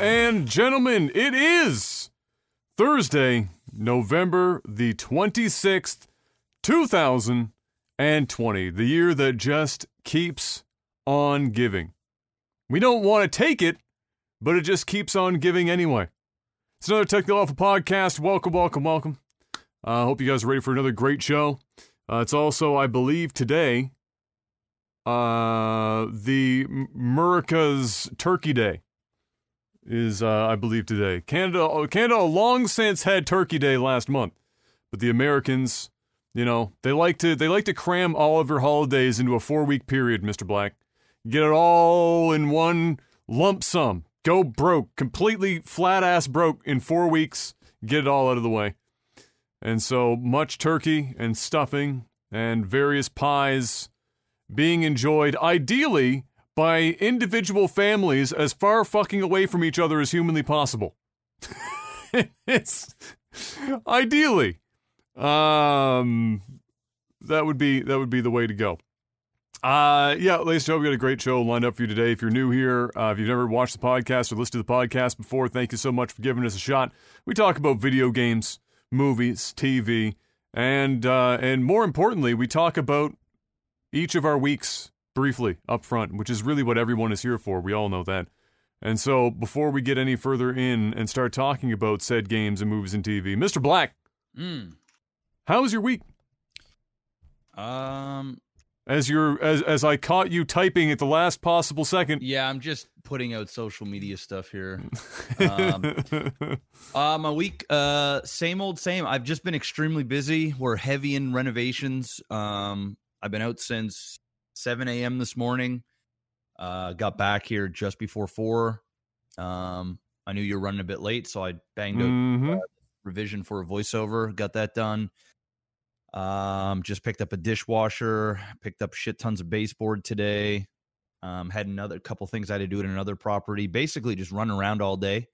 and gentlemen. It is Thursday, November the 26th, 2020, the year that just keeps on giving. We don't want to take it, but it just keeps on giving anyway. It's another Technical Alpha podcast. Welcome, welcome, welcome. I uh, hope you guys are ready for another great show. Uh, it's also, I believe, today uh, the Murica's Turkey Day is, uh, I believe, today. Canada, Canada long since had Turkey Day last month, but the Americans, you know, they like to they like to cram all of their holidays into a four week period. Mister Black, get it all in one lump sum. Go broke, completely flat ass broke in four weeks. Get it all out of the way. And so much turkey and stuffing and various pies being enjoyed ideally by individual families as far fucking away from each other as humanly possible. it's ideally um that would be that would be the way to go. Uh, yeah, ladies and gentlemen, we got a great show lined up for you today. If you're new here, uh, if you've never watched the podcast or listened to the podcast before, thank you so much for giving us a shot. We talk about video games, movies, TV, and uh, and more importantly, we talk about each of our weeks briefly up front, which is really what everyone is here for. We all know that. And so, before we get any further in and start talking about said games and movies and TV, Mr. Black, Mm. how was your week? Um. As you're as as I caught you typing at the last possible second. Yeah, I'm just putting out social media stuff here. Um, uh, my week, uh, same old same. I've just been extremely busy. We're heavy in renovations. Um, I've been out since 7 a.m. this morning. Uh, got back here just before four. Um, I knew you were running a bit late, so I banged out Mhm. revision for a voiceover. Got that done. Um, just picked up a dishwasher. Picked up shit tons of baseboard today. Um, had another couple things I had to do at another property. Basically, just run around all day.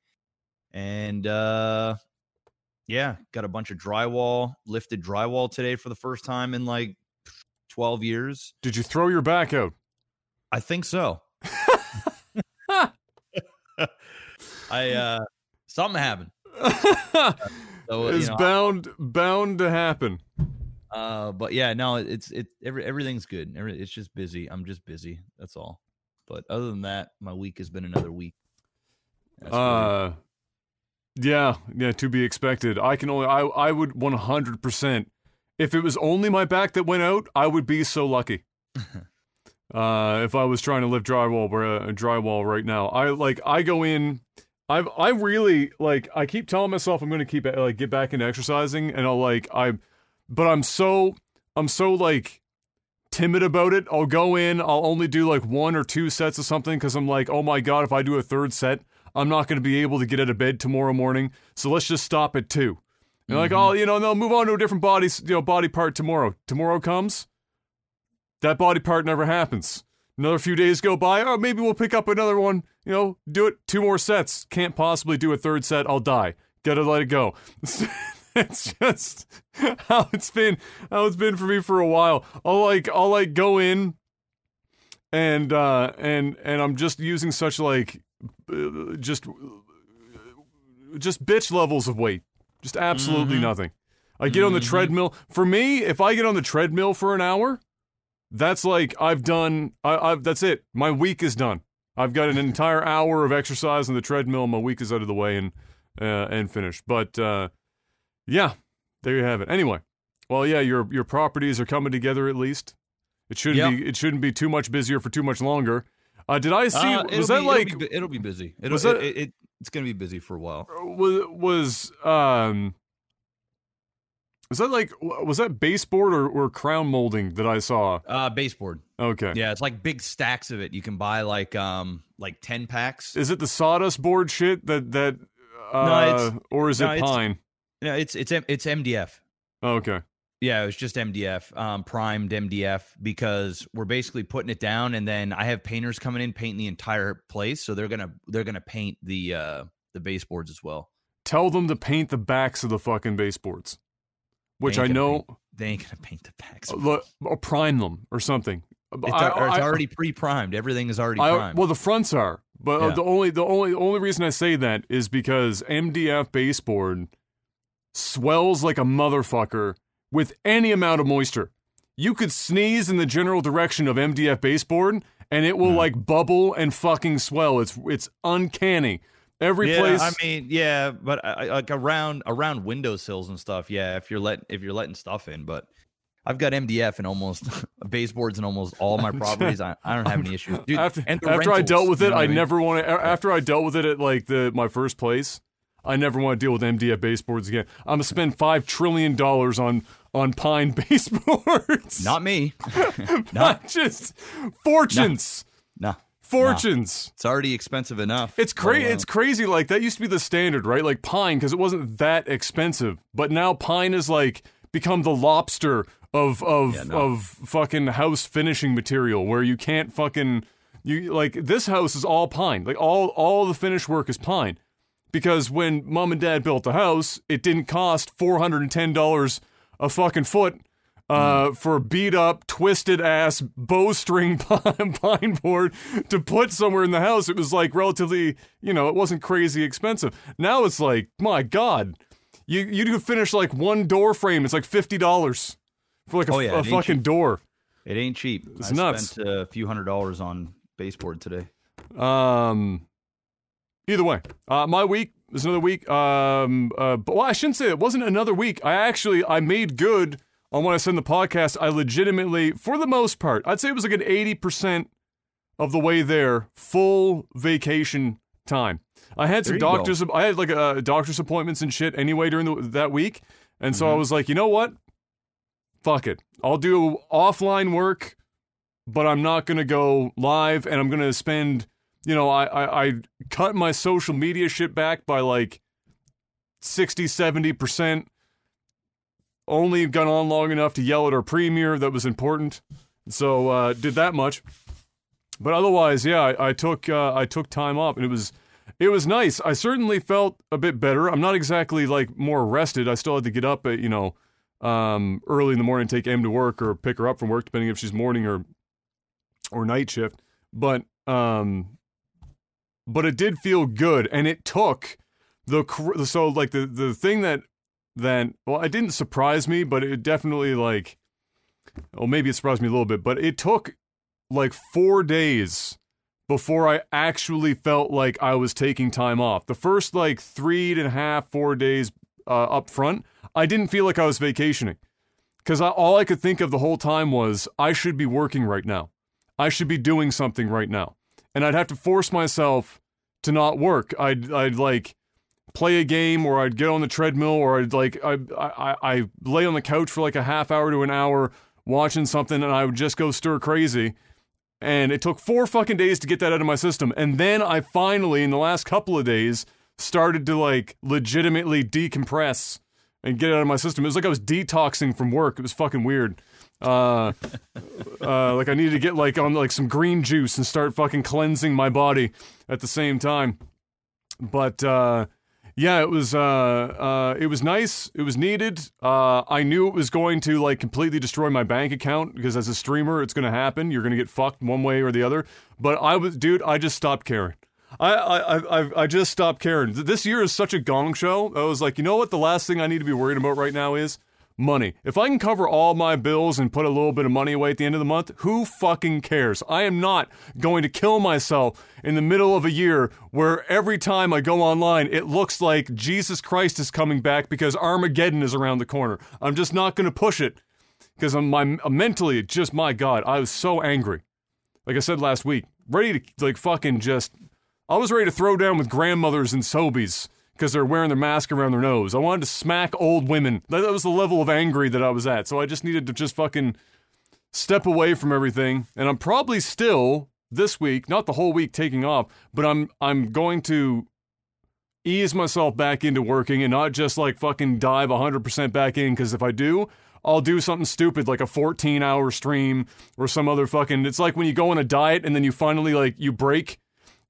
And uh, yeah, got a bunch of drywall. Lifted drywall today for the first time in like twelve years. Did you throw your back out? I think so. I uh, something happened. So, you it's know, bound bound to happen. Uh, but yeah, no, it's it every, everything's good. Every, it's just busy. I'm just busy. That's all. But other than that, my week has been another week. That's. Uh, yeah, yeah, to be expected. I can only, I, I would 100%. If it was only my back that went out, I would be so lucky. uh, if I was trying to lift drywall, uh, drywall right now, I like, I go in. I've, I really like. I keep telling myself I'm going to keep like get back into exercising, and I'll like I, but I'm so, I'm so like timid about it. I'll go in, I'll only do like one or two sets of something because I'm like, oh my god, if I do a third set, I'm not going to be able to get out of bed tomorrow morning. So let's just stop at two. And like, oh, you know, they'll move on to a different body, you know, body part tomorrow. Tomorrow comes, that body part never happens. Another few days go by. Oh, maybe we'll pick up another one. You know, do it two more sets. Can't possibly do a third set. I'll die. Gotta let it go. it's just how it's been. How it's been for me for a while. I'll like, I'll like go in, and uh, and and I'm just using such like, just, just bitch levels of weight. Just absolutely Mhm. nothing. I get on the Mhm. treadmill. For me, if I get on the treadmill for an hour, that's like I've done. I, I've that's it. My week is done. I've got an entire hour of exercise on the treadmill. My week is out of the way and uh, and finished. But uh, yeah, there you have it. Anyway, well, yeah, your your properties are coming together at least. It shouldn't Yep. be it shouldn't be too much busier for too much longer. Uh, did I see? Uh, was that be- like it'll be, it'll be busy? It'll, was that- it, it, it's gonna be busy for a while. was was um was that like was that baseboard or, or crown molding that I saw? Uh, baseboard. Okay. Yeah, it's like big stacks of it. You can buy like um like ten packs. Is it the sawdust board shit that that uh, it's- or is no, it it's- pine? Yeah, it's it's it's MDF. Oh, okay. Yeah, it was just MDF, um, primed MDF, because we're basically putting it down, and then I have painters coming in painting the entire place, so they're gonna they're gonna paint the uh the baseboards as well. Tell them to paint the backs of the fucking baseboards, which I know. paint- they ain't gonna paint the backs. uh, look, or prime them or something. It's, I- al- it's I- already pre-primed. Everything is already primed. well, the fronts are, But uh, Yeah. the only the only only reason I say that is because MDF baseboard swells like a motherfucker with any amount of moisture. You could sneeze in the general direction of MDF baseboard and it Hmm. will like bubble and fucking swell. It's it's uncanny. Every yeah, place I mean, yeah, but I, I- like around around windowsills and stuff. Yeah, if you're letting if you're letting stuff in, but I've got MDF in almost baseboards in almost all my properties. I, I don't have any issues. Dude, after, after I dealt with you it, know what I mean? never want to. After I dealt with it at like the my first place, I never want to deal with MDF baseboards again. I'm gonna spend five trillion dollars on on pine baseboards. Not me. not just fortunes, nah, fortunes. it's already expensive enough. It's crazy. It's crazy. Like that used to be the standard, right? Like pine, because it wasn't that expensive. But now pine is like become the lobster of of Yeah, no. of fucking house finishing material, where you can't fucking you like this house is all pine. Like all all the finish work is pine, because when mom and dad built the house, it didn't cost four hundred and ten dollars a fucking foot. Uh, for beat up, twisted ass bowstring pine, pine board to put somewhere in the house, it was like relatively, you know, it wasn't crazy expensive. Now it's like, my God, you you could finish like one door frame. It's like fifty dollars for like a, Oh, yeah, a fucking cheap. door. It ain't cheap. It's I nuts. spent a few hundred dollars on baseboard today. Um, either way, uh, my week is another week. Um, uh, but well, I shouldn't say it wasn't another week. I actually I made good on what I said in the podcast. I legitimately, for the most part, I'd say it was like an eighty percent of the way there, full vacation time. I had some you go. doctors. I had like uh, doctor's appointments and shit anyway during the, that week, and so I Mhm. was like, you know what? Fuck it. I'll do offline work, but I'm not gonna go live, and I'm gonna spend. You know, I, I, I cut my social media shit back by like 60, 70%. Only got on long enough to yell at our premier that was important. So uh, did that much. But otherwise, yeah, I, I took uh, I took time off, and it was it was nice. I certainly felt a bit better. I'm not exactly like more rested. I still had to get up at you know um, early in the morning, take Em to work or pick her up from work, depending if she's morning or or night shift. But um, but it did feel good, and it took the so like the the thing that that well, it didn't surprise me, but it definitely like well maybe it surprised me a little bit, but it took like four days before I actually felt like I was taking time off. The first like three and a half, four days uh, up front, I didn't feel like I was vacationing because all I could think of the whole time was I should be working right now. I should be doing something right now, and I'd have to force myself to not work. I'd I'd like play a game, or I'd get on the treadmill, or I'd like I I I lay on the couch for like a half hour to an hour watching something, and I would just go stir crazy. And it took four fucking days to get that out of my system. And then I finally, in the last couple of days, started to like legitimately decompress and get it out of my system. It was like I was detoxing from work. It was fucking weird. Uh, uh, like I needed to get like on like some green juice and start fucking cleansing my body at the same time. But uh, yeah, it was uh, uh, it was nice. It was needed. Uh, I knew it was going to like completely destroy my bank account because as a streamer, it's going to happen. You're going to get fucked one way or the other. But I was, dude, I just stopped caring. I I I I- I just stopped caring. This year is such a gong show. I was like, you know what? The last thing I need to be worried about right now is money. If I can cover all my bills and put a little bit of money away at the end of the month, who fucking cares? I am not going to kill myself in the middle of a year where every time I go online, it looks like Jesus Christ is coming back because Armageddon is around the corner. I'm just not going to push it because I'm my mentally just my God, I was so angry. Like I said last week, ready to like fucking just. I was ready to throw down with grandmothers and Sobeys because they're wearing their mask around their nose. I wanted to smack old women. That, was the level of angry that I was at. So I just needed to just fucking step away from everything. And I'm probably still this week, not the whole week taking off, but I'm I'm going to ease myself back into working and not just like fucking dive 100% back in because if I do, I'll do something stupid like a 14 hour stream or some other fucking. It's like when you go on a diet and then you finally like you break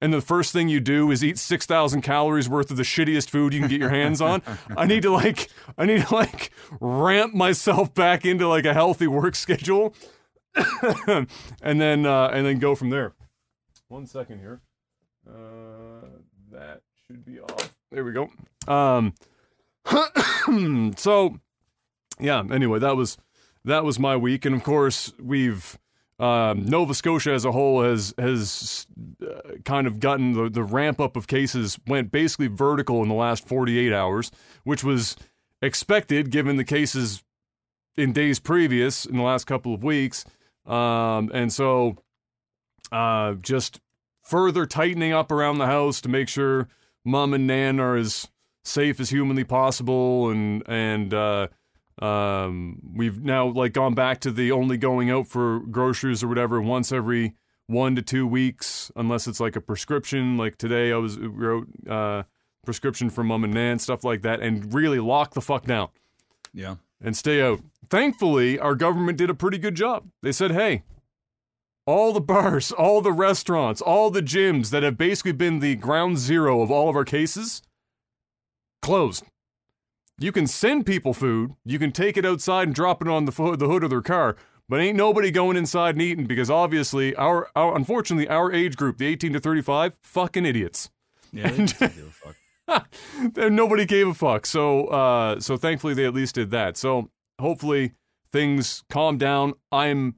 and the first thing you do is eat 6,000 calories worth of the shittiest food you can get your hands on. I need to like, I need to like ramp myself back into like a healthy work schedule and then, uh, and then go from there. One second here. Uh, that should be off. There we go. Um, so yeah. Anyway, that was that was my week, and of course we've um, Nova Scotia as a whole has has uh, kind of gotten the the ramp up of cases went basically vertical in the last 48 hours, which was expected given the cases in days previous in the last couple of weeks, um, and so uh, just further tightening up around the house to make sure mom and nan are as safe as humanly possible, and and uh, um, we've now like gone back to the only going out for groceries or whatever once every one to two weeks, unless it's like a prescription. Like today, I was wrote uh, prescription for mom and nan, stuff like that, and really lock the fuck down Yeah. and stay out. Thankfully, our government did a pretty good job. They said, hey, all the bars, all the restaurants, all the gyms that have basically been the ground zero of all of our cases, closed. You can send people food, you can take it outside and drop it on the, fo- the hood of their car, but ain't nobody going inside and eating because obviously, our, our unfortunately, our age group, the 18 to 35, fucking idiots. Yeah. They don't give a fuck. and nobody gave a fuck. So, uh, so thankfully they at least did that. So hopefully things calm down. I'm,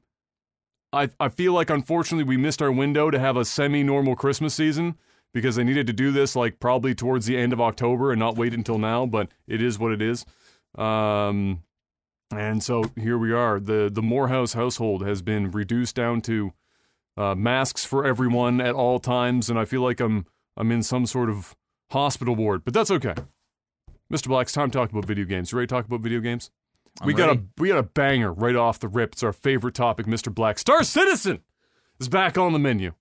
I, I feel like unfortunately we missed our window to have a semi-normal Christmas season because they needed to do this like probably towards the end of October and not wait until now. But it is what it is. Um, and so here we are. the The Morehouse household has been reduced down to uh, masks for everyone at all times, and I feel like I'm I'm in some sort of hospital ward, but that's okay. Mr. Black's time to talk about video games. You ready to talk about video games? I'm we got ready. a we got a banger right off the rip. It's our favorite topic, Mr. Black. Star Citizen is back on the menu.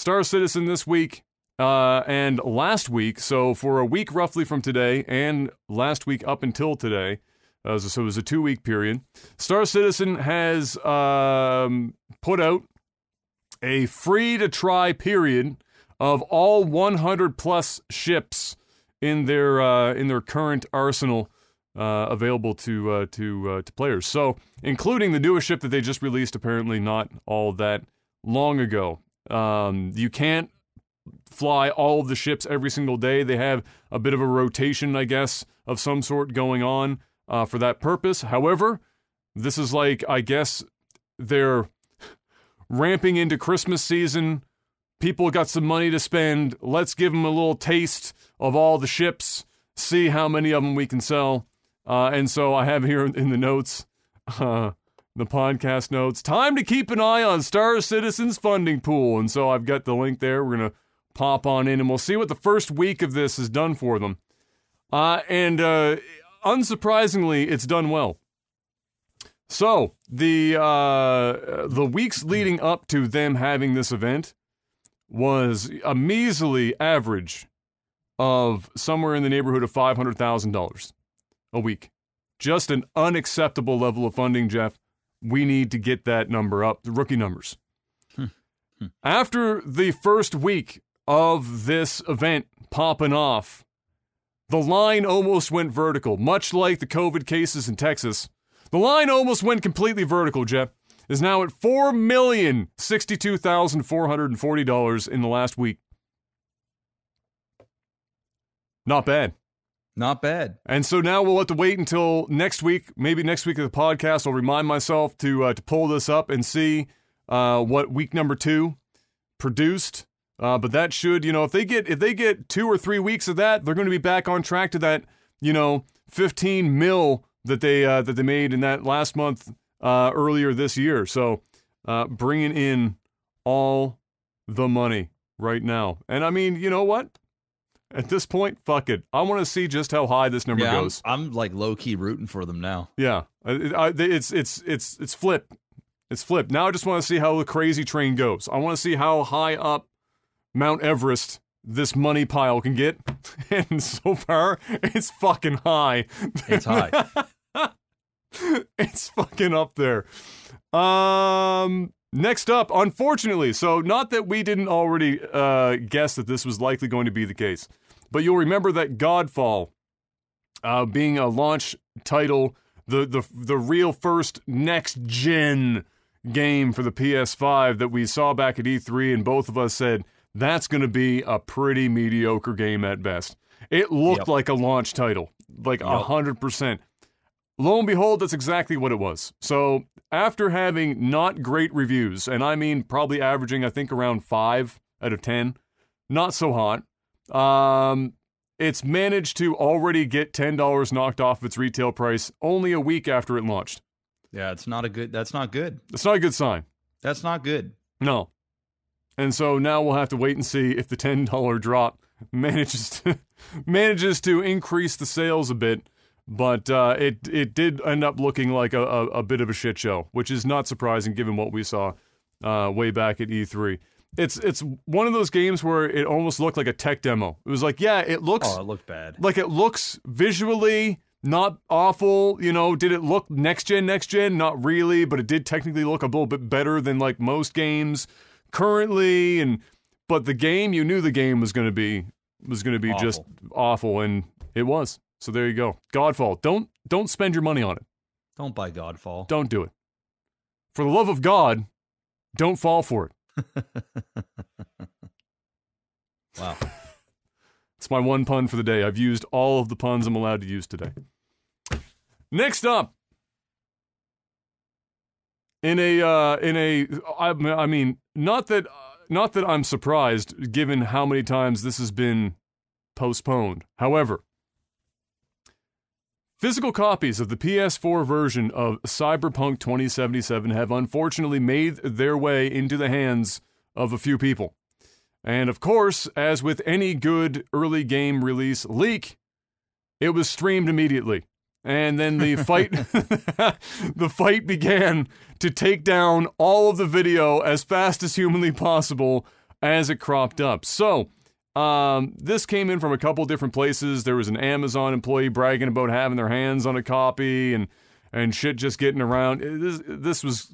Star Citizen this week uh, and last week. So for a week roughly from today, and last week up until today, uh, so it was a two week period. Star Citizen has um, put out a free to try period of all 100 plus ships in their uh, in their current arsenal uh, available to uh, to uh, to players. So, including the newest ship that they just released, apparently not all that long ago. Um, you can't fly all of the ships every single day. They have a bit of a rotation, I guess, of some sort going on uh, for that purpose. However, this is like I guess they're ramping into Christmas season. People got some money to spend. Let's give them a little taste of all the ships, see how many of them we can sell. Uh, and so I have here in the notes, uh, the podcast notes, time to keep an eye on Star Citizen's funding pool. And so I've got the link there. We're going to pop on in and we'll see what the first week of this has done for them. Uh, and uh, unsurprisingly, it's done well. So the uh, the weeks leading up to them having this event was a measly average of somewhere in the neighborhood of five hundred thousand dollars a week. Just an unacceptable level of funding, Jeff. We need to get that number up, the rookie numbers. Hmm. Hmm. After the first week of this event popping off, the line almost went vertical, much like the COVID cases in Texas. The line almost went completely vertical, Jeff. Is now at four million sixty-two thousand four hundred and forty dollars in the last week. Not bad. Not bad. And so now we'll have to wait until next week. Maybe next week of the podcast, I'll remind myself to uh, to pull this up and see uh, what week number two produced. Uh, but that should, you know, if they get if they get two or three weeks of that, they're going to be back on track to that, you know, 15 mil that they uh, that they made in that last month uh, earlier this year. So uh, bringing in all the money right now. And I mean, you know what? At this point, fuck it. I want to see just how high this number yeah, I'm, goes. I'm like low key rooting for them now. Yeah, I, I, it's it's it's it's flip. It's flip. Now I just want to see how the crazy train goes. I want to see how high up Mount Everest this money pile can get. And so far, it's fucking high. It's high. it's fucking up there. Um, next up, unfortunately, so not that we didn't already uh, guess that this was likely going to be the case, but you'll remember that Godfall, uh, being a launch title, the the the real first next gen game for the PS5 that we saw back at E3, and both of us said that's going to be a pretty mediocre game at best. It looked Yep. like a launch title, like a hundred percent. Lo and behold, that's exactly what it was. So after having not great reviews, and I mean probably averaging, I think around five out of ten, not so hot. Um, it's managed to already get ten dollars knocked off its retail price only a week after it launched. Yeah, it's not a good. That's not good. That's not a good sign. That's not good. No. And so now we'll have to wait and see if the ten dollar drop manages to manages to increase the sales a bit. But uh, it it did end up looking like a, a, a bit of a shit show, which is not surprising given what we saw uh, way back at E3. It's it's one of those games where it almost looked like a tech demo. It was like, yeah, it looks Oh, it looked bad. like it looks visually not awful. You know, did it look next gen, next gen? Not really, but it did technically look a little bit better than like most games currently. And but the game, you knew the game was going to be was going to be just awful, and it was. So there you go. Godfall. Don't don't spend your money on it. Don't buy Godfall. Don't do it. For the love of God, don't fall for it. Wow. It's my one pun for the day. I've used all of the puns I'm allowed to use today. Next up, in a uh, in a I, I mean not that not that I'm surprised given how many times this has been postponed. However, physical copies of the PS4 version of Cyberpunk 2077 have unfortunately made their way into the hands of a few people. And of course, as with any good early game release leak, it was streamed immediately. And then the fight the fight began to take down all of the video as fast as humanly possible as it cropped up. So, um, this came in from a couple different places. There was an Amazon employee bragging about having their hands on a copy and and shit just getting around. This, this was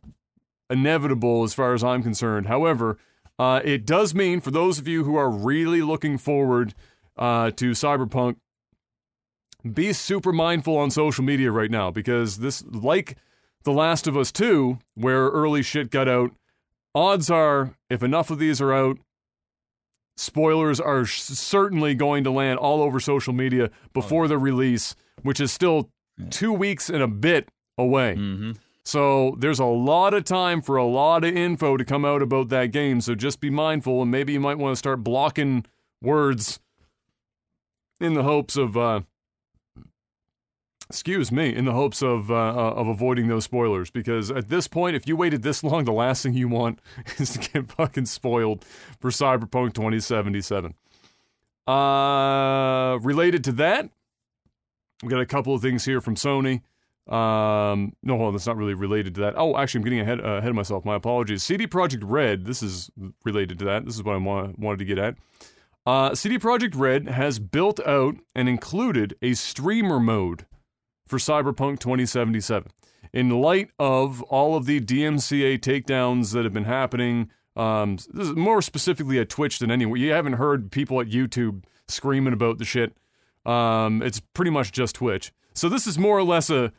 inevitable as far as I'm concerned. However, uh, it does mean for those of you who are really looking forward uh, to Cyberpunk, be super mindful on social media right now because this, like The Last of Us 2, where early shit got out, odds are if enough of these are out, spoilers are sh- certainly going to land all over social media before the release, which is still two weeks and a bit away. Mm-hmm. So there's a lot of time for a lot of info to come out about that game. So just be mindful, and maybe you might want to start blocking words in the hopes of, uh, excuse me, in the hopes of uh, uh, of avoiding those spoilers. Because at this point, if you waited this long, the last thing you want is to get fucking spoiled for Cyberpunk 2077. Uh, related to that, we got a couple of things here from Sony. Um, no, hold on, that's not really related to that. Oh, actually, I'm getting ahead uh, ahead of myself. My apologies. CD Projekt Red. This is related to that. This is what I wa- wanted to get at. Uh, CD Projekt Red has built out and included a streamer mode for Cyberpunk 2077. In light of all of the DMCA takedowns that have been happening, um, this is more specifically at Twitch than anywhere. You haven't heard people at YouTube screaming about the shit. Um, it's pretty much just Twitch. So this is more or less a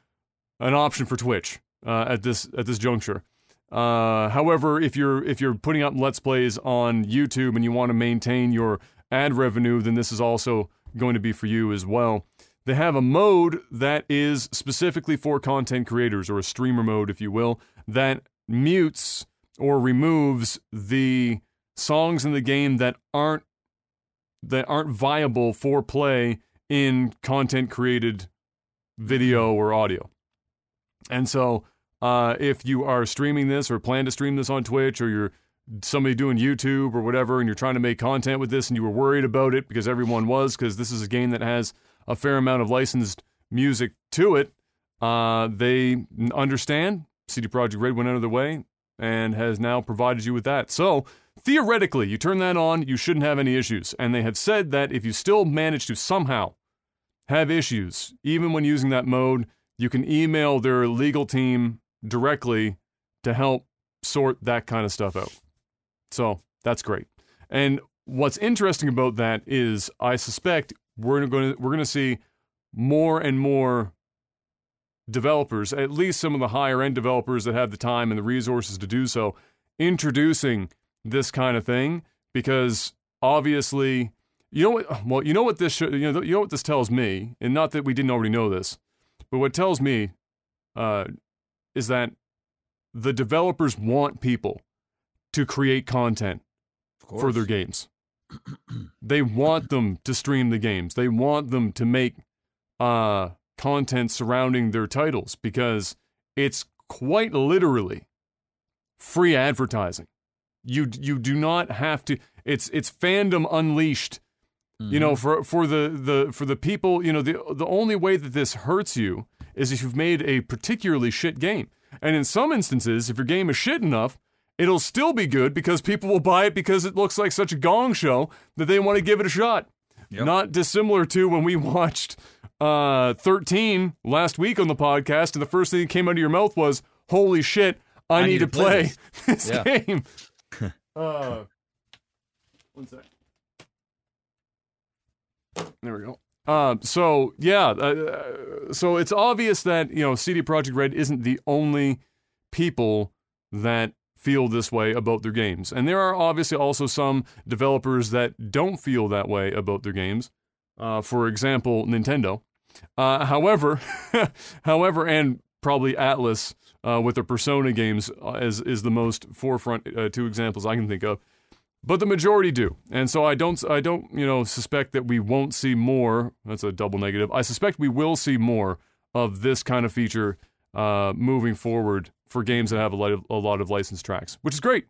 an option for Twitch uh, at this at this juncture. Uh, however, if you're if you're putting up let's plays on YouTube and you want to maintain your ad revenue, then this is also going to be for you as well. They have a mode that is specifically for content creators, or a streamer mode, if you will, that mutes or removes the songs in the game that aren't that aren't viable for play in content created video or audio. And so, uh, if you are streaming this or plan to stream this on Twitch or you're somebody doing YouTube or whatever and you're trying to make content with this and you were worried about it because everyone was, because this is a game that has a fair amount of licensed music to it, uh, they understand. CD Projekt Red went out of the way and has now provided you with that. So, theoretically, you turn that on, you shouldn't have any issues. And they have said that if you still manage to somehow have issues, even when using that mode, you can email their legal team directly to help sort that kind of stuff out. So that's great. And what's interesting about that is I suspect we're going to we're going to see more and more developers, at least some of the higher end developers that have the time and the resources to do so, introducing this kind of thing because obviously, you know what? Well, you know what this should, you know you know what this tells me, and not that we didn't already know this, but what it tells me uh, is that the developers want people to create content for their games. They want them to stream the games. They want them to make uh, content surrounding their titles because it's quite literally free advertising. You you do not have to. It's it's fandom unleashed. You know, for for the, the for the people, you know, the the only way that this hurts you is if you've made a particularly shit game. And in some instances, if your game is shit enough, it'll still be good because people will buy it because it looks like such a gong show that they want to give it a shot. Yep. Not dissimilar to when we watched uh, 13 last week on the podcast, and the first thing that came out of your mouth was, Holy shit, I, need, to play, this Yeah. game. uh, one sec. There we go. Um, so yeah, uh, so it's obvious that you know CD Projekt Red isn't the only people that feel this way about their games, and there are obviously also some developers that don't feel that way about their games. Uh, for example, Nintendo. Uh, however, however, and probably Atlus uh, with their Persona games uh, is is the most forefront uh, two examples I can think of. But the majority do. And so i don't i don't you know suspect that we won't see more. That's a double negative. I suspect we will see more of this kind of feature uh, moving forward for games that have a lot of, a lot of licensed tracks which is great.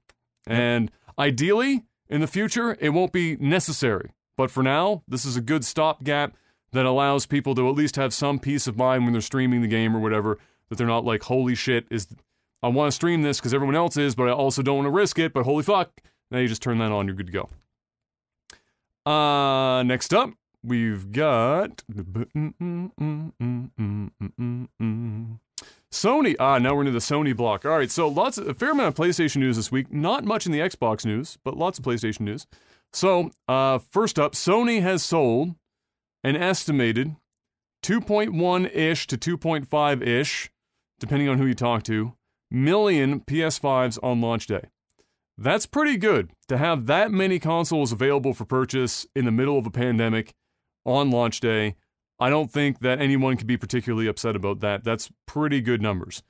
And ideally in the future it won't be necessary. But for now this is a good stopgap that allows people to at least have some peace of mind when they're streaming the game or whatever that they're not like holy shit is i want to stream this because everyone else is but i also don't want to risk it but holy fuck. Now you just turn that on, you're good to go. Uh, next up, we've got mm, mm, mm, Sony. Ah, now we're into the Sony block. All right, so lots, of, a fair amount of PlayStation news this week. Not much in the Xbox news, but lots of PlayStation news. So, uh, first up, Sony has sold an estimated 2.1 ish to 2.5 ish, depending on who you talk to, million PS5s on launch day. That's pretty good to have that many consoles available for purchase in the middle of a pandemic on launch day. I don't think that anyone can be particularly upset about that. That's pretty good numbers.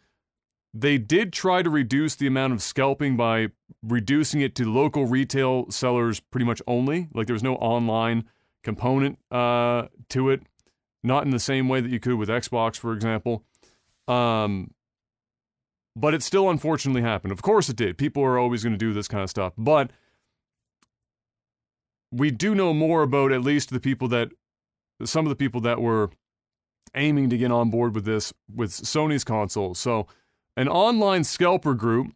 They did try to reduce the amount of scalping by reducing it to local retail sellers pretty much only. Like there was no online component uh, to it, not in the same way that you could with Xbox, for example. Um, but it still unfortunately happened. Of course it did. People are always going to do this kind of stuff. But we do know more about at least the people that some of the people that were aiming to get on board with this with Sony's console. So an online scalper group,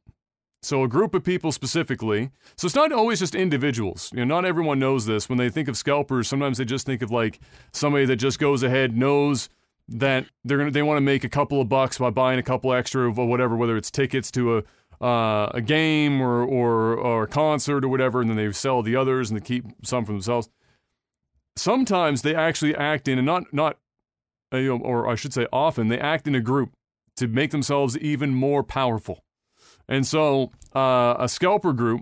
so a group of people specifically. So it's not always just individuals. You know, not everyone knows this. When they think of scalpers, sometimes they just think of like somebody that just goes ahead, knows that they're gonna they want to make a couple of bucks by buying a couple extra of whatever, whether it's tickets to a uh, a game or, or or a concert or whatever, and then they sell the others and they keep some for themselves. Sometimes they actually act in, and not not, uh, you know, or I should say, often they act in a group to make themselves even more powerful. And so, uh, a scalper group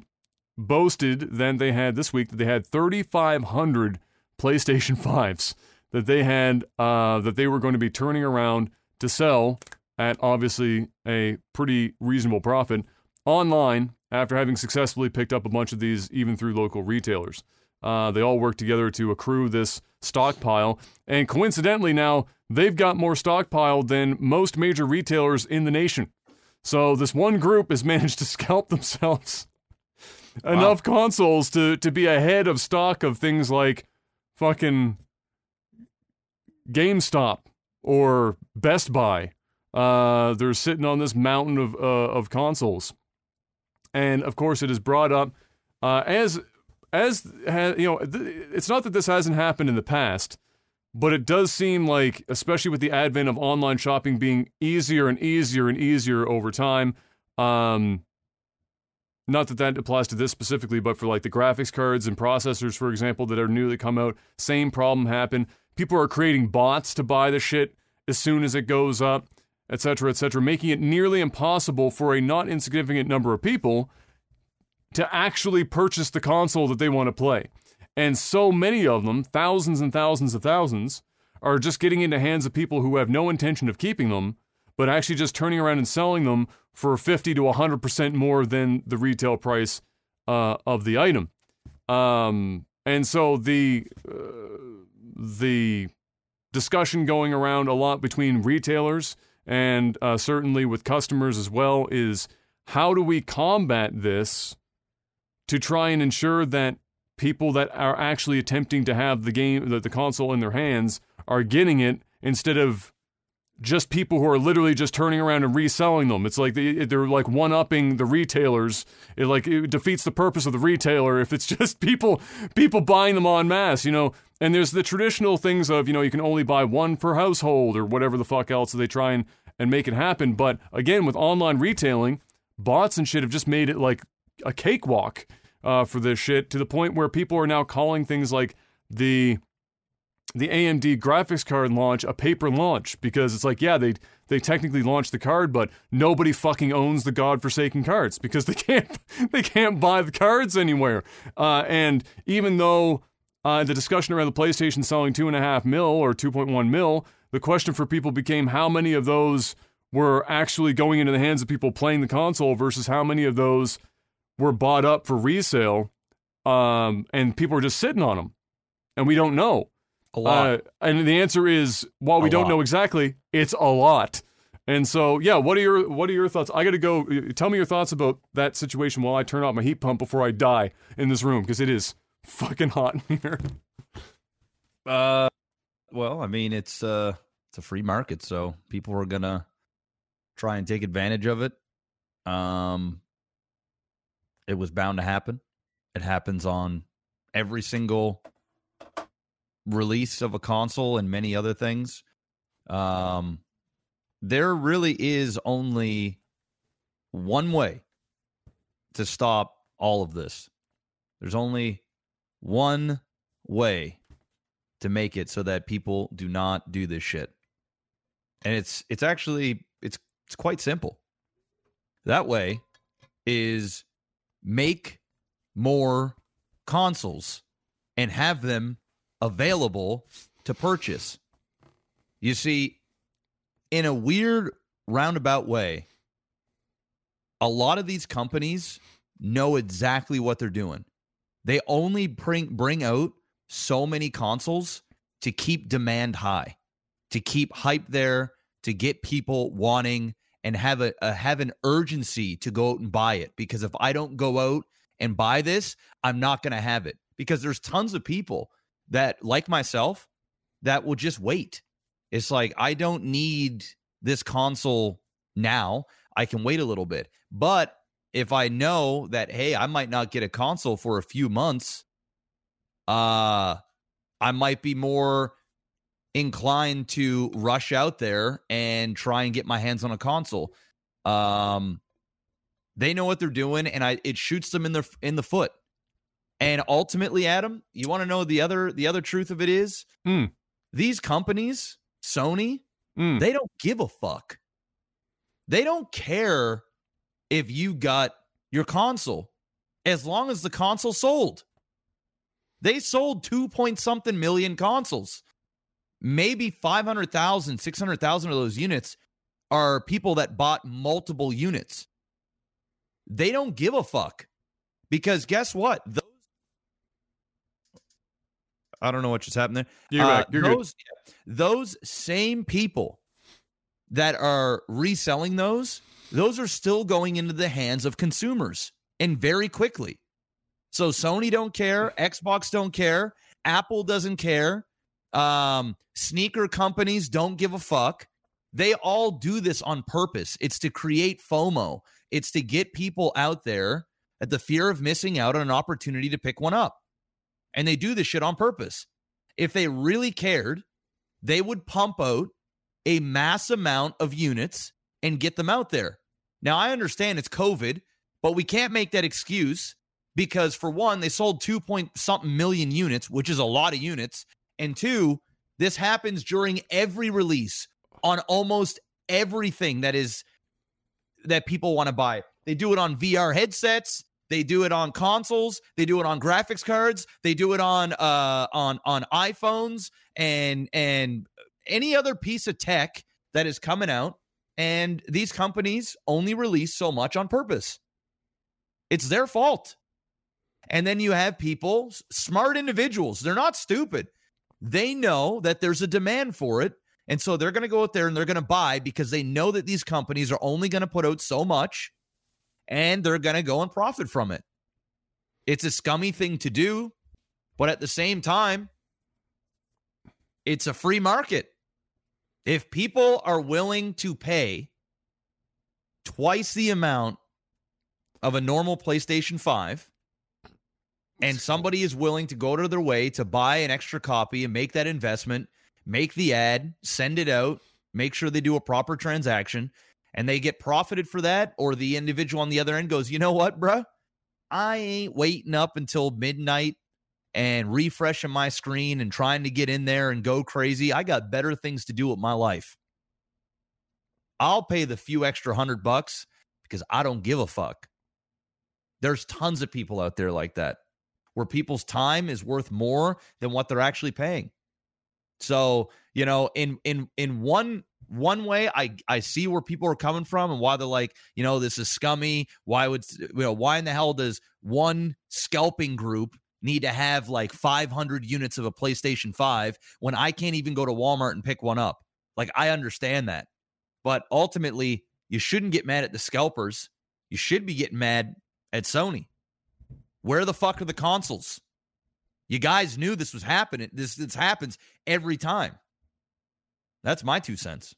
boasted then they had this week that they had 3,500 PlayStation 5s that they had uh, that they were going to be turning around to sell at obviously a pretty reasonable profit online after having successfully picked up a bunch of these even through local retailers. Uh, they all work together to accrue this stockpile, and coincidentally, now they've got more stockpile than most major retailers in the nation. So this one group has managed to scalp themselves enough consoles to to be ahead of stock of things like fucking GameStop or Best Buy. Uh, they're sitting on this mountain of uh, of consoles, and of course, it is brought up uh, as as you know. It's not that this hasn't happened in the past, but it does seem like, especially with the advent of online shopping being easier and easier and easier over time. Um, not that that applies to this specifically, but for like the graphics cards and processors, for example, that are newly come out, same problem happened. People are creating bots to buy the shit as soon as it goes up, etc., etc., making it nearly impossible for a not insignificant number of people to actually purchase the console that they want to play. And so many of them, thousands and thousands of thousands, are just getting into hands of people who have no intention of keeping them, but actually just turning around and selling them for 50 to 100% more than the retail price uh, of the item. Um, and so the uh, the discussion going around a lot between retailers and uh, certainly with customers as well is how do we combat this to try and ensure that people that are actually attempting to have the game the, the console in their hands are getting it instead of just people who are literally just turning around and reselling them. It's like they, they're like one upping the retailers. It like it defeats the purpose of the retailer if it's just people people buying them en masse, you know. And there's the traditional things of you know you can only buy one per household or whatever the fuck else. They try and and make it happen. But again, with online retailing, bots and shit have just made it like a cakewalk uh, for this shit to the point where people are now calling things like the the AMD graphics card launch a paper launch because it's like, yeah, they they technically launched the card, but nobody fucking owns the godforsaken cards because they can't they can't buy the cards anywhere. Uh, and even though uh, the discussion around the PlayStation selling two and a half mil or two point one mil, the question for people became how many of those were actually going into the hands of people playing the console versus how many of those were bought up for resale, um, and people are just sitting on them, and we don't know. A lot. Uh, and the answer is, while we A don't lot. know exactly, it's a lot. And so, yeah, what are your what are your thoughts? I got to go. Tell me your thoughts about that situation while I turn off my heat pump before I die in this room because it is fucking hot in here. Uh, well, I mean, it's uh, it's a free market, so people are gonna try and take advantage of it. Um, it was bound to happen. It happens on every single release of a console and many other things. Um, there really is only one way to stop all of this. There's only one way to make it so that people do not do this shit. And it's it's actually it's it's quite simple. That way is make more consoles and have them available to purchase. You see, in a weird roundabout way, a lot of these companies know exactly what they're doing. They only bring bring out so many consoles to keep demand high, to keep hype there, to get people wanting and have a, a have an urgency to go out and buy it. Because if I don't go out and buy this, I'm not going to have it. Because there's tons of people that, like myself, that will just wait. It's like I don't need this console now. I can wait a little bit. But if I know that hey, I might not get a console for a few months, uh I might be more inclined to rush out there and try and get my hands on a console. Um they know what they're doing and I it shoots them in the in the foot. And ultimately, Adam, you want to know the other the other truth of it is Hmm. these companies, Sony, Mm. they don't give a fuck. They don't care if you got your console as long as the console sold. They sold 2 point something million consoles. Maybe 500,000, 600,000 of those units are people that bought multiple units. They don't give a fuck. Because guess what? Those I don't know what just happened there. You're Uh. You're good. those, those same people that are reselling those, those are still going into the hands of consumers and very quickly. So Sony don't care, Xbox don't care, Apple doesn't care, um, sneaker companies don't give a fuck. They all do this on purpose. It's to create FOMO. It's to get people out there at the fear of missing out on an opportunity to pick one up. And they do this shit on purpose. If they really cared, they would pump out a mass amount of units and get them out there. Now, I understand it's COVID, but we can't make that excuse because, for one, they sold two point something million units, which is a lot of units. And two, this happens during every release on almost everything that is that people want to buy. They do it on VR headsets. They do it on consoles. They do it on graphics cards. They do it on uh, on on iPhones and and any other piece of tech that is coming out. And these companies only release so much on purpose. It's their fault. And then you have people, smart individuals. They're not stupid. They know that there's a demand for it. And so they're going to go out there and they're going to buy because they know that these companies are only going to put out so much and they're going to go and profit from it. It's a scummy thing to do, but at the same time, it's a free market. If people are willing to pay twice the amount of a normal PlayStation 5, and somebody is willing to go to their way to buy an extra copy and make that investment, make the ad, send it out, make sure they do a proper transaction, and they get profited for that, or the individual on the other end goes, you know what, bruh? I ain't waiting up until midnight and refreshing my screen and trying to get in there and go crazy. I got better things to do with my life. I'll pay the few extra hundred bucks because I don't give a fuck. There's tons of people out there like that where people's time is worth more than what they're actually paying. So, you know, in in in one one way I I see where people are coming from and why they're like, you know, this is scummy. Why would you know, why in the hell does one scalping group need to have like 500 units of a PlayStation 5 when I can't even go to Walmart and pick one up? Like I understand that. But ultimately, you shouldn't get mad at the scalpers. You should be getting mad at Sony. Where the fuck are the consoles? You guys knew this was happening. This this happens every time. That's my two cents.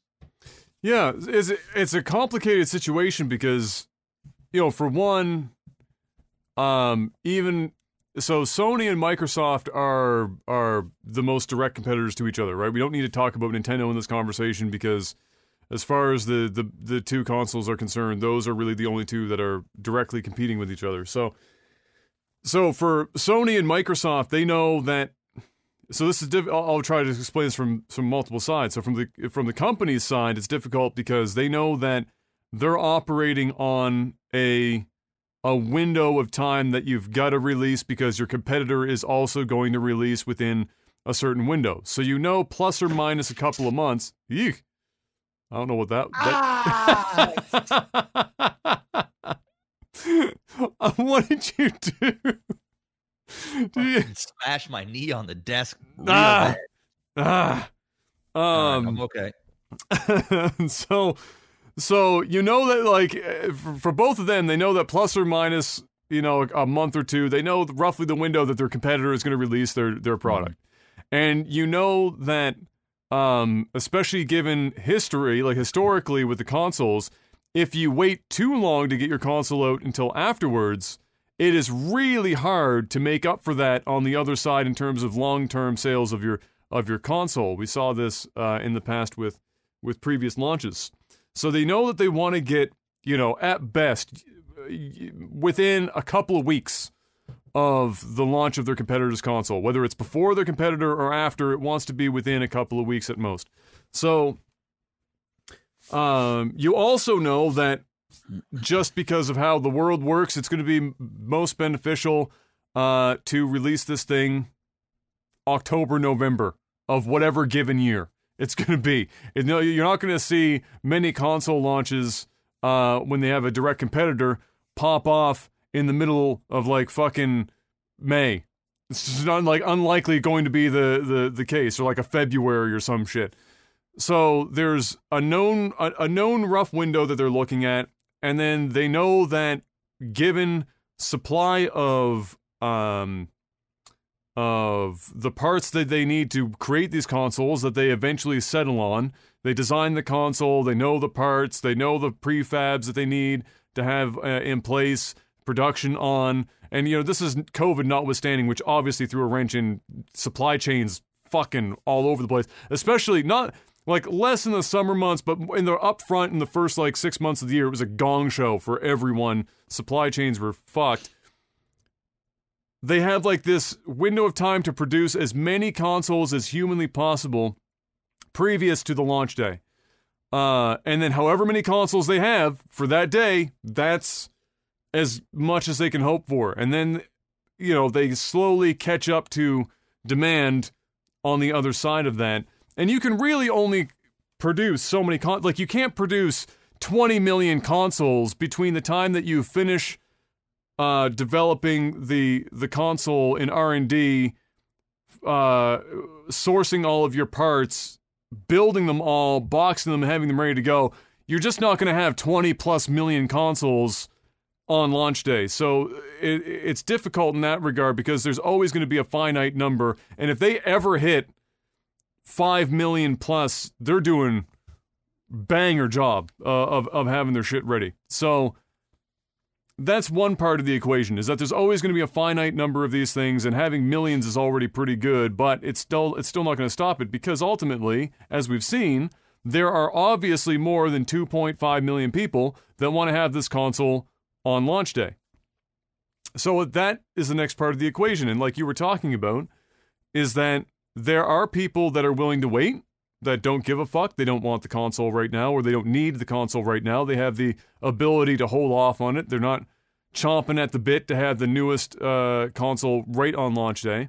Yeah, it's it's a complicated situation because you know, for one, um, even so, Sony and Microsoft are are the most direct competitors to each other, right? We don't need to talk about Nintendo in this conversation because, as far as the the the two consoles are concerned, those are really the only two that are directly competing with each other. So, so for Sony and Microsoft, they know that. So this is diff- I'll, try to explain this from from multiple sides. So from the from the company's side, it's difficult because they know that they're operating on a a window of time that you've got to release because your competitor is also going to release within a certain window. So you know, plus or minus a couple of months. Eek. I don't know what that. that... Ah! what did you do? Did you Smash my knee on the desk. ah, ah, um, I'm okay. so so you know that like eh, for, for both of them, they know that plus or minus you know a month or two, they know roughly the window that their competitor is going to release their their product, mm-hmm. and you know that um, especially given history, like historically with the consoles, if you wait too long to get your console out until afterwards, it is really hard to make up for that on the other side in terms of long-term sales of your of your console. We saw this uh, in the past with with previous launches. So they know that they want to get, you know, at best within a couple of weeks of the launch of their competitor's console. Whether it's before their competitor or after, it wants to be within a couple of weeks at most. So um, you also know that just because of how the world works, it's going to be most beneficial uh, to release this thing October, November of whatever given year it's going to be. You're not going to see many console launches uh, when they have a direct competitor pop off in the middle of like fucking May. It's just not like unlikely going to be the, the, the case, or like a February or some shit. So there's a known a, a known rough window that they're looking at, and then they know that given supply of um of the parts that they need to create these consoles that they eventually settle on. They design the console, they know the parts, they know the prefabs that they need to have uh, in place, production on. And, you know, this is COVID notwithstanding, which obviously threw a wrench in supply chains fucking all over the place, especially not like less in the summer months, but in the upfront in the first like six months of the year, it was a gong show for everyone. Supply chains were fucked they have like this window of time to produce as many consoles as humanly possible previous to the launch day. Uh, and then however many consoles they have for that day, that's as much as they can hope for. And then, you know, they slowly catch up to demand on the other side of that. And you can really only produce so many con like you can't produce 20 million consoles between the time that you finish uh, developing the the console in R&D uh, sourcing all of your parts, building them all, boxing them, having them ready to go. You're just not going to have 20 plus million consoles on launch day. So it, it's difficult in that regard because there's always going to be a finite number. And if they ever hit 5 million plus, they're doing banger job uh, of, of having their shit ready. So that's one part of the equation is that there's always going to be a finite number of these things and having millions is already pretty good but it's still it's still not going to stop it because ultimately as we've seen there are obviously more than 2.5 million people that want to have this console on launch day so that is the next part of the equation and like you were talking about is that there are people that are willing to wait that don't give a fuck. They don't want the console right now, or they don't need the console right now. They have the ability to hold off on it. They're not chomping at the bit to have the newest uh, console right on launch day.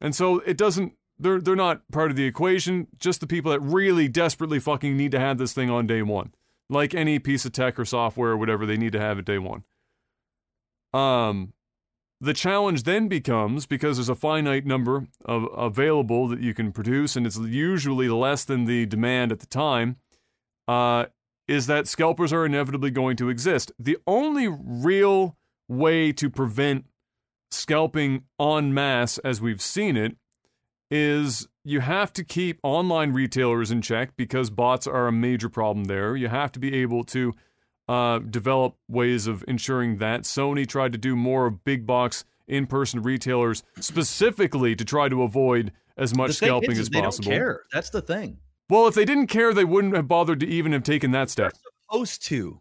And so it doesn't. They're they're not part of the equation. Just the people that really desperately fucking need to have this thing on day one, like any piece of tech or software or whatever they need to have at day one. Um, the challenge then becomes because there's a finite number of available that you can produce, and it's usually less than the demand at the time. Uh, is that scalpers are inevitably going to exist. The only real way to prevent scalping en masse, as we've seen it, is you have to keep online retailers in check because bots are a major problem there. You have to be able to uh, develop ways of ensuring that. Sony tried to do more of big box in person retailers specifically to try to avoid as much scalping is, as they possible. Don't care. That's the thing. Well, if they didn't care, they wouldn't have bothered to even have taken that step. They're supposed to,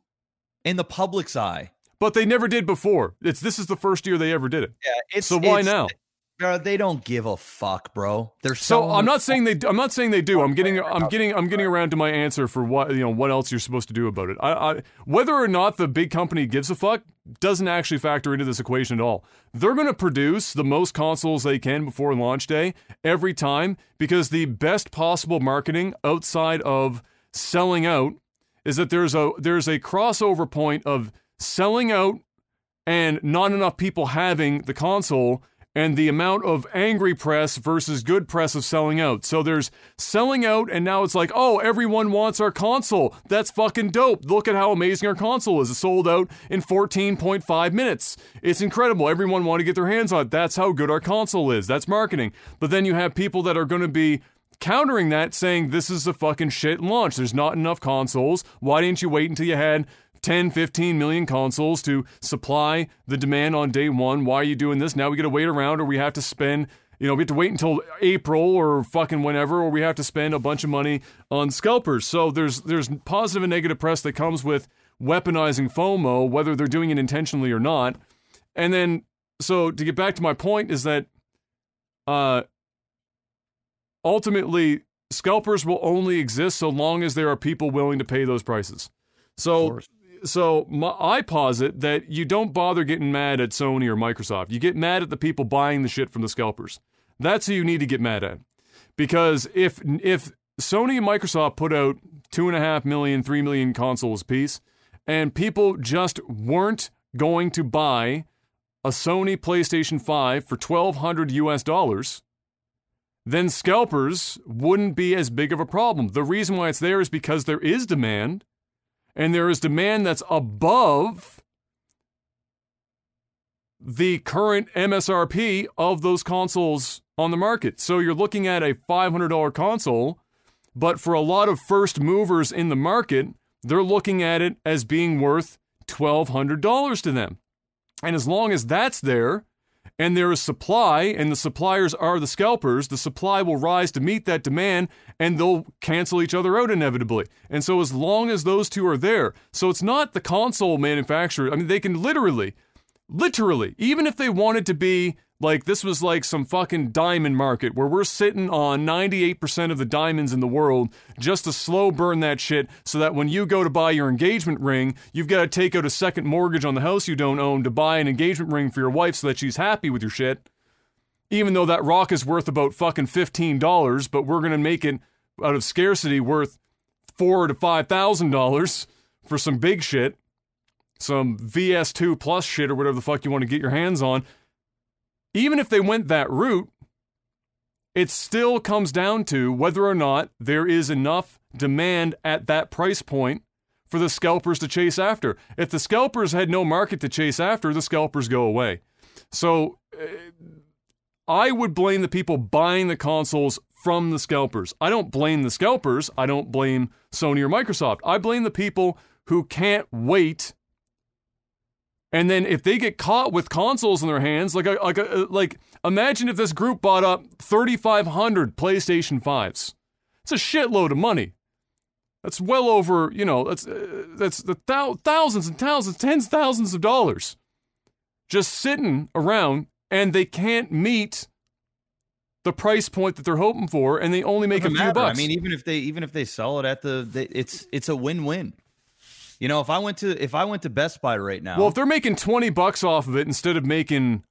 in the public's eye. But they never did before. It's this is the first year they ever did it. Yeah, it's, so why now? Bro, they don't give a fuck, bro. They're so I'm not saying they. I'm not saying they do. I'm getting. I'm getting. I'm getting around to my answer for what you know. What else you're supposed to do about it? I, I, whether or not the big company gives a fuck doesn't actually factor into this equation at all. They're going to produce the most consoles they can before launch day every time because the best possible marketing outside of selling out is that there's a there's a crossover point of selling out and not enough people having the console and the amount of angry press versus good press of selling out. So there's selling out, and now it's like, oh, everyone wants our console. That's fucking dope. Look at how amazing our console is. It sold out in 14.5 minutes. It's incredible. Everyone wanted to get their hands on it. That's how good our console is. That's marketing. But then you have people that are going to be countering that saying this is a fucking shit launch. There's not enough consoles. Why didn't you wait until you had 10, 15 million consoles to supply the demand on day one. Why are you doing this? Now we got to wait around or we have to spend, you know, we have to wait until April or fucking whenever, or we have to spend a bunch of money on scalpers. So there's there's positive and negative press that comes with weaponizing FOMO, whether they're doing it intentionally or not. And then, so to get back to my point, is that uh, ultimately scalpers will only exist so long as there are people willing to pay those prices. So so my, I posit that you don't bother getting mad at Sony or Microsoft. You get mad at the people buying the shit from the scalpers. That's who you need to get mad at. Because if if Sony and Microsoft put out two and a half million, three million consoles piece, and people just weren't going to buy a Sony PlayStation 5 for 1200 US dollars, then scalpers wouldn't be as big of a problem. The reason why it's there is because there is demand and there is demand that's above the current MSRP of those consoles on the market. So you're looking at a $500 console, but for a lot of first movers in the market, they're looking at it as being worth $1,200 to them. And as long as that's there, and there is supply, and the suppliers are the scalpers, the supply will rise to meet that demand, and they'll cancel each other out inevitably. And so, as long as those two are there, so it's not the console manufacturer. I mean, they can literally, literally, even if they wanted to be like this was like some fucking diamond market where we're sitting on 98% of the diamonds in the world just to slow burn that shit so that when you go to buy your engagement ring, you've got to take out a second mortgage on the house you don't own to buy an engagement ring for your wife so that she's happy with your shit. Even though that rock is worth about fucking $15, but we're going to make it out of scarcity worth 4 to $5,000 for some big shit. Some VS2 plus shit or whatever the fuck you want to get your hands on even if they went that route, it still comes down to whether or not there is enough demand at that price point for the scalpers to chase after. If the scalpers had no market to chase after, the scalpers go away. So uh, I would blame the people buying the consoles from the scalpers. I don't blame the scalpers. I don't blame Sony or Microsoft. I blame the people who can't wait and then if they get caught with consoles in their hands, like a, like a, like imagine if this group bought up 3,500 PlayStation 5s. It's a shitload of money. That's well over, you know, that's uh, that's the thou- thousands and thousands, tens of thousands of dollars just sitting around and they can't meet the price point that they're hoping for and they only make a few matter. bucks. I mean, even if they even if they sell it at the, the it's it's a win-win. You know, if I went to if I went to Best Buy right now, well, if they're making twenty bucks off of it instead of making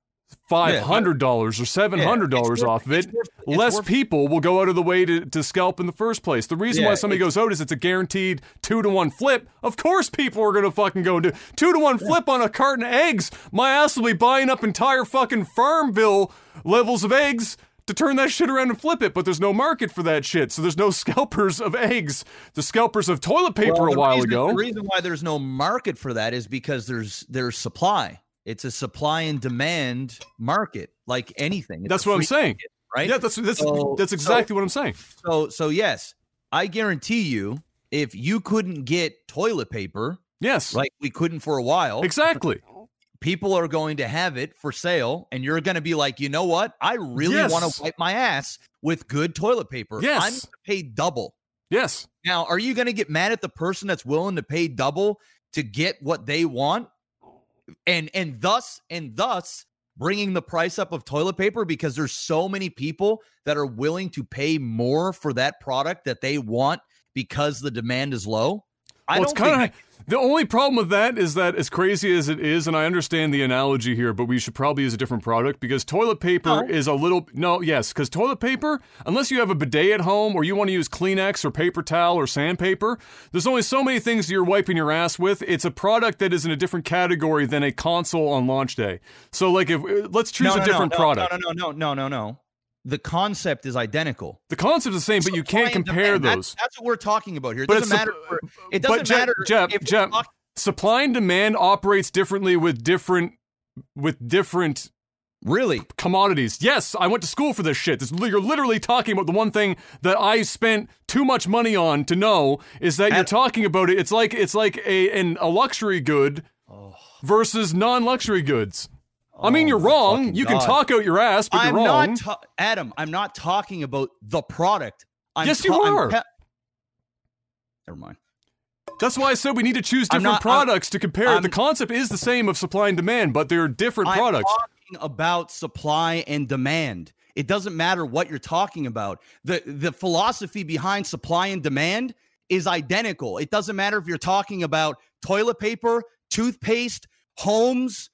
five hundred dollars or seven hundred dollars Yeah, off of it, worth- less worth- people will go out of the way to, to scalp in the first place. The reason why somebody goes out is it's a guaranteed two to one flip. Of course, people are gonna fucking go do two to one flip on a carton of eggs. My ass will be buying up entire fucking Farmville levels of eggs. To turn that shit around and flip it, but there's no market for that shit, so there's no scalpers of eggs. The scalpers of toilet paper Well, a while reason, ago. The reason why there's no market for that is because there's there's supply. It's a supply and demand market, like anything. It's That's what I'm saying. market, right? Yeah, that's that's So- that's exactly what I'm saying. So so yes, I guarantee you, if you couldn't get toilet paper, Yes, like we couldn't for a while, exactly. People are going to have it for sale, and you're going to be like, you know what? I really Yes. want to wipe my ass with good toilet paper. Yes. I'm going to pay double. Yes. Now, are you going to get mad at the person that's willing to pay double to get what they want, and and thus and thus bringing the price up of toilet paper because there's so many people that are willing to pay more for that product that they want because the demand is low? I well, it's don't think kind of the only problem with that is that as crazy as it is, and I understand the analogy here, but we should probably use a different product because toilet paper No. is a little no, yes, because toilet paper, unless you have a bidet at home or you want to use Kleenex or paper towel or sandpaper, there's only so many things you're wiping your ass with. It's a product that is in a different category than a console on launch day. So, like, if let's choose no, a no, different no, product. No, no, no, no, no, no, no. The concept is identical. The concept is the same, but you can't compare those. That's, that's what we're talking about here. It But doesn't matter. for- it doesn't Jeff- matter. Jeff, Jeff, talking- supply and demand operates differently with different with different really, commodities. Yes, I went to school for this shit. This, you're literally talking about the one thing that I spent too much money on to know is that you're talking about it. It's like it's like a an, a luxury good oh. versus non-luxury goods. I mean, Oh you're wrong. fucking You can God. talk out your ass, but I'm you're wrong. not, ta- Adam. I'm not talking about the product. I'm Yes, you ta- I'm are. te- Never mind. That's why I said we need to choose different not- I'm- products to compare. I'm- the concept is the same of supply and demand, but they're different I'm products. talking about supply and demand. It doesn't matter what you're talking about. The the philosophy behind supply and demand is identical. It doesn't matter if you're talking about toilet paper, toothpaste, homes,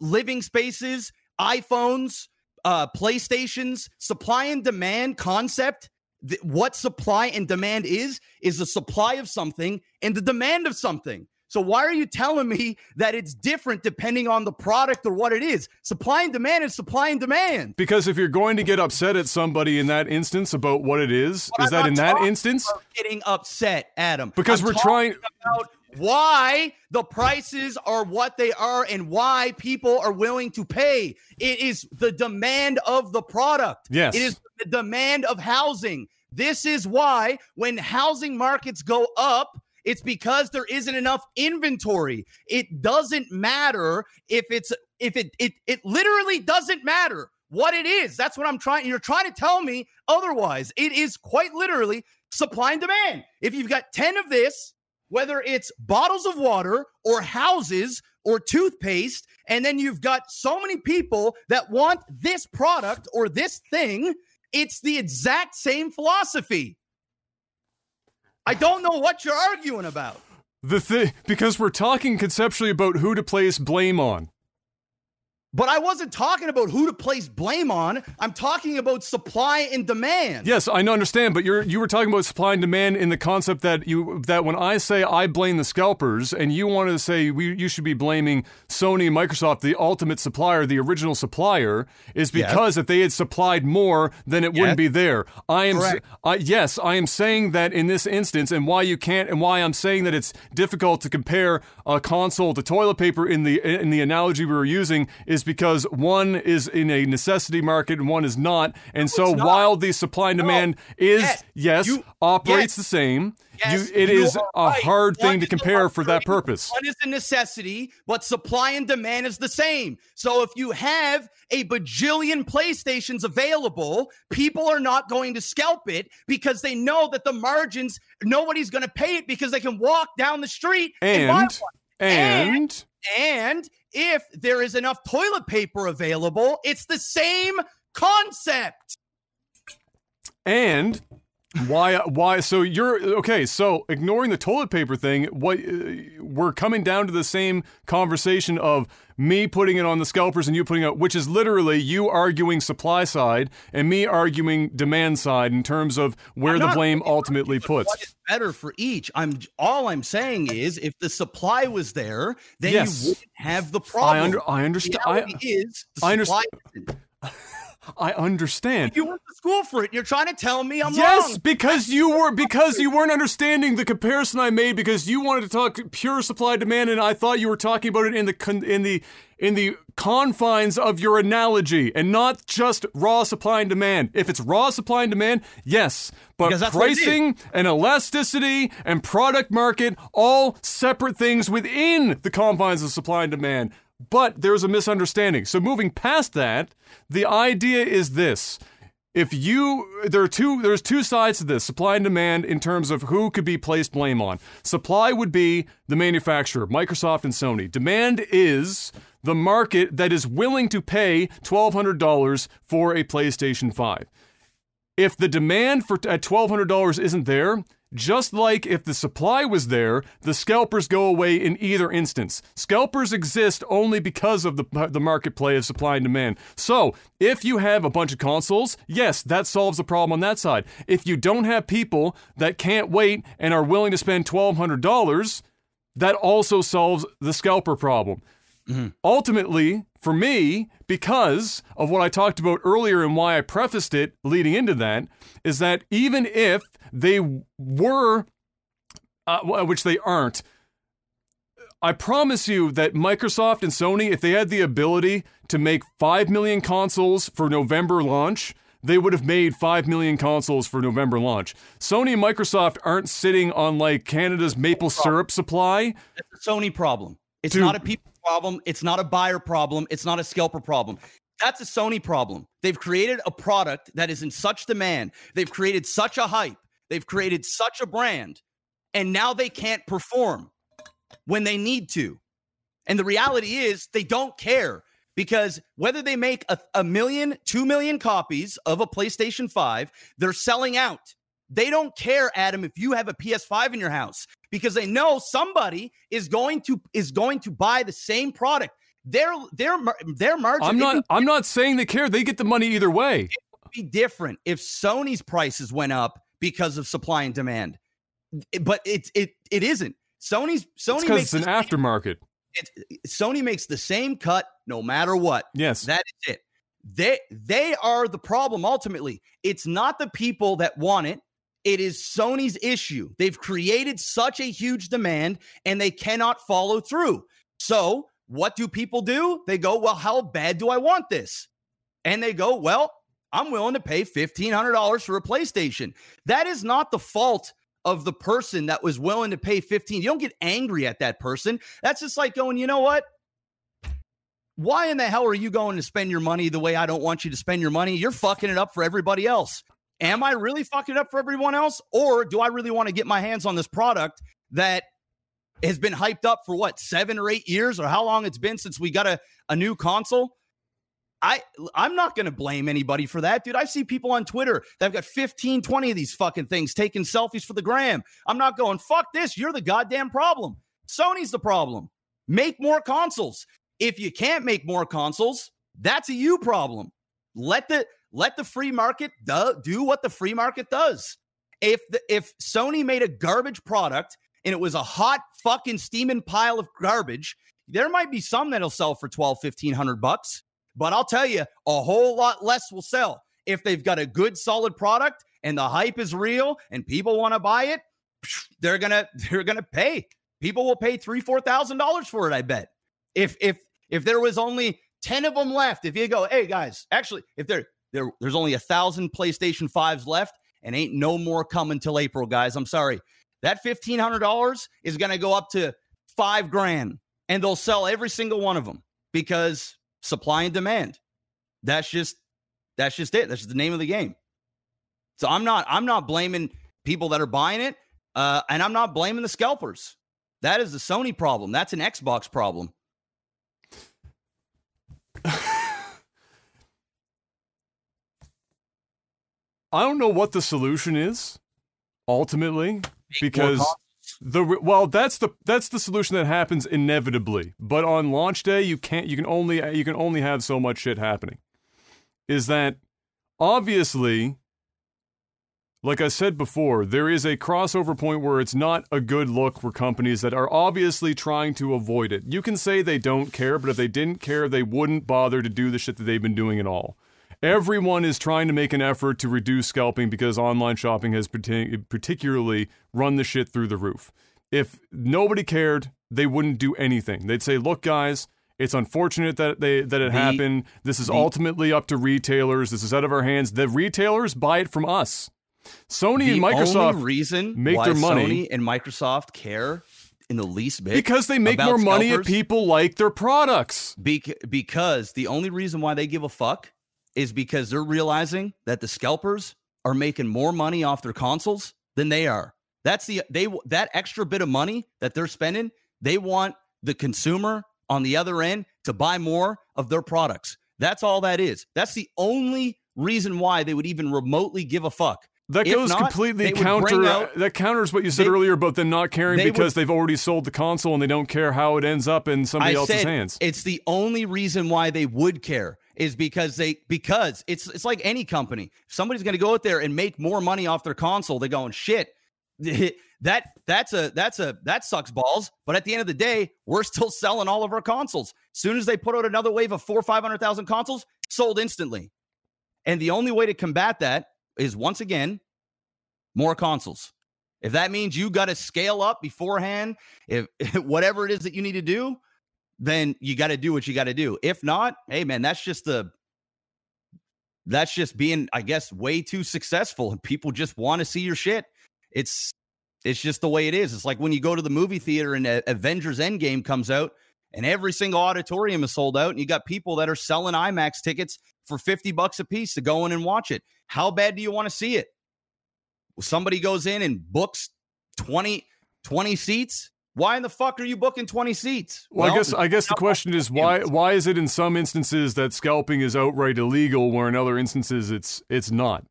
living spaces, iPhones, uh, PlayStations. Supply and demand concept. th- what supply and demand is is the supply of something and the demand of something. So why are you telling me that it's different depending on the product or what it is? Supply and demand is supply and demand. Because if you're going to get upset at somebody in that instance about what it is, But is I'm that in that instance? getting upset, Adam. Because I'm we're trying- about why the prices are what they are and why people are willing to pay. It is the demand of the product. Yes. It is the demand of housing. This is why when housing markets go up, it's because there isn't enough inventory. It doesn't matter if it's if it it it literally doesn't matter what it is. That's what I'm trying. You're trying to tell me otherwise. It is quite literally supply and demand. If you've got 10 of this whether it's bottles of water or houses or toothpaste. And then you've got so many people that want this product or this thing. It's the exact same philosophy. I don't know what you're arguing about. The because we're talking conceptually about who to place blame on. But I wasn't talking about who to place blame on. I'm talking about supply and demand. Yes, I understand, but you're you were talking about supply and demand in the concept that you that when I say I blame the scalpers and you wanted to say we you should be blaming Sony and Microsoft, the ultimate supplier, the original supplier, is because if they had supplied more, then it wouldn't be there. I am I, yes, I am saying that in this instance, and why you can't, and why I'm saying that it's difficult to compare a console to toilet paper in the in the analogy we were using is is because one is in a necessity market and one is not. And no, so while the supply and demand no. is, yes, yes you, operates yes. the same, Yes, you, it is a right. hard one thing to compare for that purpose. One is a necessity, but supply and demand is the same. So if you have a bajillion PlayStations available, people are not going to scalp it because they know that the margins, nobody's going to pay it because they can walk down the street and, and, and and if there is enough toilet paper available, it's the same concept. And why why so you're okay so ignoring the toilet paper thing what uh, we're coming down to the same conversation of me putting it on the scalpers and you putting it which is literally you arguing supply side and me arguing demand side in terms of where the blame ultimately puts. what is better for each. I'm all i'm saying is if the supply was there then yes. you wouldn't have the problem. I, under, I understand I, is I understand I understand. You went to school for it. You're trying to tell me I'm yes, wrong. Yes, because you were because you weren't understanding the comparison I made because you wanted to talk pure supply and demand and I thought you were talking about it in the in the in the confines of your analogy and not just raw supply and demand. If it's raw supply and demand, yes, but pricing and elasticity and product market all separate things within the confines of supply and demand. But there's a misunderstanding. So moving past that, the idea is this. If you there are two there's two sides to this, supply and demand in terms of who could be placed blame on. Supply would be the manufacturer, Microsoft and Sony. Demand is the market that is willing to pay $1200 for a PlayStation 5. If the demand for at $1200 isn't there, just like if the supply was there, the scalpers go away in either instance. Scalpers exist only because of the, the market play of supply and demand. So, if you have a bunch of consoles, yes, that solves the problem on that side. If you don't have people that can't wait and are willing to spend $1,200, that also solves the scalper problem. Mm-hmm. Ultimately, for me, because of what I talked about earlier and why I prefaced it leading into that, is that even if they were, uh, which they aren't, I promise you that Microsoft and Sony, if they had the ability to make 5 million consoles for November launch, they would have made 5 million consoles for November launch. Sony and Microsoft aren't sitting on like Canada's maple syrup supply. It's a Sony problem. It's to, not a people problem. It's not a buyer problem. It's not a scalper problem. That's a Sony problem. They've created a product that is in such demand. They've created such a hype. They've created such a brand. And now they can't perform when they need to. And the reality is they don't care because whether they make a, a million, two million copies of a PlayStation 5, they're selling out. They don't care, Adam, if you have a PS5 in your house because they know somebody is going to is going to buy the same product. Their their their margin. I'm not. I'm not saying they care. They get the money either way. It would be different if Sony's prices went up because of supply and demand, but it it it isn't. Sony's Sony because it's, it's an aftermarket. It, Sony makes the same cut no matter what. Yes, that is it. They they are the problem ultimately. It's not the people that want it. It is Sony's issue. They've created such a huge demand and they cannot follow through. So, what do people do? They go, Well, how bad do I want this? And they go, Well, I'm willing to pay $1,500 for a PlayStation. That is not the fault of the person that was willing to pay 15. You don't get angry at that person. That's just like going, you know what? Why in the hell are you going to spend your money the way I don't want you to spend your money? You're fucking it up for everybody else am I really fucking it up for everyone else? Or do I really want to get my hands on this product that has been hyped up for what seven or eight years, or how long it's been since we got a, a new console. I I'm not going to blame anybody for that, dude. I see people on Twitter that've got 15, 20 of these fucking things taking selfies for the gram. I'm not going, fuck this. You're the goddamn problem. Sony's the problem. Make more consoles. If you can't make more consoles, that's a you problem. Let the let the free market do, do what the free market does. If the, if Sony made a garbage product and it was a hot fucking steaming pile of garbage, there might be some that'll sell for 12, 1500 bucks. But I'll tell you, a whole lot less will sell if they've got a good, solid product and the hype is real and people want to buy it. They're gonna they're gonna pay. People will pay three, four thousand dollars for it. I bet. If if if there was only ten of them left, if you go, hey guys, actually, if there there there's only a thousand PlayStation fives left and ain't no more coming till April, guys. I'm sorry. That fifteen hundred dollars is gonna go up to five grand, and they'll sell every single one of them because supply and demand. That's just that's just it. That's just the name of the game. So I'm not I'm not blaming people that are buying it, uh, and I'm not blaming the scalpers. That is the Sony problem. That's an Xbox problem. I don't know what the solution is ultimately because the well that's the that's the solution that happens inevitably but on launch day you can't you can only you can only have so much shit happening is that obviously like I said before, there is a crossover point where it's not a good look for companies that are obviously trying to avoid it. You can say they don't care, but if they didn't care, they wouldn't bother to do the shit that they've been doing at all. Everyone is trying to make an effort to reduce scalping because online shopping has particularly run the shit through the roof. If nobody cared, they wouldn't do anything. They'd say, "Look, guys, it's unfortunate that they that it the, happened. This is the, ultimately up to retailers. This is out of our hands. The retailers buy it from us. Sony and Microsoft reason make their money. Sony and Microsoft care in the least bit because they make more money if people like their products. because the only reason why they give a fuck is because they're realizing that the scalpers are making more money off their consoles than they are. That's the they that extra bit of money that they're spending, they want the consumer on the other end to buy more of their products. That's all that is. That's the only reason why they would even remotely give a fuck. That if goes not, completely counter. Out, uh, that counters what you said they, earlier about them not caring they because would, they've already sold the console and they don't care how it ends up in somebody I else's hands. It's the only reason why they would care is because they because it's it's like any company. If somebody's going to go out there and make more money off their console, they're going shit. that that's a that's a that sucks balls. But at the end of the day, we're still selling all of our consoles. As soon as they put out another wave of four five hundred thousand consoles, sold instantly. And the only way to combat that is once again more consoles. If that means you got to scale up beforehand, if whatever it is that you need to do, then you got to do what you got to do. If not, hey man, that's just the that's just being, I guess, way too successful, and people just want to see your shit. It's it's just the way it is. It's like when you go to the movie theater and uh, Avengers Endgame comes out, and every single auditorium is sold out, and you got people that are selling IMAX tickets for fifty bucks a piece to go in and watch it. How bad do you want to see it? Somebody goes in and books 20, 20 seats why in the fuck are you booking 20 seats? Well, well I guess I guess the question is why why is it in some instances that scalping is outright illegal where in other instances it's it's not?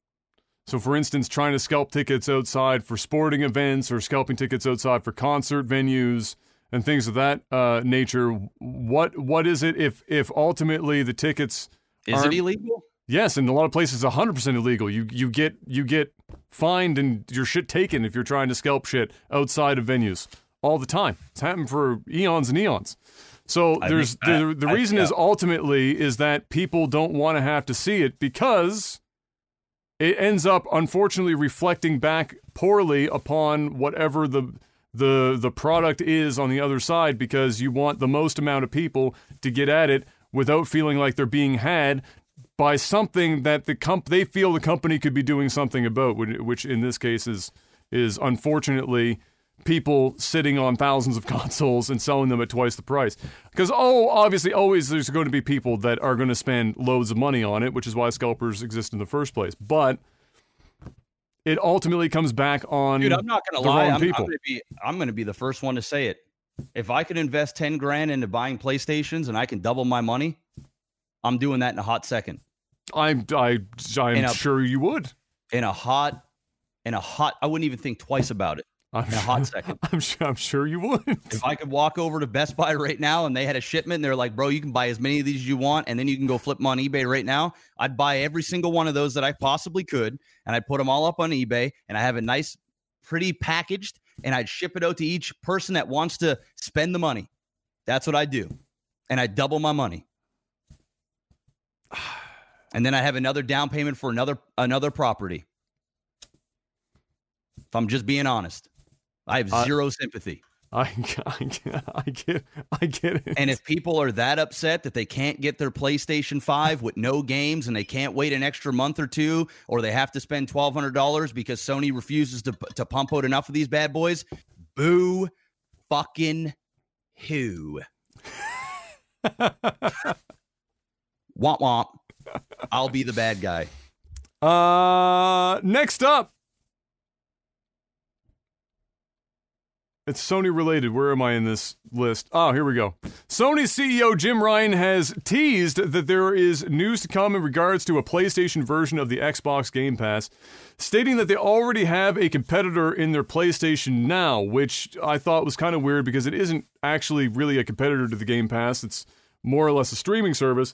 So for instance, trying to scalp tickets outside for sporting events or scalping tickets outside for concert venues and things of that uh, nature, what what is it if if ultimately the tickets Is it illegal? Yes, in a lot of places 100% illegal. You you get you get fined and your shit taken if you're trying to scalp shit outside of venues all the time. It's happened for eons and eons. So I there's the, the reason I, yeah. is ultimately is that people don't want to have to see it because it ends up unfortunately reflecting back poorly upon whatever the the the product is on the other side because you want the most amount of people to get at it without feeling like they're being had by something that the comp they feel the company could be doing something about which in this case is is unfortunately people sitting on thousands of consoles and selling them at twice the price. Because, oh, obviously, always there's going to be people that are going to spend loads of money on it, which is why scalpers exist in the first place. But it ultimately comes back on Dude, I'm not going to lie. I'm, I'm, gonna be, I'm gonna be the first one to say it. If I could invest 10 grand into buying PlayStations and I can double my money, I'm doing that in a hot second. I'm I I'm a- sure you would. In a hot, in a hot, I wouldn't even think twice about it. I'm In a sure, hot second. I'm sure I'm sure you would. If I could walk over to Best Buy right now and they had a shipment and they're like, bro, you can buy as many of these as you want and then you can go flip them on eBay right now, I'd buy every single one of those that I possibly could and I'd put them all up on eBay and I have a nice, pretty packaged and I'd ship it out to each person that wants to spend the money. That's what I do. And I double my money. And then I have another down payment for another another property. If I'm just being honest, I have Uh, zero sympathy. I, I, I get I get it. And if people are that upset that they can't get their PlayStation 5 with no games and they can't wait an extra month or two, or they have to spend $1,200 because Sony refuses to, to pump out enough of these bad boys, boo fucking who. womp womp. I'll be the bad guy. Uh, next up, it's Sony related. Where am I in this list? Oh, here we go. Sony CEO Jim Ryan has teased that there is news to come in regards to a PlayStation version of the Xbox Game Pass, stating that they already have a competitor in their PlayStation Now, which I thought was kind of weird because it isn't actually really a competitor to the Game Pass. It's more or less a streaming service.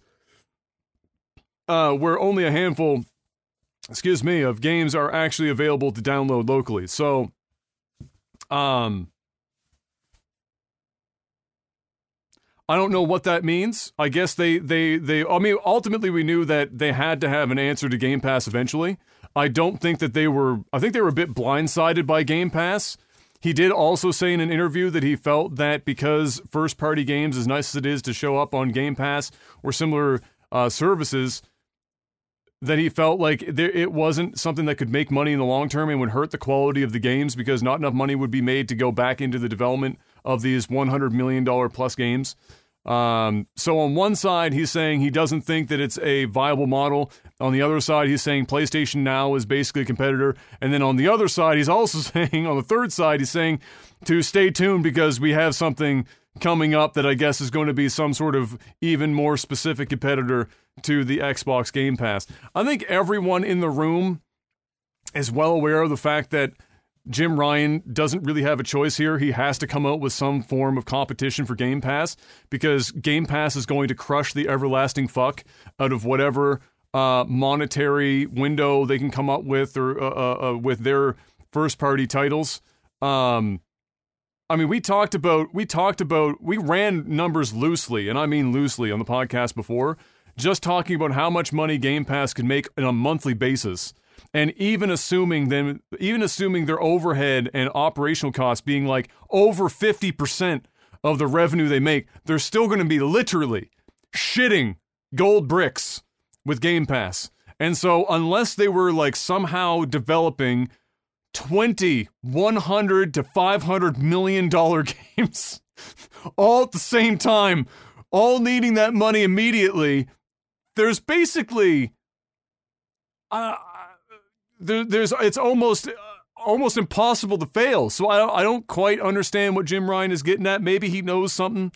Uh, where only a handful excuse me, of games are actually available to download locally. So, um, I don't know what that means. I guess they, they, they, I mean, ultimately we knew that they had to have an answer to Game Pass eventually. I don't think that they were, I think they were a bit blindsided by Game Pass. He did also say in an interview that he felt that because first party games, as nice as it is to show up on Game Pass or similar uh, services, that he felt like there, it wasn't something that could make money in the long term and would hurt the quality of the games because not enough money would be made to go back into the development of these $100 million plus games. Um, so on one side, he's saying he doesn't think that it's a viable model. On the other side, he's saying PlayStation Now is basically a competitor. And then on the other side, he's also saying, on the third side, he's saying to stay tuned because we have something coming up that I guess is going to be some sort of even more specific competitor to the Xbox Game Pass. I think everyone in the room is well aware of the fact that Jim Ryan doesn't really have a choice here. He has to come out with some form of competition for Game Pass because Game Pass is going to crush the everlasting fuck out of whatever uh, monetary window they can come up with or uh, uh, uh, with their first party titles. Um, I mean, we talked about we talked about we ran numbers loosely, and I mean loosely on the podcast before, just talking about how much money Game Pass could make on a monthly basis. And even assuming them even assuming their overhead and operational costs being like over 50% of the revenue they make, they're still going to be literally shitting gold bricks with Game Pass. And so unless they were like somehow developing 20, 100 to 500 million dollar games all at the same time, all needing that money immediately, there's basically uh, there, there's it's almost uh, almost impossible to fail. So I I don't quite understand what Jim Ryan is getting at. Maybe he knows something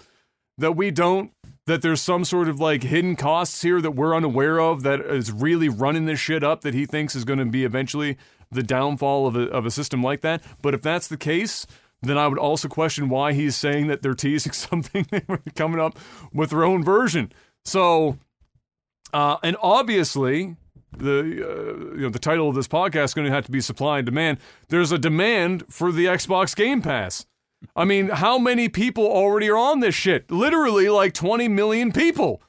that we don't. That there's some sort of like hidden costs here that we're unaware of that is really running this shit up that he thinks is going to be eventually the downfall of a, of a system like that. But if that's the case, then I would also question why he's saying that they're teasing something coming up with their own version. So, uh, and obviously, the uh, you know the title of this podcast is going to have to be supply and demand. There's a demand for the Xbox Game Pass. I mean, how many people already are on this shit? Literally, like 20 million people.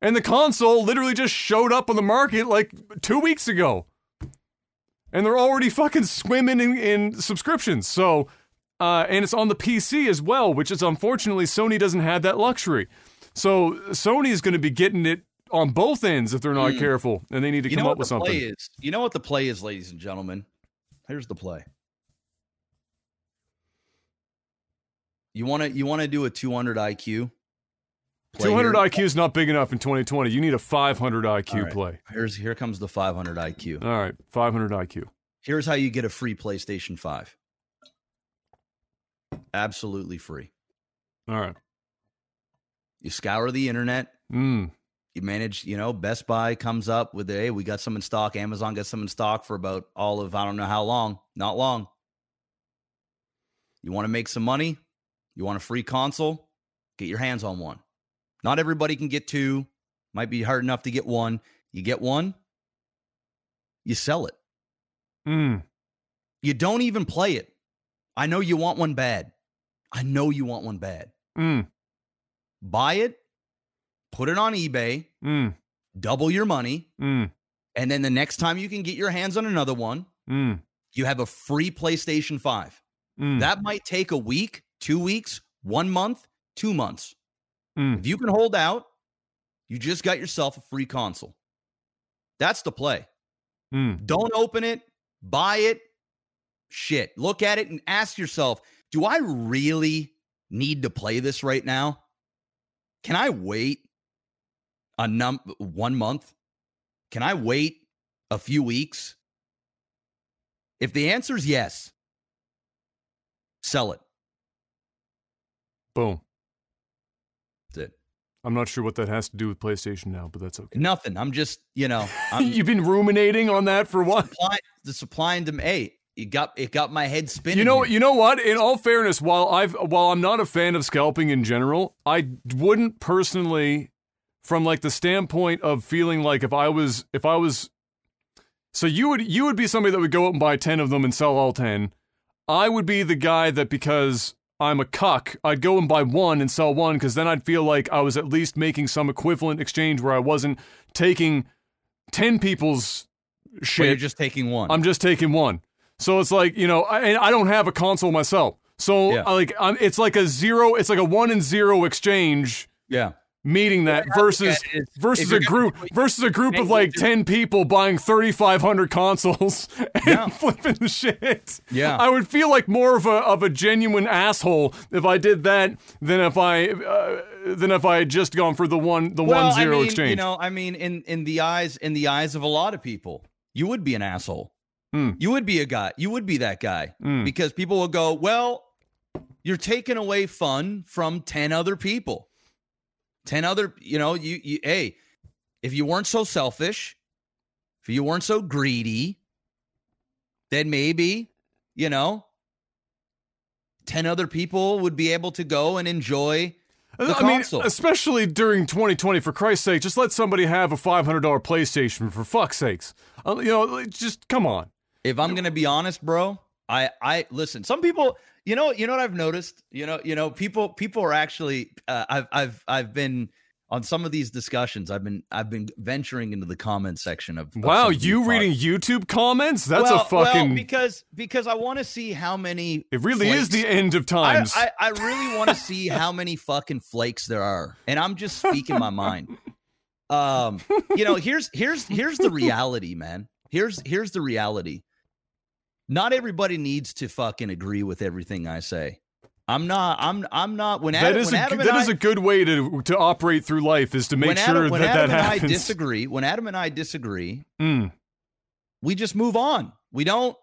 And the console literally just showed up on the market like two weeks ago. And they're already fucking swimming in, in subscriptions. So, uh, and it's on the PC as well, which is unfortunately Sony doesn't have that luxury. So Sony is going to be getting it on both ends if they're not Mm. careful, and they need to You come up with something. is? You know what the play is, ladies and gentlemen? Here's the play. You want to you want to do a 200 IQ? 200 here? IQ is not big enough in 2020. You need a 500 IQ right. play. Here's here comes the 500 IQ. All right, 500 IQ. Here's how you get a free PlayStation 5. Absolutely free. All right. You scour the internet. Mm. You manage, you know, Best Buy comes up with, hey, we got some in stock. Amazon got some in stock for about all of, I don't know how long, not long. You want to make some money? You want a free console? Get your hands on one. Not everybody can get two. Might be hard enough to get one. You get one, you sell it. Mm. You don't even play it. I know you want one bad. I know you want one bad. Mm. Buy it, put it on eBay, Mm. double your money, Mm. and then the next time you can get your hands on another one, Mm. you have a free PlayStation 5. Mm. That might take a week, two weeks, one month, two months. Mm. If you can hold out, you just got yourself a free console. That's the play. Mm. Don't open it, buy it. Shit. Look at it and ask yourself, do I really need to play this right now? Can I wait a num one month? Can I wait a few weeks? If the answer is yes, sell it. Boom. That's it. I'm not sure what that has to do with PlayStation now, but that's okay. Nothing. I'm just, you know, I'm You've been ruminating on that for what? supply, the supply and demand. Hey, it got it got my head spinning. You know, here. you know what? In all fairness, while I've while I'm not a fan of scalping in general, I wouldn't personally, from like the standpoint of feeling like if I was if I was, so you would you would be somebody that would go out and buy ten of them and sell all ten. I would be the guy that because I'm a cuck, I'd go and buy one and sell one because then I'd feel like I was at least making some equivalent exchange where I wasn't taking ten people's But shit. you're just taking one. I'm just taking one. So it's like you know, I, and I don't have a console myself. So Yeah. I like, I'm, it's like a zero. It's like a one and zero exchange yeah. Meeting that versus at is, versus a group gonna do it, versus a group of like ten people buying thirty five hundred consoles and Yeah. flipping the shit. Yeah. I would feel like more of a of a genuine asshole if I did that than if I uh, than if I had just gone for the one the well, one zero I mean, exchange. You know, I mean, in in the eyes in the eyes of a lot of people, you would be an asshole. Hmm. You would be a guy. You would be that guy Mm. because people will go, "Well, you're taking away fun from ten other people, ten other. You know, you you hey, if you weren't so selfish, if you weren't so greedy, then maybe you know." 10 other people would be able to go and enjoy the I mean, console. especially during 2020, for Christ's sake, just let somebody have a $500 PlayStation, for fuck's sakes. Uh, you know, just come on. If I'm gonna be honest, bro, I I listen. Some people, you know, you know what I've noticed. You know, you know, people people are actually. Uh, I've I've I've been on some of these discussions. I've been I've been venturing into the comment section of. of Wow, some of these you reading YouTube comments? That's well, a fucking. well, because because I want to see how many. it really is the end of I, times. I, I really want to see how many fucking flakes there are, and I'm just speaking my mind. Um, you know, here's here's here's the reality, man. Here's here's the reality. Not everybody needs to fucking agree with everything I say. I'm not. I'm. I'm not. When that Adam, is when a Adam that and is I, a good way to to operate through life is to make sure Adam, when that Adam that and I disagree, when Adam and I disagree, Mm, we just move on. We don't.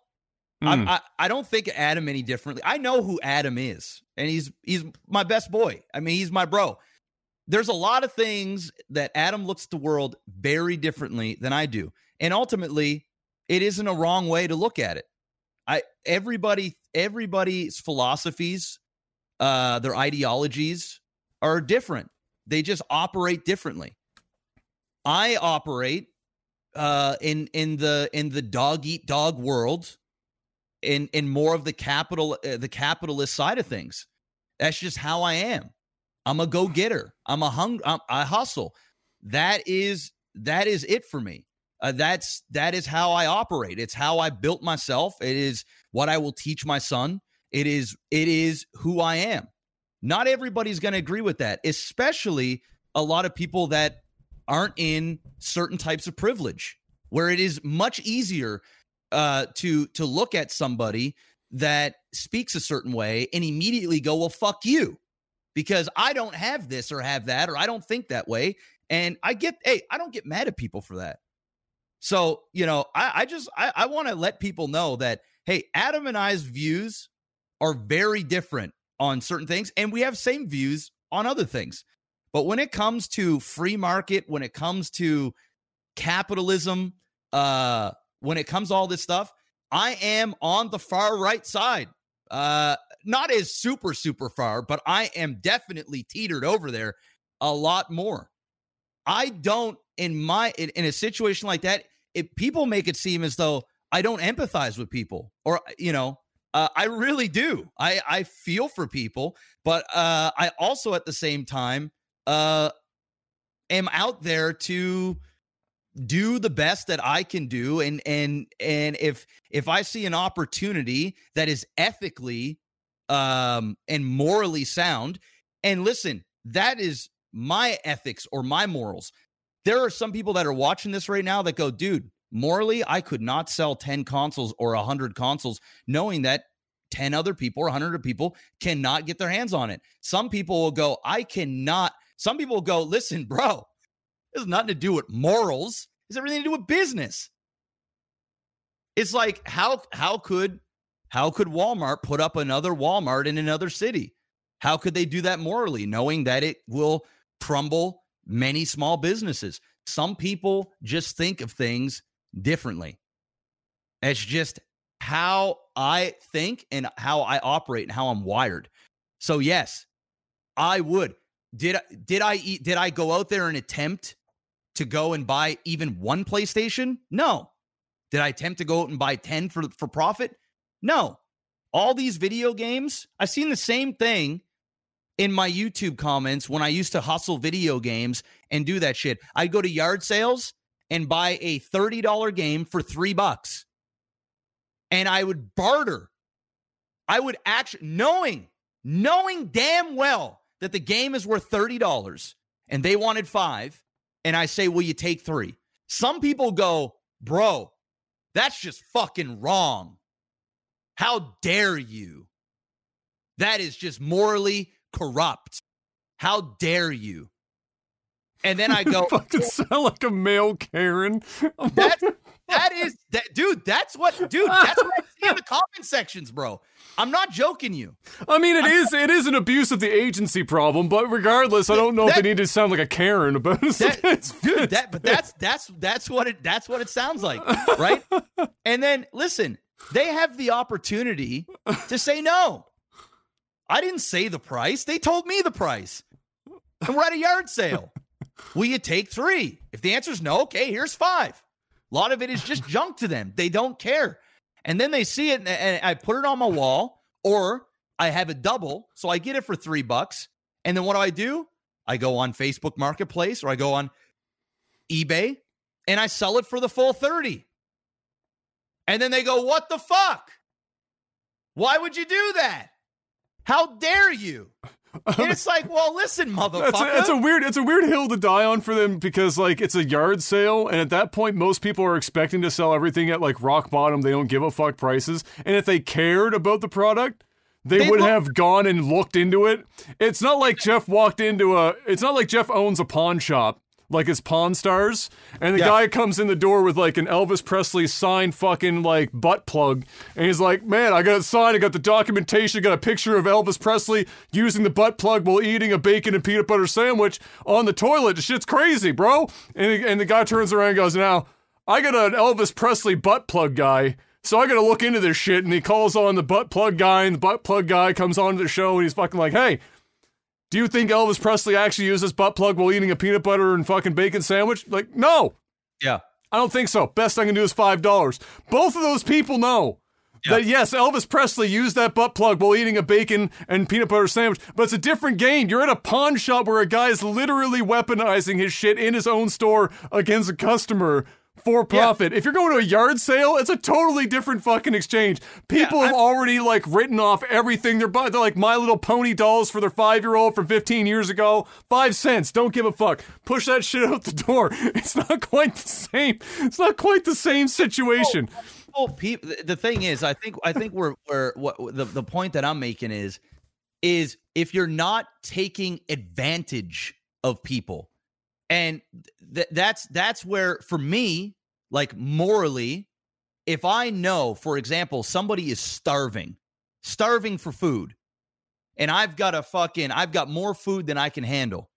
mm. I'm- I, I don't think Adam any differently. I know who Adam is, and he's he's my best boy. I mean, he's my bro. There's a lot of things that Adam looks at the world very differently than I do, and ultimately, it isn't a wrong way to look at it. I everybody everybody's philosophies, uh, their ideologies are different. They just operate differently. I operate uh, in in the in the dog eat dog world in in more of the capital uh, the capitalist side of things. That's just how I am. I'm a go getter. I'm a hung. I'm, I hustle. That is that is it for me. Uh, that's that is how I operate. It's how I built myself. It is what I will teach my son. It is it is who I am. Not everybody's going to agree with that, especially a lot of people that aren't in certain types of privilege, where it is much easier uh, to to look at somebody that speaks a certain way and immediately go, "Well, fuck you," because I don't have this or have that or I don't think that way. And I get, hey, I don't get mad at people for that. So you know, I, I just I, I want to let people know that hey, Adam and I's views are very different on certain things and we have same views on other things. But when it comes to free market, when it comes to capitalism, uh when it comes to all this stuff, I am on the far right side. Uh not as super super far, but I am definitely teetered over there a lot more. I don't in my in, in a situation like that, if people make it seem as though I don't empathize with people or you know, uh, I really do. I I feel for people, but uh, I also at the same time uh, am out there to do the best that I can do, and and and if if I see an opportunity that is ethically um, and morally sound, and listen, that is my ethics or my morals. There are some people that are watching this right now that go, dude, morally, I could not sell 10 consoles or 100 consoles knowing that 10 other people or 100 people cannot get their hands on it. Some people will go, I cannot. Some people will go, listen, bro, this has nothing to do with morals. It's everything to do with business. It's like how how could how could Walmart put up another Walmart in another city? How could they do that morally, knowing that it will crumble many small businesses? Some people just think of things differently. It's just how I think and how I operate and how I'm wired. So yes, I would. Did did I eat did I go out there and attempt to go and buy even one PlayStation? No. Did I attempt to go out and buy 10 for for profit? No. All these video games, I've seen the same thing in my YouTube comments when I used to hustle video games and do that shit. I'd go to yard sales and buy a $30 game for 3 bucks. And I would barter. I would actually knowing knowing damn well that the game is worth $30 and they wanted 5 and I say, "Will you take 3?" Some people go, "Bro, that's just fucking wrong." How dare you? That is just morally corrupt. How dare you? And then I go, fucking sound like a male Karen. that, that is that dude, that's what dude, that's what I see in the comment sections, bro. I'm not joking you. I mean, it is it is an abuse of the agency problem, but regardless, I don't know That- if they need to sound like a Karen about it. That, It's- dude, that but that's that's that's what it that's what it sounds like, right? And then listen, they have the opportunity to say no. I didn't say the price. They told me the price. And we're at a yard sale. Will you take three? If the answer is no, okay, here's five. A lot of it is just junk to them. They don't care. And then they see it and, I put it on my wall, or I have a double. So I get it for three bucks. And then what do I do? I go on Facebook Marketplace or I go on eBay and I sell it for the full 30. And then they go, What the fuck? Why would you do that? How dare you? And it's like, well, listen, motherfucker. It's a, it's a weird it's a weird hill to die on for them because like it's a yard sale and at that point most people are expecting to sell everything at like rock bottom they don't give a fuck prices and if they cared about the product they, They would look- have gone and looked into it. It's not like Jeff walked into a it's not like Jeff owns a pawn shop like it's Pawn Stars and the Yeah. guy comes in the door with like an Elvis Presley signed fucking like butt plug and he's like, "Man, I got it signed, I got the documentation, I got a picture of Elvis Presley using the butt plug while eating a bacon and peanut butter sandwich on the toilet. The shit's crazy, bro." And the, and the guy turns around and goes, "Now, I got an Elvis Presley butt plug guy." So I gotta look into this shit, and he calls on the butt plug guy, and the butt plug guy comes onto the show, and he's fucking like, "Hey, do you think Elvis Presley actually used this butt plug while eating a peanut butter and fucking bacon sandwich? Like, no, yeah. I don't think so. Best I can do is five dollars. Both of those people know that yes, Elvis Presley used that butt plug while eating a bacon and peanut butter sandwich, but it's a different game. You're at a pawn shop where a guy is literally weaponizing his shit in his own store against a customer. For profit. If you're going to a yard sale, it's a totally different fucking exchange. People have already like written off everything they're buying. They're like My Little Pony dolls for their five year old from 15 years ago. Five cents. Don't give a fuck. Push that shit out the door. It's not quite the same. It's not quite the same situation. Well, people, the thing is, I think I think we're we're what the the point that I'm making is is if you're not taking advantage of people, and th- that's that's where for me, like morally, if I know, for example, somebody is starving, starving for food, and I've got a fucking I've got more food than I can handle.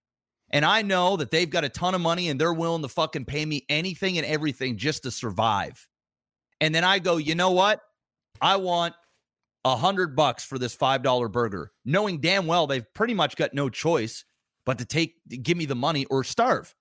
And I know that they've got a ton of money and they're willing to fucking pay me anything and everything just to survive. And then I go, you know what? I want a hundred bucks for this five dollar burger, knowing damn well they've pretty much got no choice but to take give me the money or starve.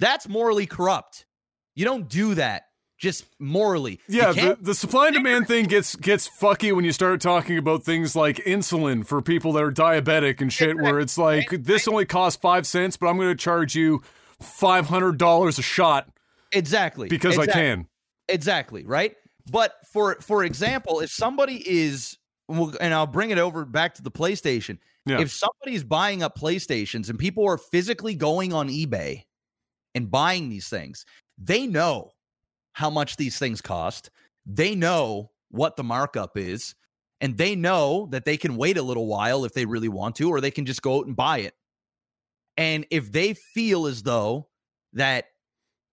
That's morally corrupt. You don't do that just morally. Yeah, the, the supply and demand thing gets gets fucky when you start talking about things like insulin for people that are diabetic and shit, where it's like this only costs five cents, but I'm going to charge you five hundred dollars a shot. Exactly, because exactly. I can. Exactly right. But for for example, if somebody is, and I'll bring it over back to the PlayStation. Yeah. If somebody's buying up PlayStations and people are physically going on eBay and buying these things, they know how much these things cost. They know what the markup is, and they know that they can wait a little while if they really want to, or they can just go out and buy it. And if they feel as though that,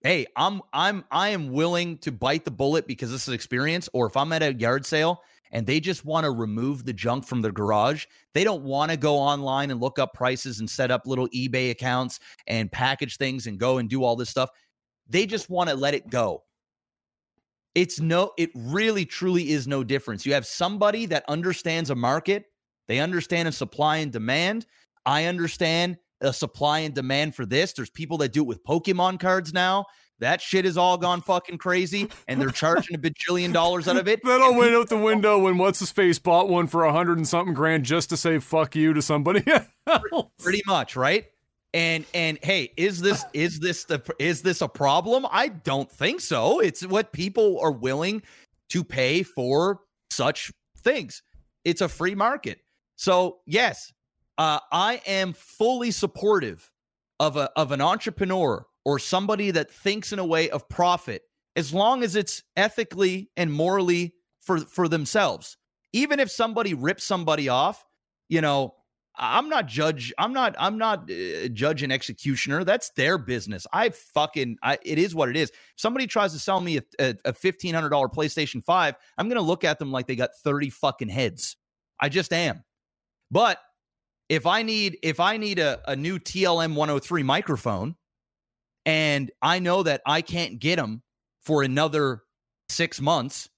hey, I'm I'm I am willing to bite the bullet because this is experience, or if I'm at a yard sale and they just want to remove the junk from their garage. They don't want to go online and look up prices and set up little eBay accounts and package things and go and do all this stuff. They just want to let it go. It's no, it really truly is no difference. You have somebody that understands a market, they understand a supply and demand. I understand a supply and demand for this. There's people that do it with Pokemon cards now. That shit has all gone fucking crazy, and they're charging a bajillion dollars out of it. that all went out the window when what's his face bought one for a hundred and something grand just to say fuck you to somebody. Pretty much, right? and and hey is this is this the is this a problem i don't think so it's what people are willing to pay for such things it's a free market so yes uh, i am fully supportive of a of an entrepreneur or somebody that thinks in a way of profit as long as it's ethically and morally for for themselves even if somebody rips somebody off you know I'm not judge. I'm not. I'm not uh, judge and executioner. That's their business. I fucking. I, it is what it is. If somebody tries to sell me a, a, a fifteen hundred dollar PlayStation Five. I'm gonna look at them like they got thirty fucking heads. I just am. But if I need if I need a, a new TLM 103 microphone, and I know that I can't get them for another six months,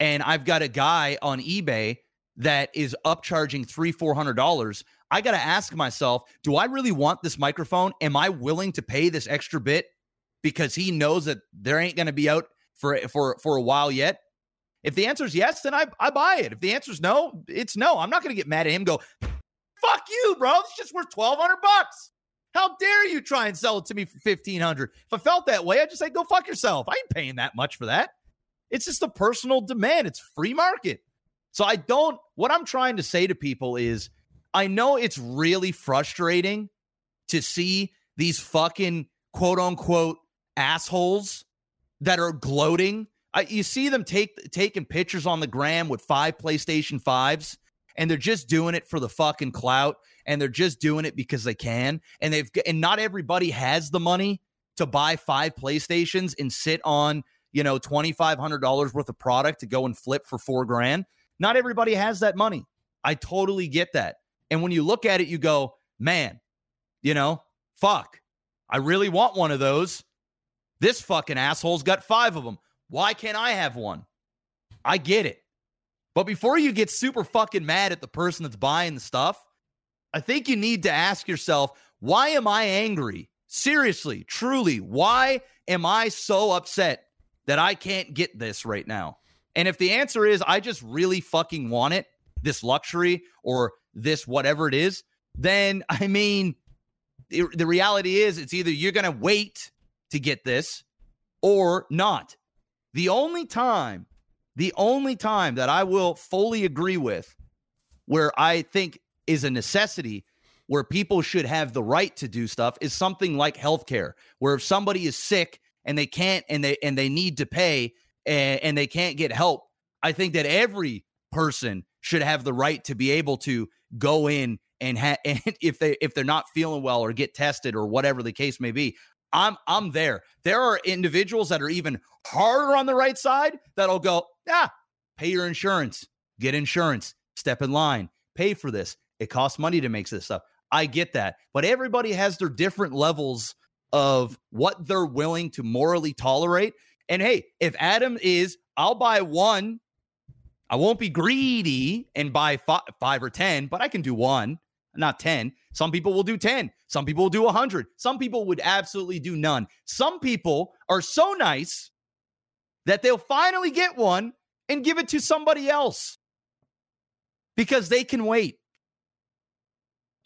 and I've got a guy on eBay that is upcharging three, four hundred dollars, I got to ask myself, do I really want this microphone? Am I willing to pay this extra bit because he knows that there ain't going to be out for for for a while yet? If the answer is yes, then I I buy it. If the answer is no, it's no. I'm not going to get mad at him. Go, fuck you, bro. It's just worth twelve hundred bucks. How dare you try and sell it to me for fifteen hundred? If I felt that way, I'd just say go fuck yourself. I ain't paying that much for that. It's just a personal demand. It's free market. So I don't, what I'm trying to say to people is I know it's really frustrating to see these fucking quote unquote assholes that are gloating. I, you see them take taking pictures on the gram with five PlayStation 5s and they're just doing it for the fucking clout and they're just doing it because they can and they've and not everybody has the money to buy five PlayStations and sit on, you know, $2500 worth of product to go and flip for 4 grand. Not everybody has that money. I totally get that. And when you look at it, you go, man, you know, fuck, I really want one of those. This fucking asshole's got five of them. Why can't I have one? I get it. But before you get super fucking mad at the person that's buying the stuff, I think you need to ask yourself, why am I angry? Seriously, truly, why am I so upset that I can't get this right now? And if the answer is, I just really fucking want it, this luxury or this whatever it is, then I mean, the, reality is it's either you're going to wait to get this or not. The only time, the only time that I will fully agree with where I think is a necessity where people should have the right to do stuff is something like healthcare, where if somebody is sick and they can't and they and they need to pay, and, and they can't get help, I think that every person should have the right to be able to go in and, ha- and if they if they're not feeling well or get tested or whatever the case may be. I'm I'm there. There are individuals that are even harder on the right side that'll go, yeah, pay your insurance, get insurance, step in line, pay for this. It costs money to make this stuff. I get that. But everybody has their different levels of what they're willing to morally tolerate. And hey, if Adam is, I'll buy one. I won't be greedy and buy five, five or 10, but I can do one, not 10. Some people will do 10. Some people will do 100. Some people would absolutely do none. Some people are so nice that they'll finally get one and give it to somebody else because they can wait.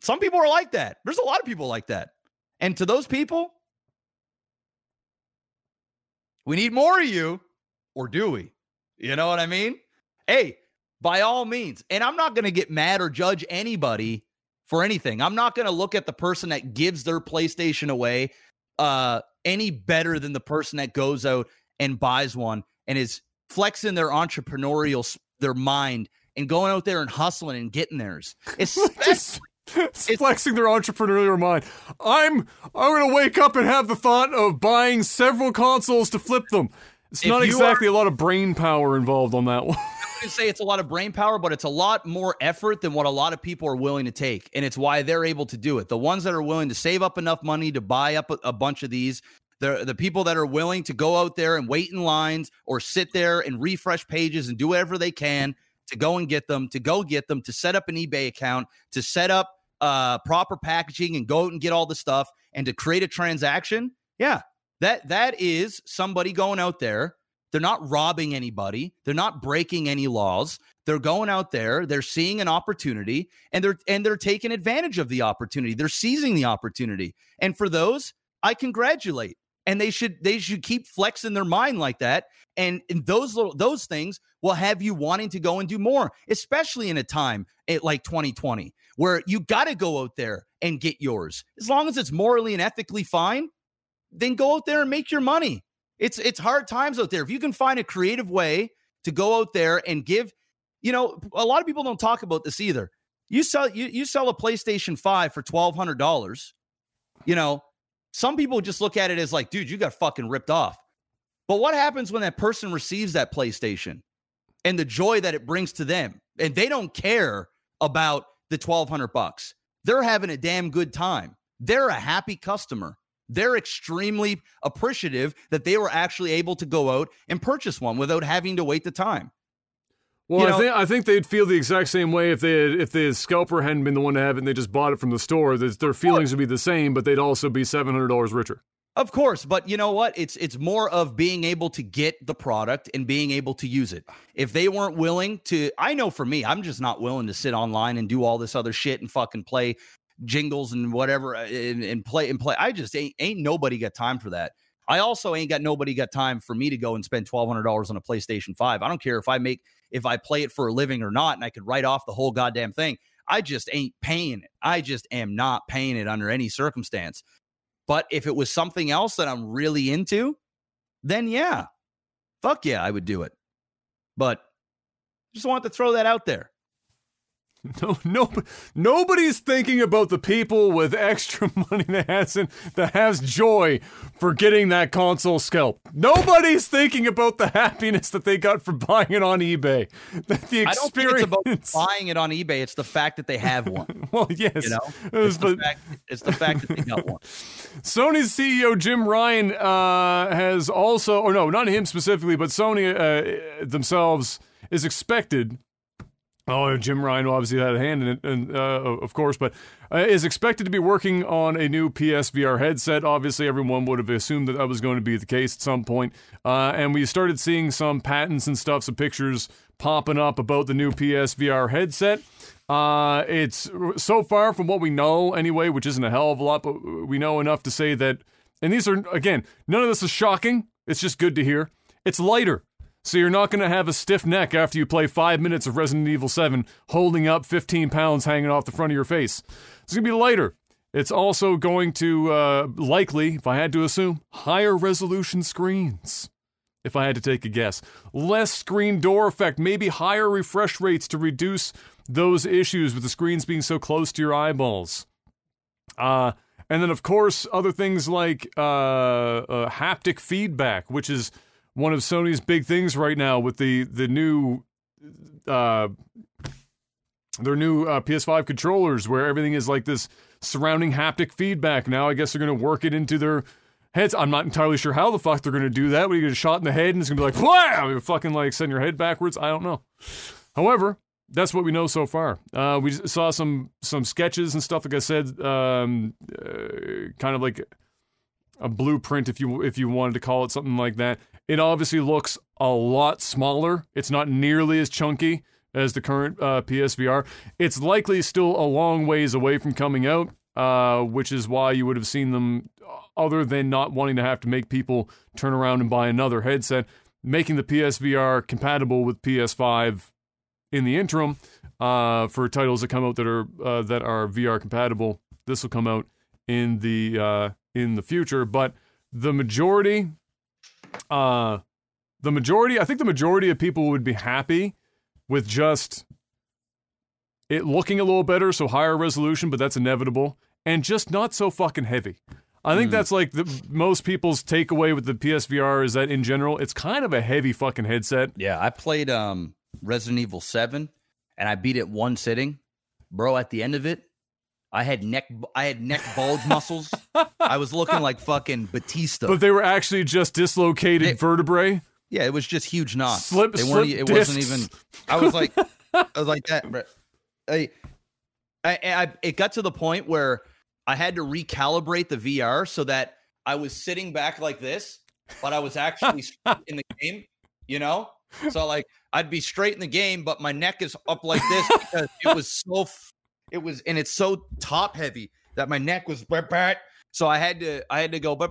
Some people are like that. There's a lot of people like that. And to those people, we need more of you, or do we? You know what I mean? Hey, by all means. And I'm not going to get mad or judge anybody for anything. I'm not going to look at the person that gives their PlayStation away uh, any better than the person that goes out and buys one and is flexing their entrepreneurial their mind and going out there and hustling and getting theirs. Especially it's flexing their entrepreneurial mind. I'm I'm gonna wake up and have the thought of buying several consoles to flip them. It's not exactly are, a lot of brain power involved on that one. I would say it's a lot of brain power, but it's a lot more effort than what a lot of people are willing to take, and it's why they're able to do it. The ones that are willing to save up enough money to buy up a, a bunch of these, the the people that are willing to go out there and wait in lines or sit there and refresh pages and do whatever they can to go and get them, to go get them, to set up an eBay account, to set up uh, proper packaging and go out and get all the stuff and to create a transaction, yeah, that that is somebody going out there. They're not robbing anybody. They're not breaking any laws. They're going out there. They're seeing an opportunity, and they're and they're taking advantage of the opportunity. They're seizing the opportunity. And for those, I congratulate. And they should they should keep flexing their mind like that. And, and those little those things will have you wanting to go and do more, especially in a time like 2020 where you got to go out there and get yours. As long as it's morally and ethically fine, then go out there and make your money. It's it's hard times out there. If you can find a creative way to go out there and give, you know, a lot of people don't talk about this either. You sell you you sell a PlayStation 5 for $1200. You know, some people just look at it as like, dude, you got fucking ripped off. But what happens when that person receives that PlayStation and the joy that it brings to them? And they don't care about the 1200 bucks. They're having a damn good time. They're a happy customer. They're extremely appreciative that they were actually able to go out and purchase one without having to wait the time. Well, you know, I think I think they'd feel the exact same way if they had, if the scalper hadn't been the one to have it and they just bought it from the store. Their feelings would be the same, but they'd also be seven hundred dollars richer. Of course, but you know what? It's it's more of being able to get the product and being able to use it. If they weren't willing to, I know for me, I'm just not willing to sit online and do all this other shit and fucking play jingles and whatever uh, and, and play and play. I just ain't ain't nobody got time for that. I also ain't got nobody got time for me to go and spend twelve hundred dollars on a PlayStation Five. I don't care if I make if I play it for a living or not, and I could write off the whole goddamn thing. I just ain't paying it. I just am not paying it under any circumstance. But if it was something else that I'm really into, then yeah, fuck yeah, I would do it. But just want to throw that out there. No, no, nobody's thinking about the people with extra money that hasn't that has joy for getting that console scalp. Nobody's thinking about the happiness that they got for buying it on eBay. The, the I don't think it's about buying it on eBay. It's the fact that they have one. well, yes, you know, it's, the fact, it's the fact that they got one. Sony's CEO Jim Ryan uh, has also, or no, not him specifically, but Sony uh, themselves is expected Oh, Jim Ryan obviously had a hand in it, and, uh, of course, but uh, is expected to be working on a new PSVR headset. Obviously, everyone would have assumed that that was going to be the case at some point. Uh, and we started seeing some patents and stuff, some pictures popping up about the new PSVR headset. Uh, it's so far from what we know, anyway, which isn't a hell of a lot, but we know enough to say that. And these are, again, none of this is shocking. It's just good to hear. It's lighter. So you're not going to have a stiff neck after you play five minutes of Resident Evil 7 holding up 15 pounds hanging off the front of your face. It's going to be lighter. It's also going to uh, likely, if I had to assume, higher resolution screens. If I had to take a guess, less screen door effect, maybe higher refresh rates to reduce those issues with the screens being so close to your eyeballs. Uh, and then, of course, other things like uh, uh, haptic feedback, which is one of Sony's big things right now with the the new uh, their new uh, PS5 controllers, where everything is like this surrounding haptic feedback. Now, I guess they're going to work it into their heads. I'm not entirely sure how the fuck they're going to do that. But you get a shot in the head and it's going to be like, wham! Fucking like send your head backwards. I don't know. However, that's what we know so far. Uh, we saw some some sketches and stuff. Like I said, um, uh, kind of like a blueprint, if you if you wanted to call it something like that. It obviously looks a lot smaller. It's not nearly as chunky as the current uh, PSVR. It's likely still a long ways away from coming out, uh, which is why you would have seen them, other than not wanting to have to make people turn around and buy another headset, making the PSVR compatible with PS5 in the interim uh, for titles that come out that are uh, that are VR compatible. This will come out in the uh, in the future, but the majority, uh, the majority, I think the majority of people would be happy with just it looking a little better, so higher resolution, but that's inevitable, and just not so fucking heavy. I think Mm. that's like the most people's takeaway with the PSVR is that in general, it's kind of a heavy fucking headset. Yeah, I played um Resident Evil 7 and I beat it one sitting. Bro, at the end of it, I had neck I had neck bulge muscles. I was looking like fucking Batista. But they were actually just dislocated They- vertebrae. yeah, it was just huge knots. Slip- they slip weren't it wasn't even I was like I was like that. I, I, I it got to the point where I had to recalibrate the VR so that I was sitting back like this, but I was actually in the game, you know? So like I'd be straight in the game, but my neck is up like this because it was so it was and it's so top heavy that my neck was brr. so I had to I had to go but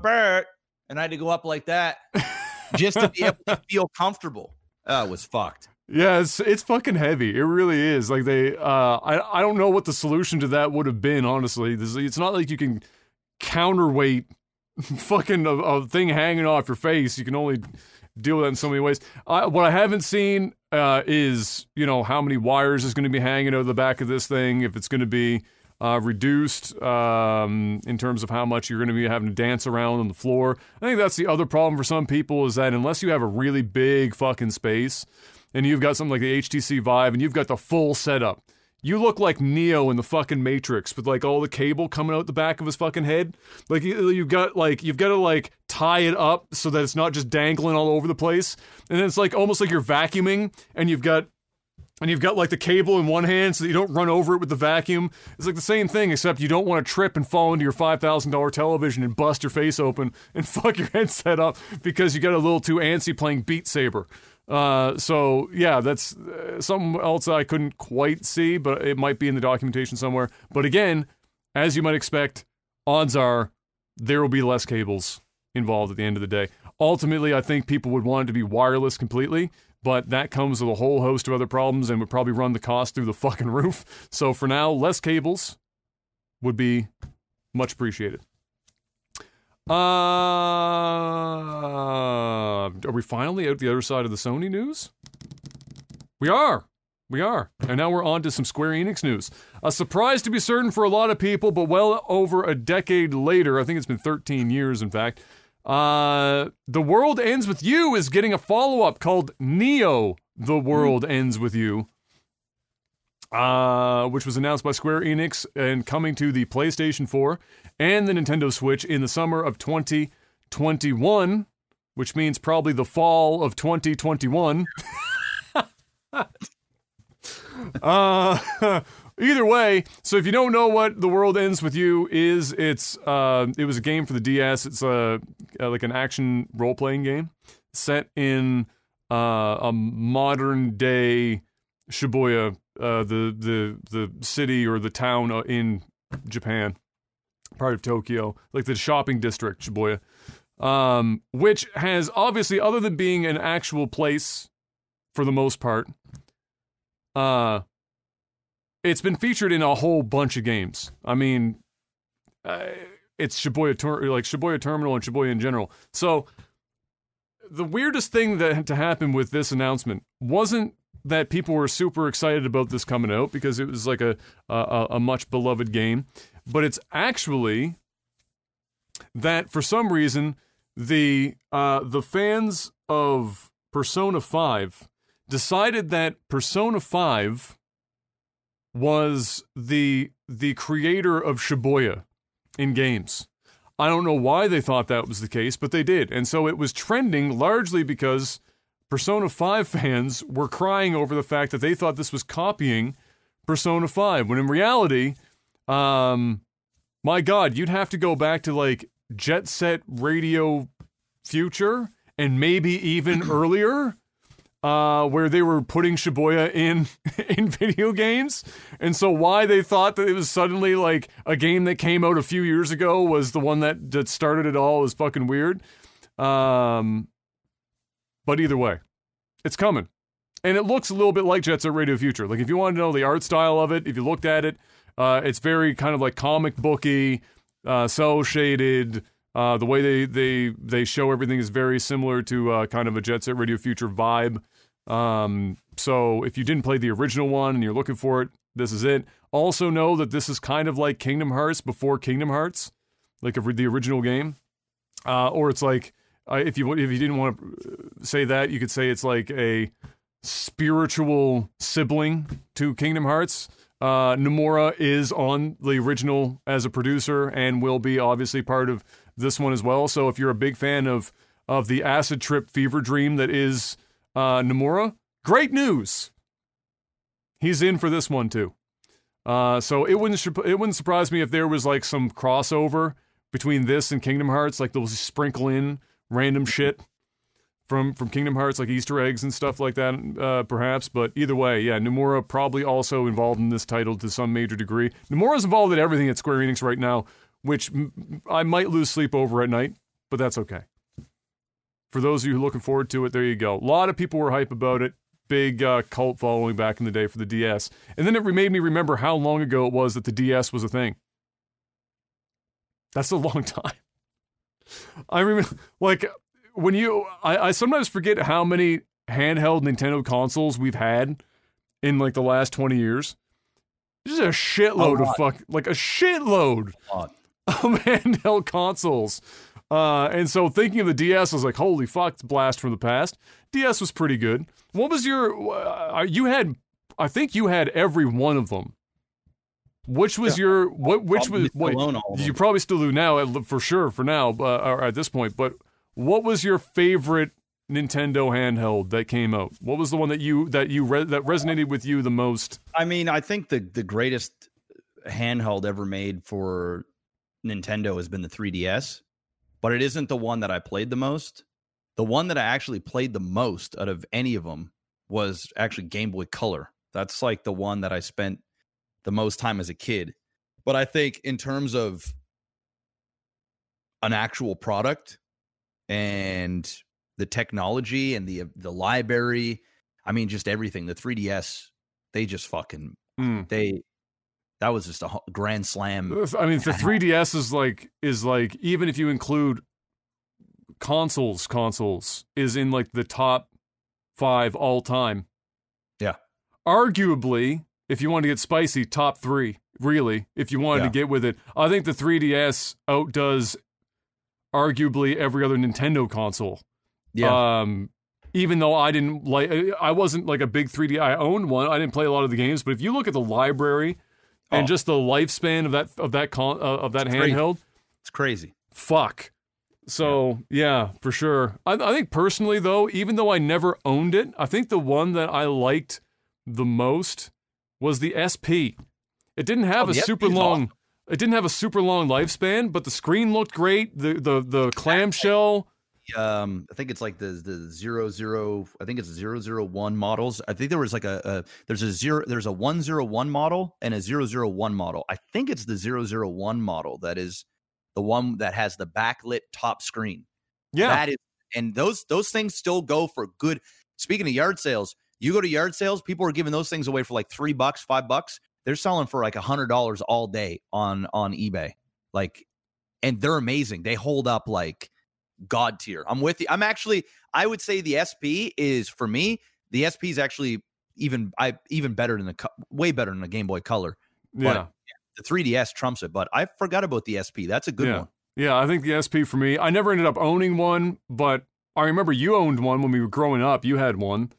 and I had to go up like that just to be able to feel comfortable. It was fucked. Yeah, it's it's fucking heavy. It really is. Like they, uh, I I don't know what the solution to that would have been. Honestly, this, it's not like you can counterweight fucking a, a thing hanging off your face. You can only deal with that in so many ways. I, what I haven't seen uh, is you know how many wires is going to be hanging over the back of this thing. If it's going to be uh, reduced um, in terms of how much you're going to be having to dance around on the floor. I think that's the other problem for some people is that unless you have a really big fucking space and you've got something like the HTC Vive and you've got the full setup. You look like Neo in the fucking Matrix with like all the cable coming out the back of his fucking head. Like you, you've got like you've got to like tie it up so that it's not just dangling all over the place. And then it's like almost like you're vacuuming and you've got and you've got like the cable in one hand so that you don't run over it with the vacuum. It's like the same thing, except you don't want to trip and fall into your $5,000 television and bust your face open and fuck your headset up because you got a little too antsy playing Beat Saber. Uh, so yeah, that's uh, something else I couldn't quite see, but it might be in the documentation somewhere. But again, as you might expect, odds are there will be less cables involved at the end of the day. Ultimately, I think people would want it to be wireless completely, but that comes with a whole host of other problems and would probably run the cost through the fucking roof. So for now, less cables would be much appreciated. Uh, are we finally out the other side of the Sony news? We are. We are. And now we're on to some Square Enix news. A surprise to be certain for a lot of people, but well over a decade later, I think it's been 13 years, in fact. Uh, the World Ends With You is getting a follow up called Neo The World Ends With You, uh, which was announced by Square Enix and coming to the PlayStation 4 and the Nintendo Switch in the summer of 2021, which means probably the fall of 2021. Uh, either way, so if you don't know what The World Ends With You is, it's uh, it was a game for the DS. It's a, uh like an action role playing game set in uh, a modern day Shibuya, uh, the the the city or the town uh, in Japan, part of Tokyo, like the shopping district Shibuya, um, which has obviously, other than being an actual place for the most part, uh, it's been featured in a whole bunch of games. I mean, uh, it's Shibuya Ter- like Shibuya Terminal and Shibuya in general. So the weirdest thing that had to happen with this announcement wasn't that people were super excited about this coming out because it was like a a, a much beloved game, but it's actually that for some reason the uh, the fans of Persona Five decided that Persona 5 was the the creator of Shibuya in games. I don't know why they thought that was the case, but they did. And so it was trending largely because Persona 5 fans were crying over the fact that they thought this was copying Persona 5, when in reality, um, my God, you'd have to go back to like Jet Set Radio Future and maybe even earlier uh, where they were putting Shibuya in in video games, and so why they thought that it was suddenly like a game that came out a few years ago was the one that that started it all is fucking weird. Um, but either way, it's coming, and it looks a little bit like Jet Set Radio Future. Like if you want to know the art style of it, if you looked at it, uh, it's very kind of like comic booky, uh, cell shaded. Uh, the way they, they they show everything is very similar to uh, kind of a Jet Set Radio Future vibe. Um, so if you didn't play the original one and you're looking for it, this is it. Also know that this is kind of like Kingdom Hearts before Kingdom Hearts, like the original game, uh, or it's like uh, if you if you didn't want to say that, you could say it's like a spiritual sibling to Kingdom Hearts. Uh, Nomura is on the original as a producer and will be obviously part of this one as well. So if you're a big fan of of the acid trip fever dream that is uh, Nomura, great news. He's in for this one too. Uh, so it wouldn't it wouldn't surprise me if there was like some crossover between this and Kingdom Hearts, like they'll sprinkle in random shit from from Kingdom Hearts, like Easter eggs and stuff like that, uh, perhaps. But either way, yeah, Nomura probably also involved in this title to some major degree. Nomura's involved in everything at Square Enix right now, which m- I might lose sleep over at night, but that's okay for those of you who are looking forward to it, there you go. A lot of people were hype about it. Big uh, cult following back in the day for the DS. And then it made me remember how long ago it was that the DS was a thing. That's a long time. I remember, like, when you, I, I sometimes forget how many handheld Nintendo consoles we've had in like the last 20 years. Just a shitload a of fuck, like a shitload a of handheld consoles. Uh, and so thinking of the DS, I was like, holy fuck, blast from the past. DS was pretty good. What was your, uh, you had, I think you had every one of them. Which was yeah, your, what, which was, wait, you probably still do now for sure for now, uh, or at this point, but what was your favorite Nintendo handheld that came out? What was the one that you, that you, re- that resonated with you the most? I mean, I think the, the greatest handheld ever made for Nintendo has been the 3DS but it isn't the one that I played the most. The one that I actually played the most out of any of them was actually Game Boy Color. That's like the one that I spent the most time as a kid. But I think in terms of an actual product and the technology and the the library, I mean just everything, the 3DS, they just fucking mm. they that was just a grand slam. I mean, the 3DS is like is like even if you include consoles, consoles is in like the top five all time. Yeah, arguably, if you want to get spicy, top three. Really, if you wanted yeah. to get with it, I think the 3DS outdoes arguably every other Nintendo console. Yeah. Um, even though I didn't like, I wasn't like a big 3D. I owned one. I didn't play a lot of the games, but if you look at the library and oh. just the lifespan of that of that con, uh, of that it's handheld. Crazy. It's crazy. Fuck. So yeah, yeah for sure. I, I, think personally though, even though I never owned it, I think the one that I liked the most was the SP. It didn't have oh, a super long. Awesome. It didn't have a super long lifespan, but the screen looked great. The the the clamshell um i think it's like the the zero zero i think it's zero zero one models i think there was like a, a there's a zero there's a one zero one model and a zero zero one model i think it's the zero zero one model that is the one that has the backlit top screen yeah that is and those those things still go for good speaking of yard sales you go to yard sales people are giving those things away for like three bucks five bucks they're selling for like a hundred dollars all day on on ebay like and they're amazing they hold up like god tier. I'm with you. I'm actually I would say the SP is for me the SP is actually even I even better than the way better than the Game Boy Color. Yeah. But the 3DS trumps it, but I forgot about the SP. That's a good yeah. one. Yeah, I think the SP for me. I never ended up owning one, but I remember you owned one when we were growing up. You had one.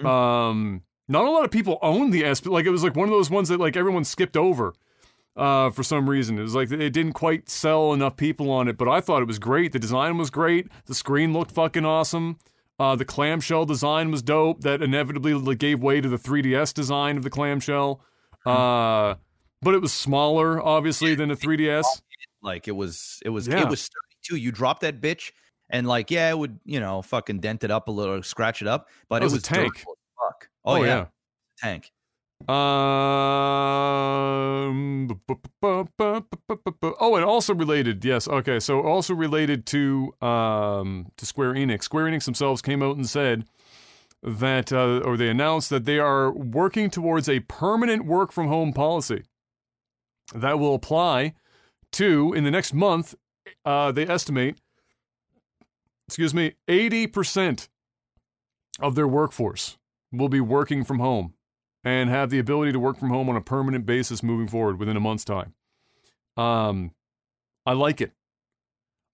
Mm-hmm. Um, not a lot of people owned the S. Like it was like one of those ones that like everyone skipped over uh, for some reason. It was like it didn't quite sell enough people on it, but I thought it was great. The design was great. The screen looked fucking awesome. Uh, the clamshell design was dope. That inevitably like, gave way to the 3DS design of the clamshell. Uh, but it was smaller, obviously, than the 3DS. Like it was, it was, Yeah. it was sturdy too. You drop that bitch, and like yeah, it would you know fucking dent it up a little, scratch it up, but oh, it was, tank. Fuck. Oh, oh yeah. yeah. tank. Um. Oh, and also related. Yes. Okay. So also related to um to Square Enix. Square Enix themselves came out and said that, uh, or they announced that they are working towards a permanent work from home policy that will apply to in the next month. Uh, they estimate excuse me, eighty percent of their workforce will be working from home and have the ability to work from home on a permanent basis moving forward within a month's time. Um, I like it.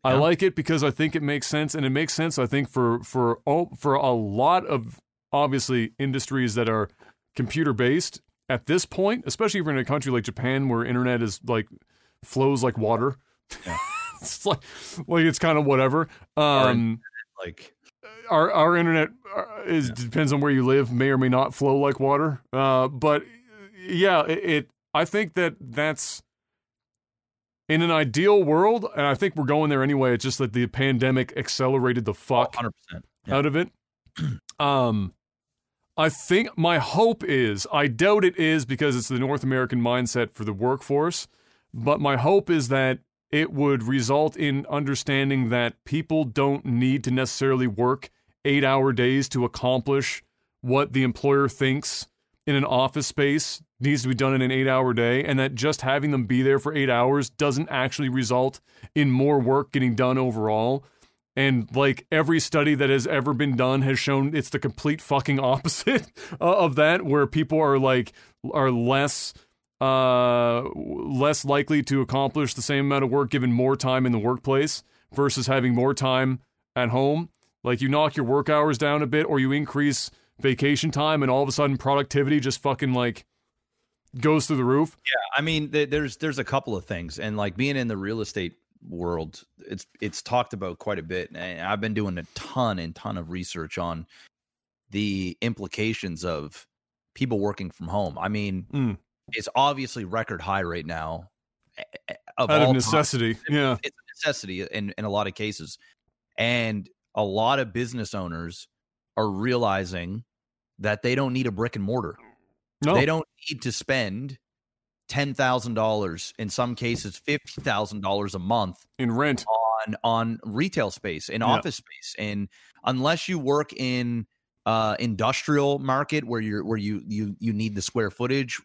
I like it because I think it makes sense, and it makes sense. I think for for for a lot of obviously industries that are computer based at this point, especially if you're in a country like Japan where internet is like flows like water. Yeah. it's like like it's kind of whatever. Um, Like, our our internet uh, is depends on where you live may or may not flow like water uh but yeah it, it i think that that's in an ideal world and i think we're going there anyway it's just that the pandemic accelerated the fuck 100%. Yeah. out of it um i think my hope is i doubt it is because it's the north american mindset for the workforce but my hope is that it would result in understanding that people don't need to necessarily work eight hour days to accomplish what the employer thinks in an office space needs to be done in an eight hour day, and that just having them be there for eight hours doesn't actually result in more work getting done overall. And like every study that has ever been done has shown it's the complete fucking opposite uh, of that, where people are like, are less uh less likely to accomplish the same amount of work given more time in the workplace versus having more time at home like you knock your work hours down a bit or you increase vacation time and all of a sudden productivity just fucking like goes through the roof Yeah, I mean, th- there's there's a couple of things, and like being in the real estate world, it's it's talked about quite a bit, and I've been doing a ton and ton of research on the implications of people working from home. I mean, Mm. It's obviously record high right now. Of out of time. necessity yeah it's a necessity in in a lot of cases, and a lot of business owners are realizing that they don't need a brick and mortar. no They don't need to spend ten thousand dollars, in some cases fifty thousand dollars a month in rent on on retail space, in Yeah. office space, and unless you work in uh, industrial market where you're where you you you need the square footage,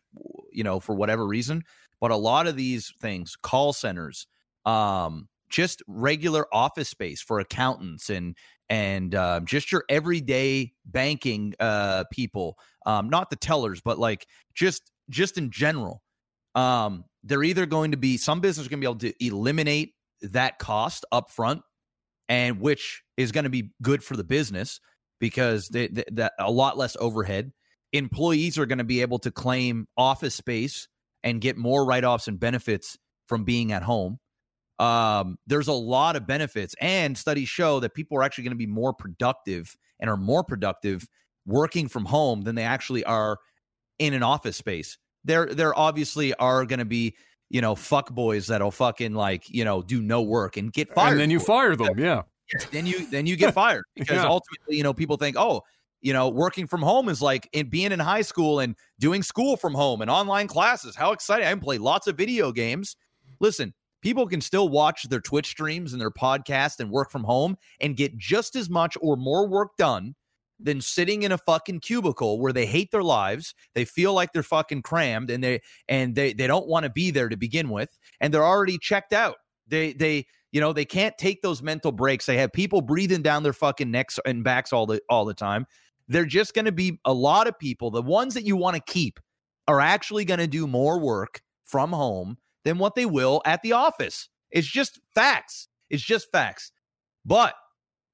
you know, for whatever reason. But a lot of these things, call centers, um, just regular office space for accountants and and uh, just your everyday banking uh, people, um, not the tellers, but like just just in general. Um, they're either going to be some business are going to be able to eliminate that cost up front, and which is going to be good for the business because they, they, that a lot less overhead. Employees are going to be able to claim office space and get more write offs and benefits from being at home. Um, there's a lot of benefits, and studies show that people are actually going to be more productive and are more productive working from home than they actually are in an office space. There, there obviously are going to be you know fuck boys that'll fucking like you know do no work and get fired. and then you fire them yeah then you then you get fired because Yeah. ultimately you know people think oh you know working from home is like in being in high school and doing school from home and online classes how exciting i can play lots of video games listen people can still watch their twitch streams and their podcast and work from home and get just as much or more work done than sitting in a fucking cubicle where they hate their lives they feel like they're fucking crammed and they and they they don't want to be there to begin with and they're already checked out they they you know, they can't take those mental breaks. They have people breathing down their fucking necks and backs all the all the time. They're just going to be a lot of people. The ones that you want to keep are actually going to do more work from home than what they will at the office. It's just facts. It's just facts. But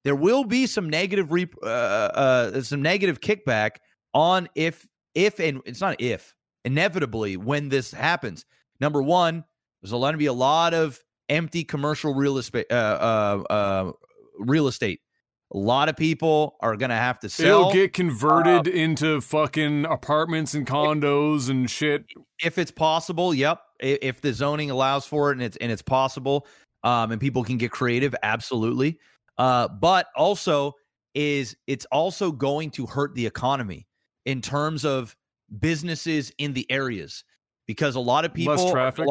there will be some negative re- uh, uh, some negative kickback on if if and it's not if inevitably when this happens. Number one, there's going to be a lot of empty commercial real estate. Uh, uh, uh, real estate. A lot of people are going to have to sell. It'll get converted uh, into fucking apartments and condos and shit. If it's possible, yep. If the zoning allows for it and it's and it's possible, um, and people can get creative, absolutely. Uh, but also is it's also going to hurt the economy in terms of businesses in the areas because a lot of people less traffic,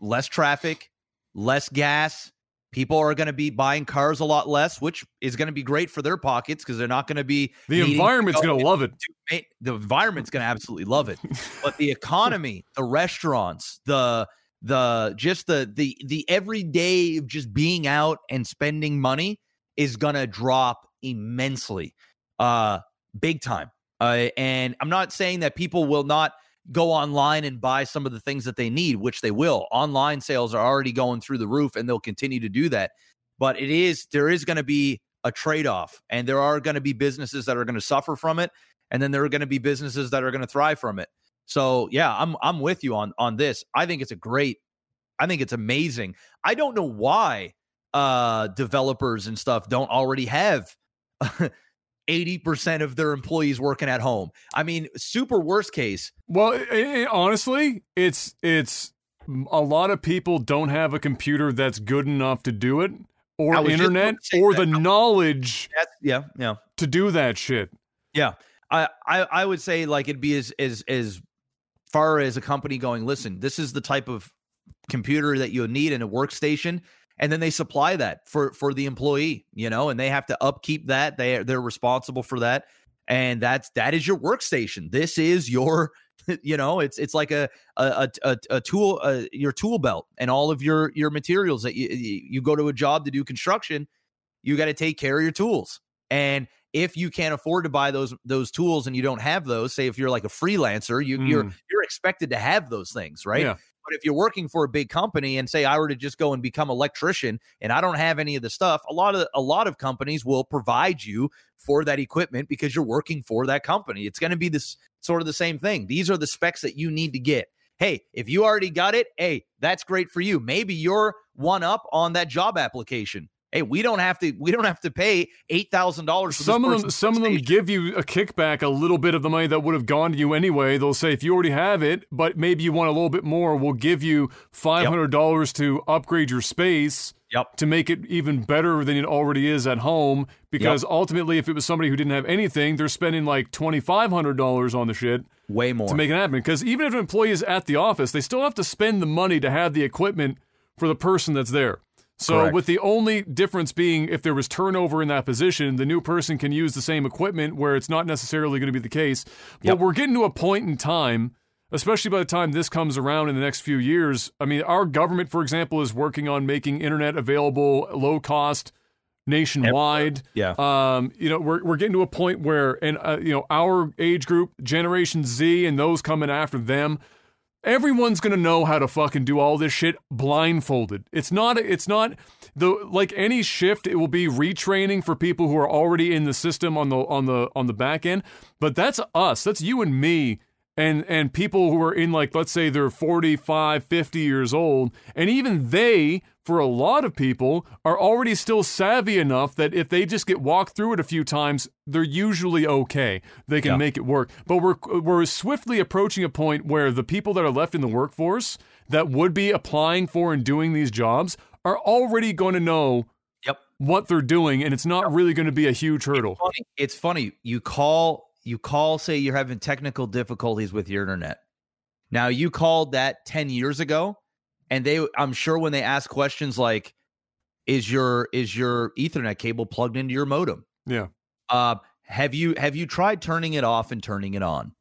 less traffic, less gas. People are going to be buying cars a lot less, which is going to be great for their pockets because they're not going to be. The environment's going to love it. The environment's going to absolutely love it, but the economy, the restaurants, the the just the the the everyday of just being out and spending money is going to drop immensely, uh, big time. Uh, and I'm not saying that people will not go online and buy some of the things that they need, which they will. Online sales are already going through the roof and they'll continue to do that. But it is, there is going to be a trade off and there are going to be businesses that are going to suffer from it. And then there are going to be businesses that are going to thrive from it. So yeah, I'm I'm with you on on this. I think it's a great, I think it's amazing. I don't know why uh developers and stuff don't already have 80% of their employees working at home. I mean, super worst case. Well, it, it, honestly, it's it's a lot of people don't have a computer that's good enough to do it or internet or that. the knowledge that's, yeah, yeah. to do that shit. Yeah. I, I I would say like it'd be as as as far as a company going, listen, this is the type of computer that you'll need in a workstation and then they supply that for for the employee you know and they have to upkeep that they they're responsible for that and that's that is your workstation this is your you know it's it's like a a a, a tool uh, your tool belt and all of your your materials that you you go to a job to do construction you got to take care of your tools and if you can't afford to buy those those tools and you don't have those say if you're like a freelancer you mm. you're you're expected to have those things right yeah. But if you're working for a big company and say I were to just go and become electrician and I don't have any of the stuff, a lot of a lot of companies will provide you for that equipment because you're working for that company. It's going to be this sort of the same thing. These are the specs that you need to get. Hey, if you already got it, hey, that's great for you. Maybe you're one up on that job application hey, we don't have to we don't have to pay eight thousand dollars. Some of them some of them give you a kickback, a little bit of the money that would have gone to you anyway. They'll say if you already have it, but maybe you want a little bit more, we'll give you five hundred dollars yep. to upgrade your space. Yep. To make it even better than it already is at home, because yep. ultimately, if it was somebody who didn't have anything, they're spending like twenty five hundred dollars on the shit. Way more to make it happen. Because even if an employee is at the office, they still have to spend the money to have the equipment for the person that's there. So, Correct. with the only difference being if there was turnover in that position, the new person can use the same equipment where it's not necessarily going to be the case. But yep. we're getting to a point in time, especially by the time this comes around in the next few years. I mean, our government, for example, is working on making internet available low cost nationwide. Yeah. Um, you know, we're, we're getting to a point where, and, uh, you know, our age group, Generation Z, and those coming after them, Everyone's gonna know how to fucking do all this shit blindfolded. It's not. It's not the like any shift. It will be retraining for people who are already in the system on the on the on the back end. But that's us. That's you and me and and people who are in like let's say they're 45 50 years old and even they for a lot of people are already still savvy enough that if they just get walked through it a few times they're usually okay they can yeah. make it work but we're we're swiftly approaching a point where the people that are left in the workforce that would be applying for and doing these jobs are already going to know yep. what they're doing and it's not really going to be a huge hurdle it's funny. it's funny you call you call, say you're having technical difficulties with your internet. Now you called that 10 years ago, and they I'm sure when they ask questions like, is your is your Ethernet cable plugged into your modem? Yeah. Uh, have you have you tried turning it off and turning it on?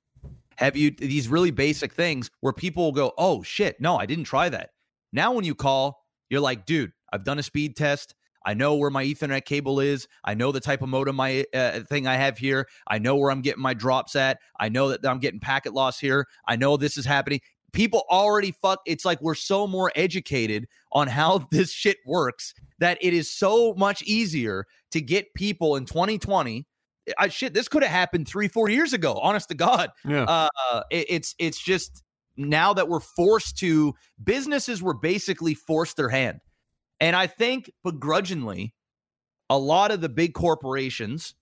Have you these really basic things where people will go, oh shit, no, I didn't try that. Now when you call, you're like, dude, I've done a speed test. I know where my Ethernet cable is. I know the type of modem my uh, thing I have here. I know where I'm getting my drops at. I know that I'm getting packet loss here. I know this is happening. People already fuck. It's like we're so more educated on how this shit works that it is so much easier to get people in 2020 I, shit, this could have happened three, four years ago. Honest to God, Yeah. uh, it, it's it's just now that we're forced to businesses were basically forced their hand, and I think begrudgingly, a lot of the big corporations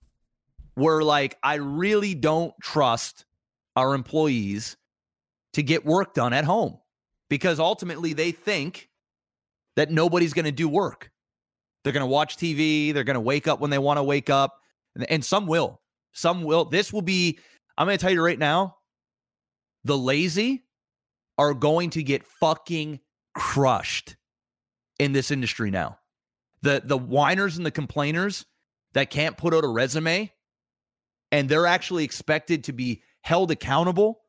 were like, I really don't trust our employees to get work done at home because ultimately they think that nobody's going to do work. They're going to watch TV. They're going to wake up when they want to wake up. And, and some will. Some will. This will be, I'm going to tell you right now, the lazy are going to get fucking crushed in this industry now. The the whiners and the complainers that can't put out a resume and they're actually expected to be held accountable.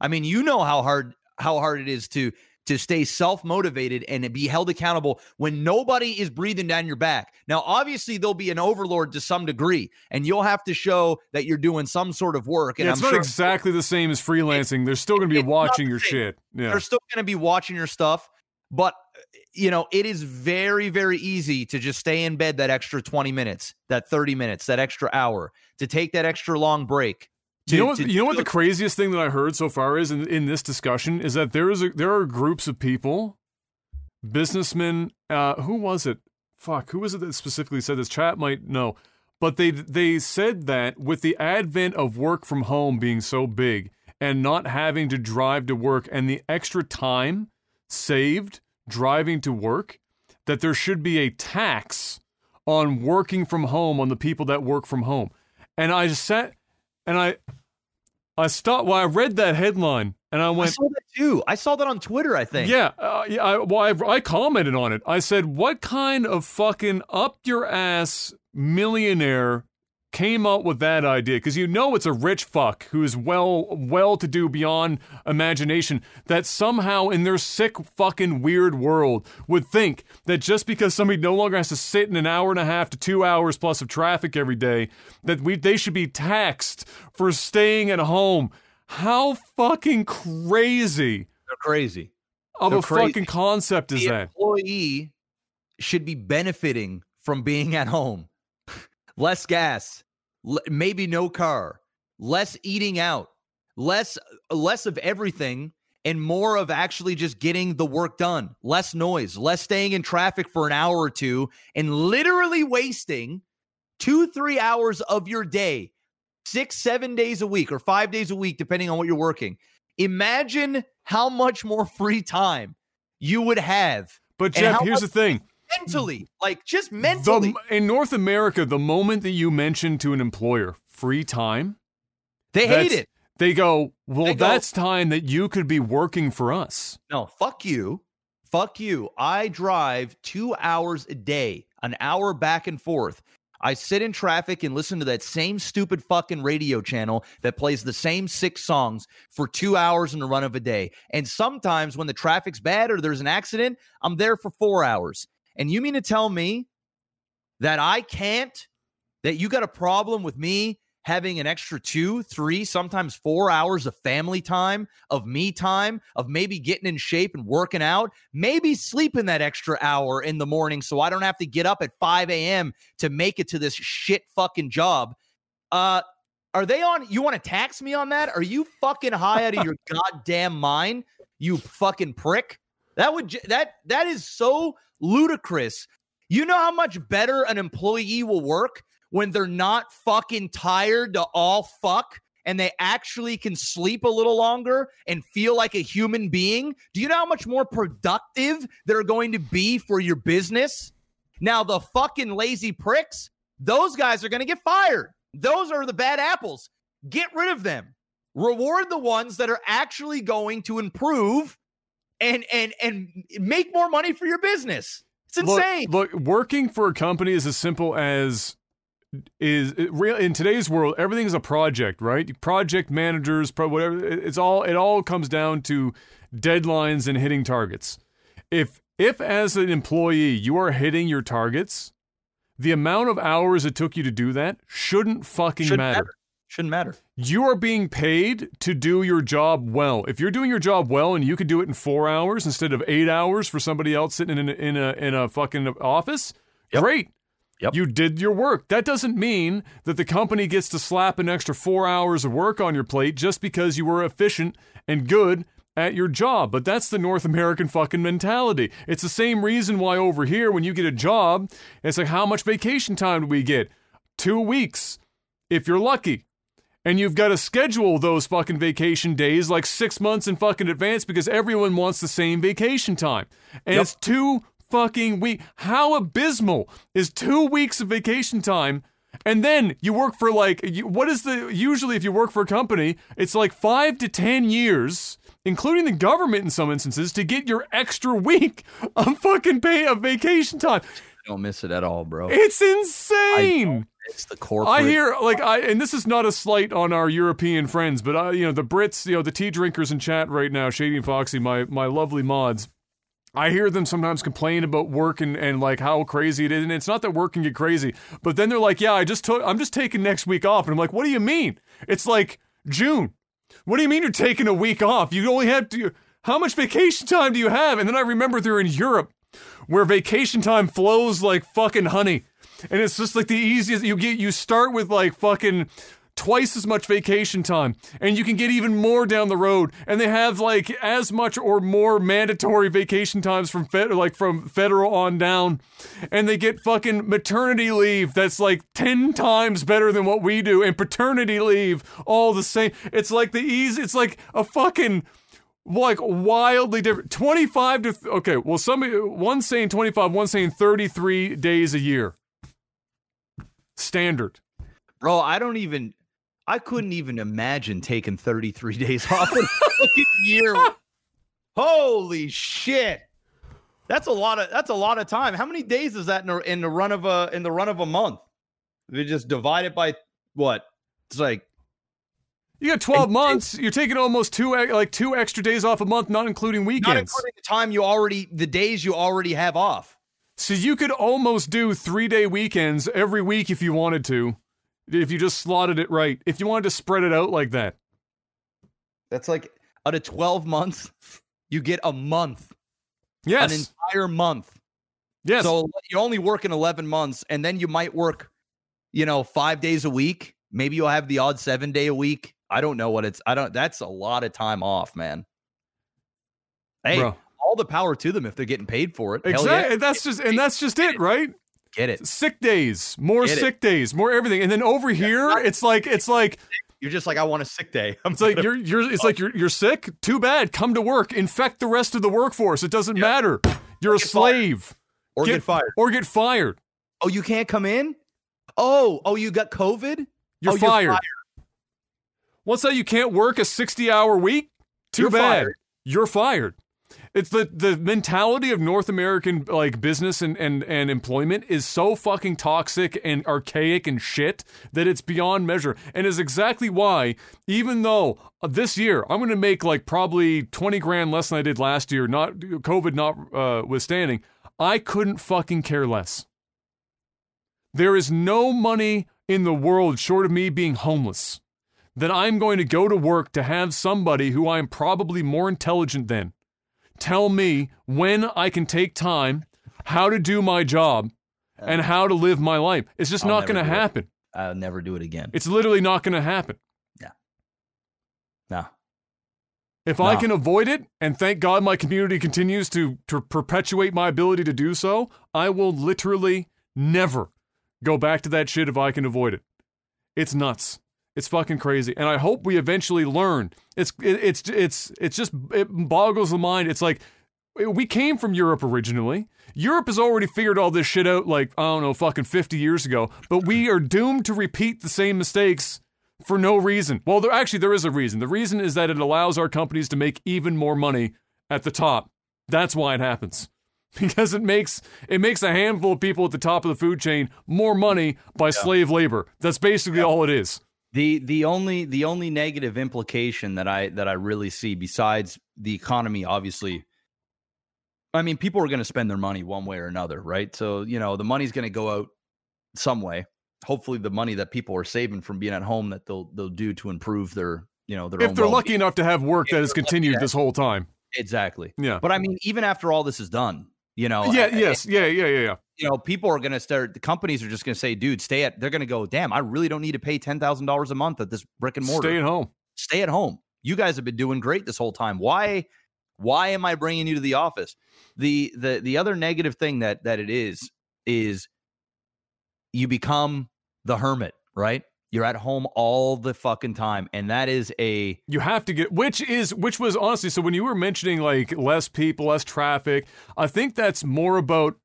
I mean, you know how hard how hard it is to to stay self-motivated and be held accountable when nobody is breathing down your back. Now, obviously there'll be an overlord to some degree and you'll have to show that you're doing some sort of work and yeah, it's I'm not sure exactly the same as freelancing. They're still going to be watching your shit. Yeah. they're still going to be watching your stuff but you know it is very very easy to just stay in bed that extra 20 minutes that 30 minutes that extra hour to take that extra long break to, you know what? to You know what the craziest thing that I heard so far is in, in this discussion is that there is a, there are groups of people, businessmen. Uh, who was it? Fuck, who was it that specifically said this? Chat might know, but they they said that with the advent of work from home being so big and not having to drive to work and the extra time saved driving to work, that there should be a tax on working from home on the people that work from home. And I just sat and I I stopped. Well, I read that headline and I went. I saw that too i saw that on twitter i think yeah, uh, yeah. I, well, I, I commented on it. I said, "What kind of fucking up your ass millionaire came up with that idea? Because you know it's a rich fuck who is well well to do beyond imagination that somehow in their sick fucking weird world would think that just because somebody no longer has to sit in an hour and a half to two hours plus of traffic every day, that we they should be taxed for staying at home." How fucking crazy they're crazy of They're a crazy. fucking concept is the that? employee should be benefiting from being at home less gas maybe no car less eating out less less of everything and more of actually just getting the work done. Less noise less staying in traffic for an hour or two and literally wasting two three hours of your day six seven days a week or five days a week depending on what you're working. Imagine how much more free time you would have But Jeff, here's the thing: mentally mm. like just mentally the, in North America, the moment that you mention to an employer free time, they hate it They go, "Well, They go- that's time that you could be working for us." No, fuck you. Fuck you. I drive two hours a day, an hour back and forth. I sit in traffic and listen to that same stupid fucking radio channel that plays the same six songs for two hours in the run of a day. And sometimes when the traffic's bad or there's an accident, I'm there for four hours. And you mean to tell me that I can't, that you got a problem with me having an extra two, three, sometimes four hours of family time, of me time, of maybe getting in shape and working out, maybe sleeping that extra hour in the morning so I don't have to get up at 5 a.m. to make it to this shit fucking job. Uh, are they on? You want to tax me on that? Are you fucking high out of your goddamn mind? You fucking prick. That would that that is so ludicrous. You know how much better an employee will work when they're not fucking tired to all fuck and they actually can sleep a little longer and feel like a human being? Do you know how much more productive they're going to be for your business? Now, the fucking lazy pricks, those guys are going to get fired. Those are the bad apples. Get rid of them. Reward the ones that are actually going to improve and and and make more money for your business. It's insane. Look, look, working for a company is as simple as is it real in today's world. Everything is a project, right? Project managers, pro whatever. it- It's all. It all comes down to deadlines and hitting targets. If if as an employee you are hitting your targets, the amount of hours it took you to do that shouldn't fucking Shouldn't matter. matter. Shouldn't matter. You are being paid to do your job well. If you're doing your job well and you could do it in four hours instead of eight hours for somebody else sitting in a, in a in a fucking office, Yep. great, Yep. You did your work. That doesn't mean that the company gets to slap an extra four hours of work on your plate just because you were efficient and good at your job. But that's the North American fucking mentality. It's the same reason why over here, when you get a job, it's like, how much vacation time do we get? Two weeks, if you're lucky. And you've got to schedule those fucking vacation days like six months in fucking advance because everyone wants the same vacation time. And Yep. it's two fucking weeks. How abysmal is two weeks of vacation time? And then you work for like, you, what is the, usually if you work for a company, it's like five to 10 years, including the government in some instances, to get your extra week of fucking pay of vacation time. Don't miss it at all, bro. It's insane. It's the corporate. I hear like I and this is not a slight on our European friends, but I you know the Brits, you know the tea drinkers in chat right now, Shady and Foxy, my my lovely mods. I hear them sometimes complain about work and, and like how crazy it is, and it's not that work can get crazy, but then they're like, "Yeah, I just took, I'm just taking next week off," and I'm like, "What do you mean? It's like June. What do you mean you're taking a week off? You only have to. How much vacation time do you have?" And then I remember they're in Europe, where vacation time flows like fucking honey, and it's just like the easiest. You get you start with like fucking twice as much vacation time and you can get even more down the road. And they have like as much or more mandatory vacation times from fed, like from federal on down. And they get fucking maternity leave that's like 10 times better than what we do and paternity leave all the same. It's like the easy it's like a fucking like wildly different 25 to okay well somebody one saying 25 one saying 33 days a year standard bro. I don't even. I couldn't even imagine taking 33 days off in a year. Holy shit. That's a lot of that's a lot of time. How many days is that in, a, in the run of a in the run of a month? We just divide it by what? It's like You got 12 And- months. You're taking almost two like two extra days off a month, not including weekends. not including the time you already the days you already have off. so you could almost do 3-day weekends every week if you wanted to. If you just slotted it right. If you wanted to spread it out like that. That's like out of 12 months, you get a month, Yes. an entire month. yes. So you're only working 11 months, and then you might work, you know, five days a week. Maybe you'll have the odd seven day a week. I don't know what it's. I don't. That's a lot of time off, man. Hey, Bro. all the power to them if they're getting paid for it. Exactly. yeah, That's just and that's just it, right? get it. Sick days, more Get it. sick days, more everything. And then over here, it's like it's like You're just like, I want a sick day. I'm it's like gonna- you're you're it's like you're you're sick. Too bad. Come to work. Infect the rest of the workforce. It doesn't matter. You're a Get fired. slave. or get, fired. Or get fired. Oh, you can't come in. Oh, oh, you got COVID. You're Oh, fired. What's that? You can't work a 60 hour week? Too You're bad. fired. You're fired. It's the, the mentality of North American like business and, and, and employment is so fucking toxic and archaic and shit that it's beyond measure. And is exactly why, even though uh, this year I'm gonna make like probably 20 grand less than I did last year, not COVID not uh, withstanding, I couldn't fucking care less. There is no money in the world short of me being homeless that I'm going to go to work to have somebody who I'm probably more intelligent than tell me when I can take time, how to do my job, and how to live my life. It's just I'll not going to do it. happen. I'll never do it again. It's literally not going to happen. Yeah. No. If I can avoid it, and thank God my community continues to, to perpetuate my ability to do so, I will literally never go back to that shit if I can avoid it. It's nuts. It's fucking crazy, and I hope we eventually learn. It's it, it's it's it's just it boggles the mind. It's like we came from Europe originally. Europe has already figured all this shit out, like I don't know, fucking fifty years ago. But we are doomed to repeat the same mistakes for no reason. Well, there, actually, there is a reason. The reason is that it allows our companies to make even more money at the top. That's why it happens. Because it makes it makes a handful of people at the top of the food chain more money by slave labor. That's basically all it is. The the only the only negative implication that I that I really see besides the economy obviously I mean people are going to spend their money one way or another, right? So, you know, the money's going to go out some way. Hopefully the money that people are saving from being at home that they'll they'll do to improve their, you know, their If they're well-being. lucky enough to have work If that has they're lucky continued this whole time. Exactly. Yeah. But I mean even after all this is done, You know, yeah, I- yes, yeah, yeah, yeah, yeah. you know, people are going to start. The companies are just going to say, "Dude, stay at." They're going to go, "Damn, I really don't need to pay ten thousand dollars a month at this brick and mortar. Stay at home. Stay at home. You guys have been doing great this whole time. Why? Why am I bringing you to the office?" The the the other negative thing that that it is is you become the hermit, right? You're at home all the fucking time, and that is a You have to get which is which was honestly so when you were mentioning like less people, less traffic, I think that's more about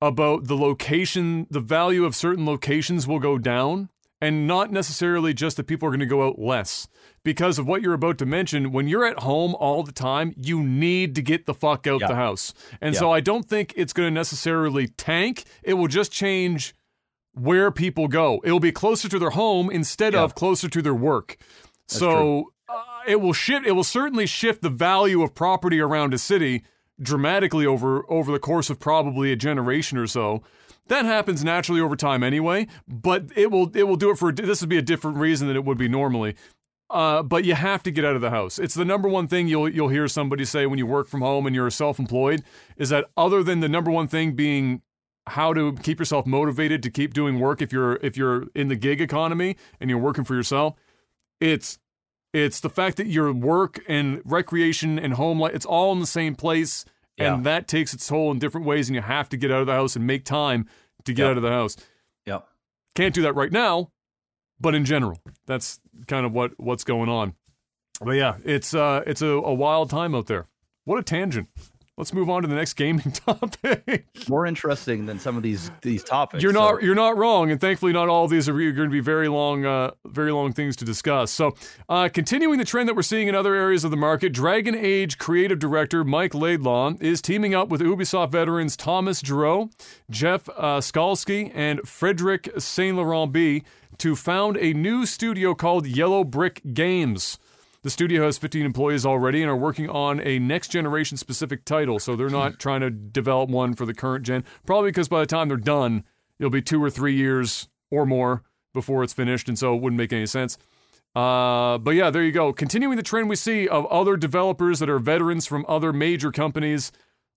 about the location, the value of certain locations will go down and not necessarily just that people are going to go out less. Because of what you're about to mention, when you're at home all the time, you need to get the fuck out Yeah. the house. And so I don't think it's going to necessarily tank. It will just change where people go. It will be closer to their home instead Yeah. of closer to their work. so uh, it will shift. It will certainly shift the value of property around a city dramatically over over the course of probably a generation or so. That happens naturally over time anyway, but it will it will do it for this would be a different reason than it would be normally. Uh, but you have to get out of the house. It's the number one thing you'll you'll hear somebody say when you work from home and you're self-employed is that other than the number one thing being how to keep yourself motivated to keep doing work if you're if you're in the gig economy and you're working for yourself, it's it's the fact that your work and recreation and home life it's all in the same place Yeah. and that takes its toll in different ways and you have to get out of the house and make time to get Yep. out of the house. Yep. Can't do that right now, but in general, that's kind of what what's going on. But yeah, it's uh it's a, a wild time out there. What a tangent. Let's move on to the next gaming topic. more interesting than some of these these topics. You're so- not you're not wrong, and thankfully, not all of these are going to be very long, uh, very long things to discuss. So, uh, continuing the trend that we're seeing in other areas of the market, Dragon Age creative director Mike Laidlaw is teaming up with Ubisoft veterans Thomas Giroux, Jeff uh, Skalski, and Frederick Saint Laurent B to found a new studio called Yellow Brick Games. The studio has 15 employees already and are working on a next generation specific title. So they're not trying to develop one for the current gen. Probably because by the time they're done, it'll be two or three years or more before it's finished. And so it wouldn't make any sense. Uh, but yeah, there you go. Continuing the trend we see of other developers that are veterans from other major companies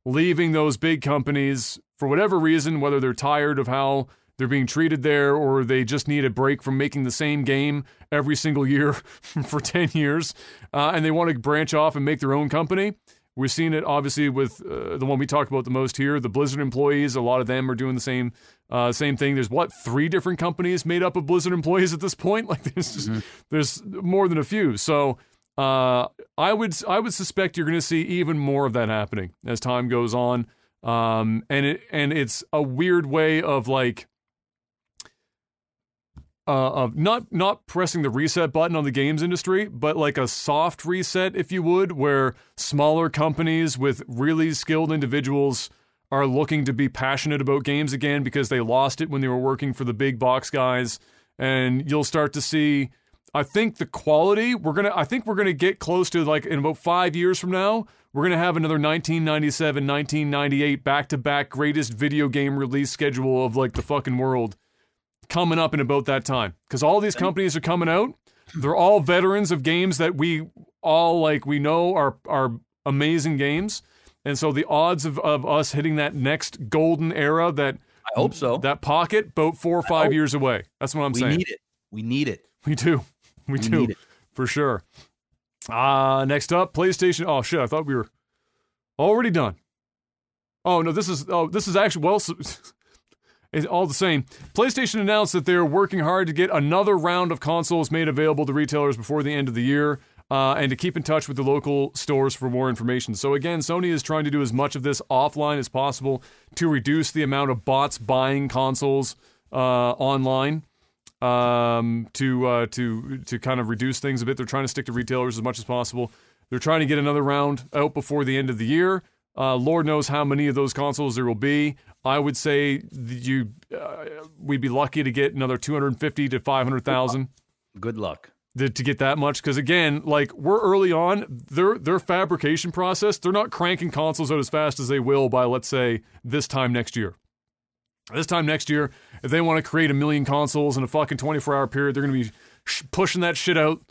leaving those big companies for whatever reason, whether they're tired of how they're being treated there or they just need a break from making the same game every single year for 10 years uh, and they want to branch off and make their own company. We're seeing it obviously with uh, the one we talked about the most here, the Blizzard employees. A lot of them are doing the same uh, same thing. There's what three different companies made up of Blizzard employees at this point. Like there's just, there's more than a few. So uh, I would I would suspect you're going to see even more of that happening as time goes on. Um, and it and it's a weird way of like uh, of not not pressing the reset button on the games industry, but like a soft reset, if you would, where smaller companies with really skilled individuals are looking to be passionate about games again because they lost it when they were working for the big box guys, and you'll start to see. I think the quality we're gonna. I think we're gonna get close to like in about five years from now. We're gonna have another 1997, 1998 back to back greatest video game release schedule of like the fucking world coming up in about that time because all these companies are coming out. They're all veterans of games that we all like. We know are are amazing games, and so the odds of, of us hitting that next golden era that I hope so. that pocket about four or five years away. That's what I'm we saying. We need it. We need it. We do. We, We do. For sure. Uh next up, PlayStation. Oh shit, I thought we were already done. Oh no, this is oh this is actually well it's all the same. PlayStation announced that they're working hard to get another round of consoles made available to retailers before the end of the year. Uh, and to keep in touch with the local stores for more information. So, again, Sony is trying to do as much of this offline as possible to reduce the amount of bots buying consoles uh, online um, to uh, to to kind of reduce things a bit. They're trying to stick to retailers as much as possible. They're trying to get another round out before the end of the year. Uh, Lord knows how many of those consoles there will be. I would say you uh, we'd be lucky to get another 250 to 500,000 Good luck. to, to get that much because again like we're early on their their fabrication process they're not cranking consoles out as fast as they will by let's say this time next year. This time next year if they want to create a million consoles in a fucking 24 hour period they're going to be sh- pushing that shit out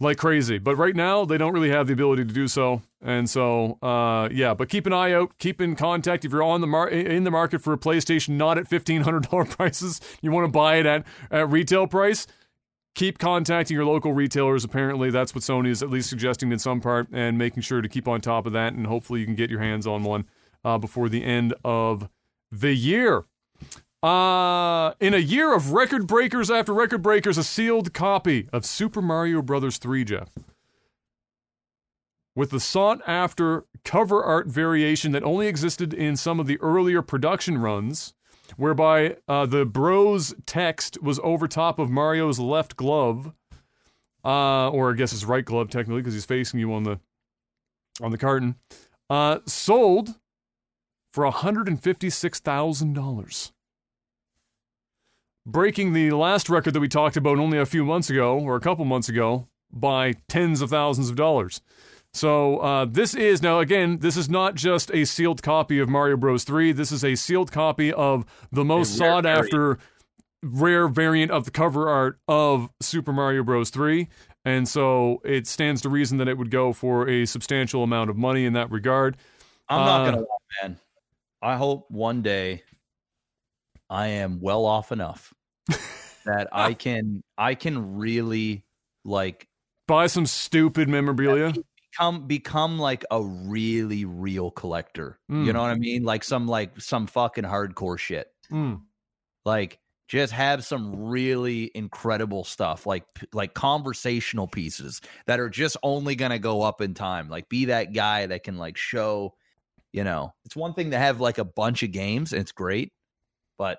like crazy. But right now, they don't really have the ability to do so. And so, uh, yeah. But keep an eye out. Keep in contact if you're on the mar- in the market for a PlayStation, not at fifteen hundred dollar prices. You want to buy it at at retail price. Keep contacting your local retailers. Apparently, that's what Sony is at least suggesting in some part, and making sure to keep on top of that. And hopefully, you can get your hands on one uh, before the end of the year. Uh, in a year of record breakers after record breakers, a sealed copy of Super Mario Bros. 3, Jeff. With the sought after cover art variation that only existed in some of the earlier production runs, whereby uh, the Bros text was over top of Mario's left glove, uh, or I guess his right glove technically because he's facing you on the on the carton, uh, sold for $156,000 breaking the last record that we talked about only a few months ago, or a couple months ago, by tens of thousands of dollars. So uh, this is now again, this is not just a sealed copy of Mario Bros. 3. This is a sealed copy of the most sought after rare variant of the cover art of Super Mario Bros. 3. And so it stands to reason that it would go for a substantial amount of money in that regard. I'm not gonna lie, man. I hope one day I am well off enough that I can I can really like buy some stupid memorabilia. Become become like a really real collector. Mm. You know what I mean? Like some like some fucking hardcore shit. Mm. Like just have some really incredible stuff like like conversational pieces that are just only going to go up in time like be that guy that can like show you know it's one thing to have like a bunch of games and it's great but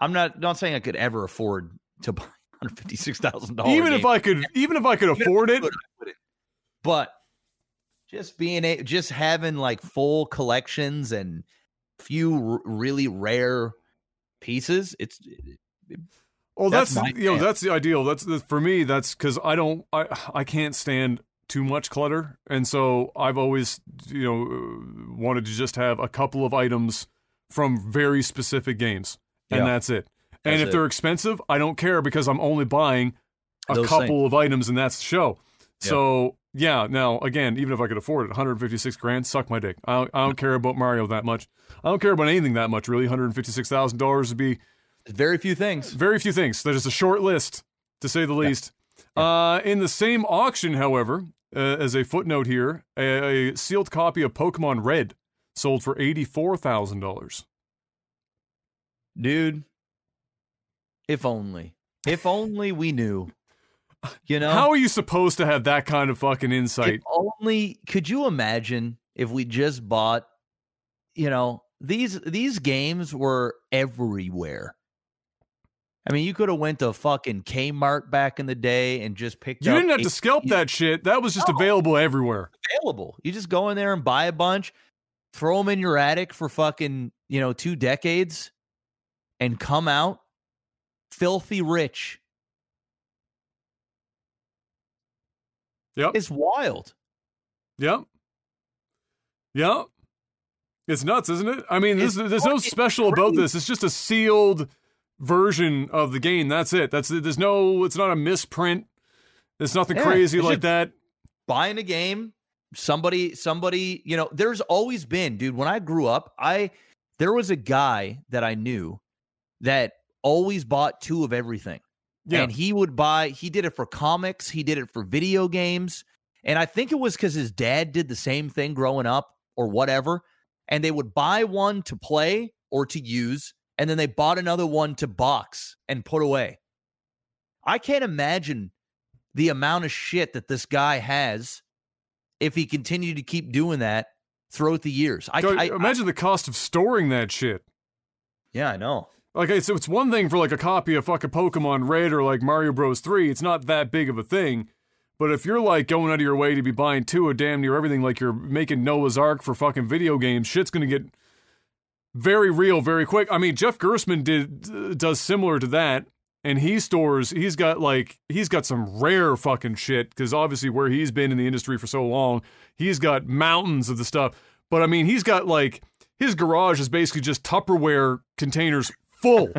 I'm not not saying I could ever afford to buy hundred fifty six thousand dollars. Even if I could, even if I could even afford it, but just being a just having like full collections and few r- really rare pieces, it's. It, well, oh, that's, that's you know that's the ideal. That's the, for me. That's because I don't I I can't stand too much clutter, and so I've always you know wanted to just have a couple of items from very specific games, and yeah. that's it. And that's if it. they're expensive, I don't care because I'm only buying a Those couple same. of items, and that's the show. So yeah, now again, even if I could afford it, 156 grand, suck my dick. I don't, I don't care about Mario that much. I don't care about anything that much really. 156 thousand dollars would be very few things. Very few things. That is a short list, to say the least. Yeah. Uh, in the same auction, however, uh, as a footnote here, a, a sealed copy of Pokemon Red sold for eighty-four thousand dollars. Dude, if only. If only we knew. You know? How are you supposed to have that kind of fucking insight? If only could you imagine if we just bought you know, these these games were everywhere. I mean, you could have went to fucking Kmart back in the day and just picked. You didn't have to scalp that shit. That was just no, available everywhere. Available. You just go in there and buy a bunch, throw them in your attic for fucking you know two decades, and come out filthy rich. Yep. It's wild. Yep. Yep. It's nuts, isn't it? I mean, there's, there's no special about this. It's just a sealed version of the game. That's it. That's there's no. It's not a misprint. There's nothing yeah, crazy like that. Buying a game, somebody, somebody. You know, there's always been, dude. When I grew up, I there was a guy that I knew that always bought two of everything. Yeah. And he would buy, he did it for comics, he did it for video games. And I think it was because his dad did the same thing growing up or whatever. And they would buy one to play or to use, and then they bought another one to box and put away. I can't imagine the amount of shit that this guy has if he continued to keep doing that throughout the years. I, I imagine I, the cost of storing that shit. Yeah, I know. Like it's it's one thing for like a copy of fucking Pokemon Red or like Mario Bros. Three. It's not that big of a thing. But if you're like going out of your way to be buying two of damn near everything, like you're making Noah's Ark for fucking video games, shit's gonna get very real very quick. I mean, Jeff Gerstmann did does similar to that, and he stores. He's got like he's got some rare fucking shit because obviously where he's been in the industry for so long, he's got mountains of the stuff. But I mean, he's got like his garage is basically just Tupperware containers full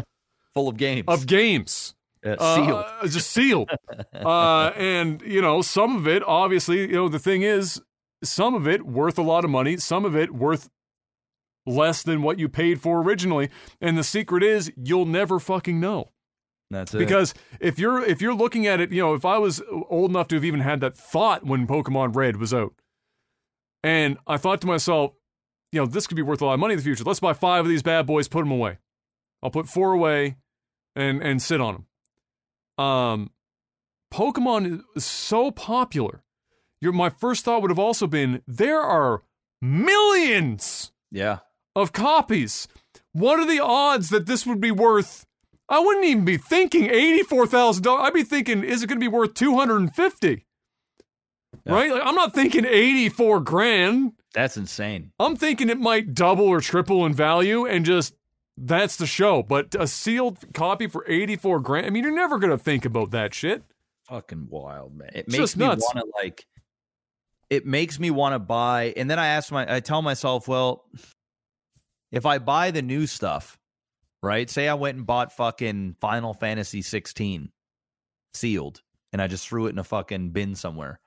full of games of games Uh, Uh, sealed. uh, just sealed. uh, and you know, some of it, obviously, you know, the thing is, some of it worth a lot of money, some of it worth less than what you paid for originally. And the secret is, you'll never fucking know. That's it. Because if you're if you're looking at it, you know, if I was old enough to have even had that thought when Pokemon Red was out, and I thought to myself, you know, this could be worth a lot of money in the future. Let's buy five of these bad boys, put them away. I'll put four away, and and sit on them. Um, Pokemon is so popular. Your my first thought would have also been there are millions yeah. of copies. What are the odds that this would be worth? I wouldn't even be thinking eighty-four thousand dollars. I'd be thinking, is it going to be worth two hundred and fifty? Yeah. Right? Like, I'm not thinking eighty-four grand. That's insane. I'm thinking it might double or triple in value, and just that's the show. But a sealed copy for eighty-four grand. I mean, you're never going to think about that shit. Fucking wild, man. It makes me want to like. It makes me want to buy, and then I ask my, I tell myself, well, if I buy the new stuff, right? Say I went and bought fucking Final Fantasy 16 sealed, and I just threw it in a fucking bin somewhere.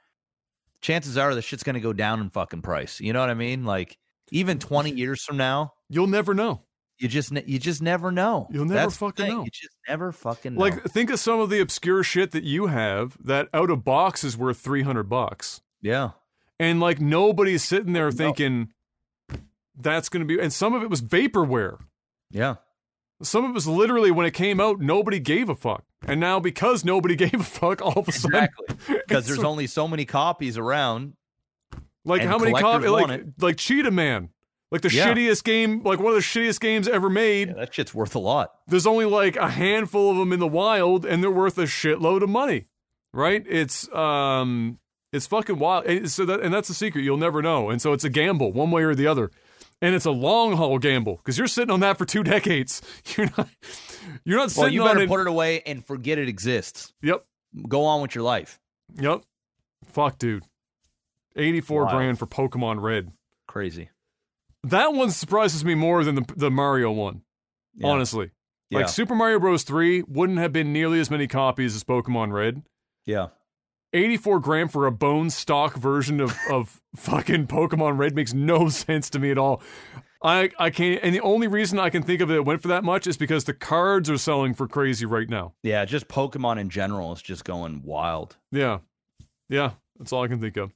Chances are the shit's gonna go down in fucking price. You know what I mean? Like even 20 years from now, You'll never know. You just ne- you just never know. You'll never That's fucking know. You just never fucking know. Like, think of some of the obscure shit that you have that out of box is worth three hundred bucks. yeah. and like nobody's sitting there thinking that's going to be and some of it was vaporware Yeah. some of it was literally when it came out nobody gave a fuck and now because nobody gave a fuck all of a sudden Exactly. Because there's only so many copies around. like how many copies like it. like cheetah man like the Yeah. shittiest game like one of the shittiest games ever made Yeah, that shit's worth a lot. there's only like a handful of them in the wild and they're worth a shitload of money right it's um it's fucking wild and so that and that's the secret you'll never know and so it's a gamble one way or the other and it's a long haul gamble because you're sitting on that for two decades you're not you're not Well, sitting you on better it put it away and forget it exists. yep Go on with your life. yep fuck dude 84 Wild. grand for pokemon red Crazy. That one surprises me more than the, the mario one Yeah. honestly Yeah. like super mario bros 3 wouldn't have been nearly as many copies as pokemon red yeah. 84 grand for a bone stock version of, of fucking Pokemon Red makes no sense to me at all. I, I can't, and the only reason I can think of it went for that much is because the cards are selling for crazy right now. Yeah. Just Pokemon in general is just going wild. Yeah. Yeah. That's all I can think of.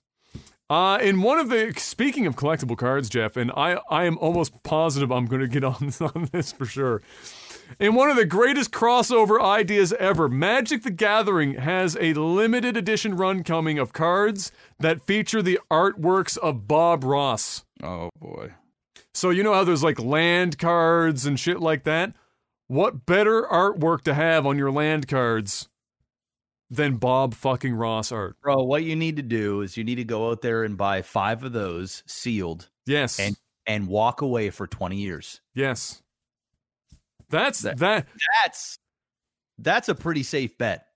Uh, in one of the, speaking of collectible cards, Jeff, and I, I am almost positive I'm going to get on, on this for sure. In one of the greatest crossover ideas ever, Magic the Gathering has a limited edition run coming of cards that feature the artworks of Bob Ross. Oh boy. So, you know how there's like land cards and shit like that? What better artwork to have on your land cards than Bob fucking Ross art? Bro, what you need to do is you need to go out there and buy five of those sealed Yes. and and walk away for 20 years. yes. That's That- that That's that's a pretty safe bet.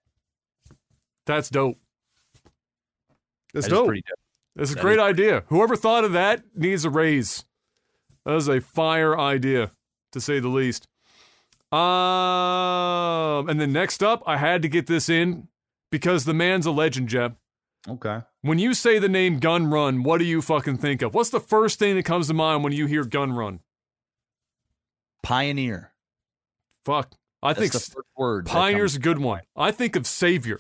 that's dope. That's That dope. pretty dope. That's a That great idea. Whoever thought of that needs a raise. That is a fire idea, to say the least. Um, and then next up, I had to get this in because the man's a legend, Jeb. Okay. When you say the name Gun Run, what do you fucking think of? What's the first thing that comes to mind when you hear Gun Run? Pioneer. Fuck. I That's think the first word. Pioneer's a good one. I think of Savior.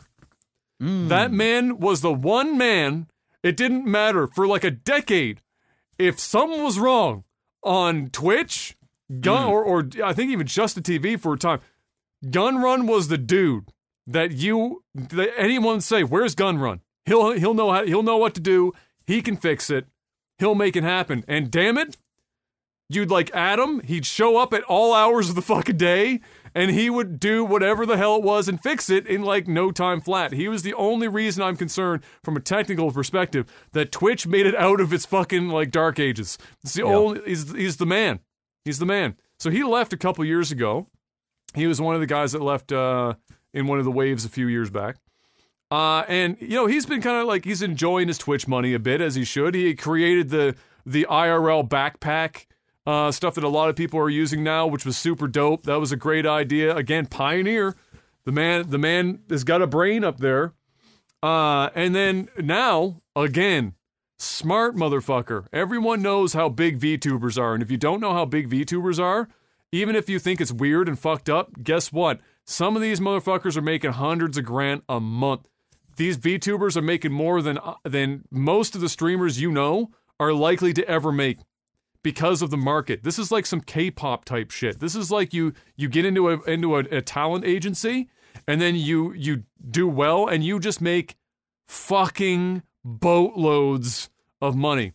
mind. That Mm. man was the one man. It didn't matter for like a decade. If something was wrong on Twitch, Gun, Mm. or, or I think even just the TV for a time, Gun Run was the dude that you that anyone say, "Where's Gun Run?" He'll he'll know how he'll know what to do. He can fix it. He'll make it happen. And damn it, you'd like Adam. He'd show up at all hours of the fucking day, and he would do whatever the hell it was and fix it in like no time flat. He was the only reason I'm concerned from a technical perspective that Twitch made it out of its fucking like dark ages. It's the Yeah. only he's he's the man. He's the man. So he left a couple years ago. He was one of the guys that left uh, in one of the waves a few years back. Uh, and you know he's been kind of like he's enjoying his Twitch money a bit as he should. He created the the IRL backpack uh, stuff that a lot of people are using now, which was super dope. That was a great idea. Again, pioneer. The man, the man has got a brain up there. Uh, and then now again, smart motherfucker. Everyone knows how big VTubers are, and if you don't know how big VTubers are, even if you think it's weird and fucked up, guess what? Some of these motherfuckers are making hundreds of grand a month. These VTubers are making more than uh, than most of the streamers you know are likely to ever make because of the market. This is like some K-pop type shit. This is like you you get into a into a, a talent agency and then you you do well and you just make fucking boatloads of money.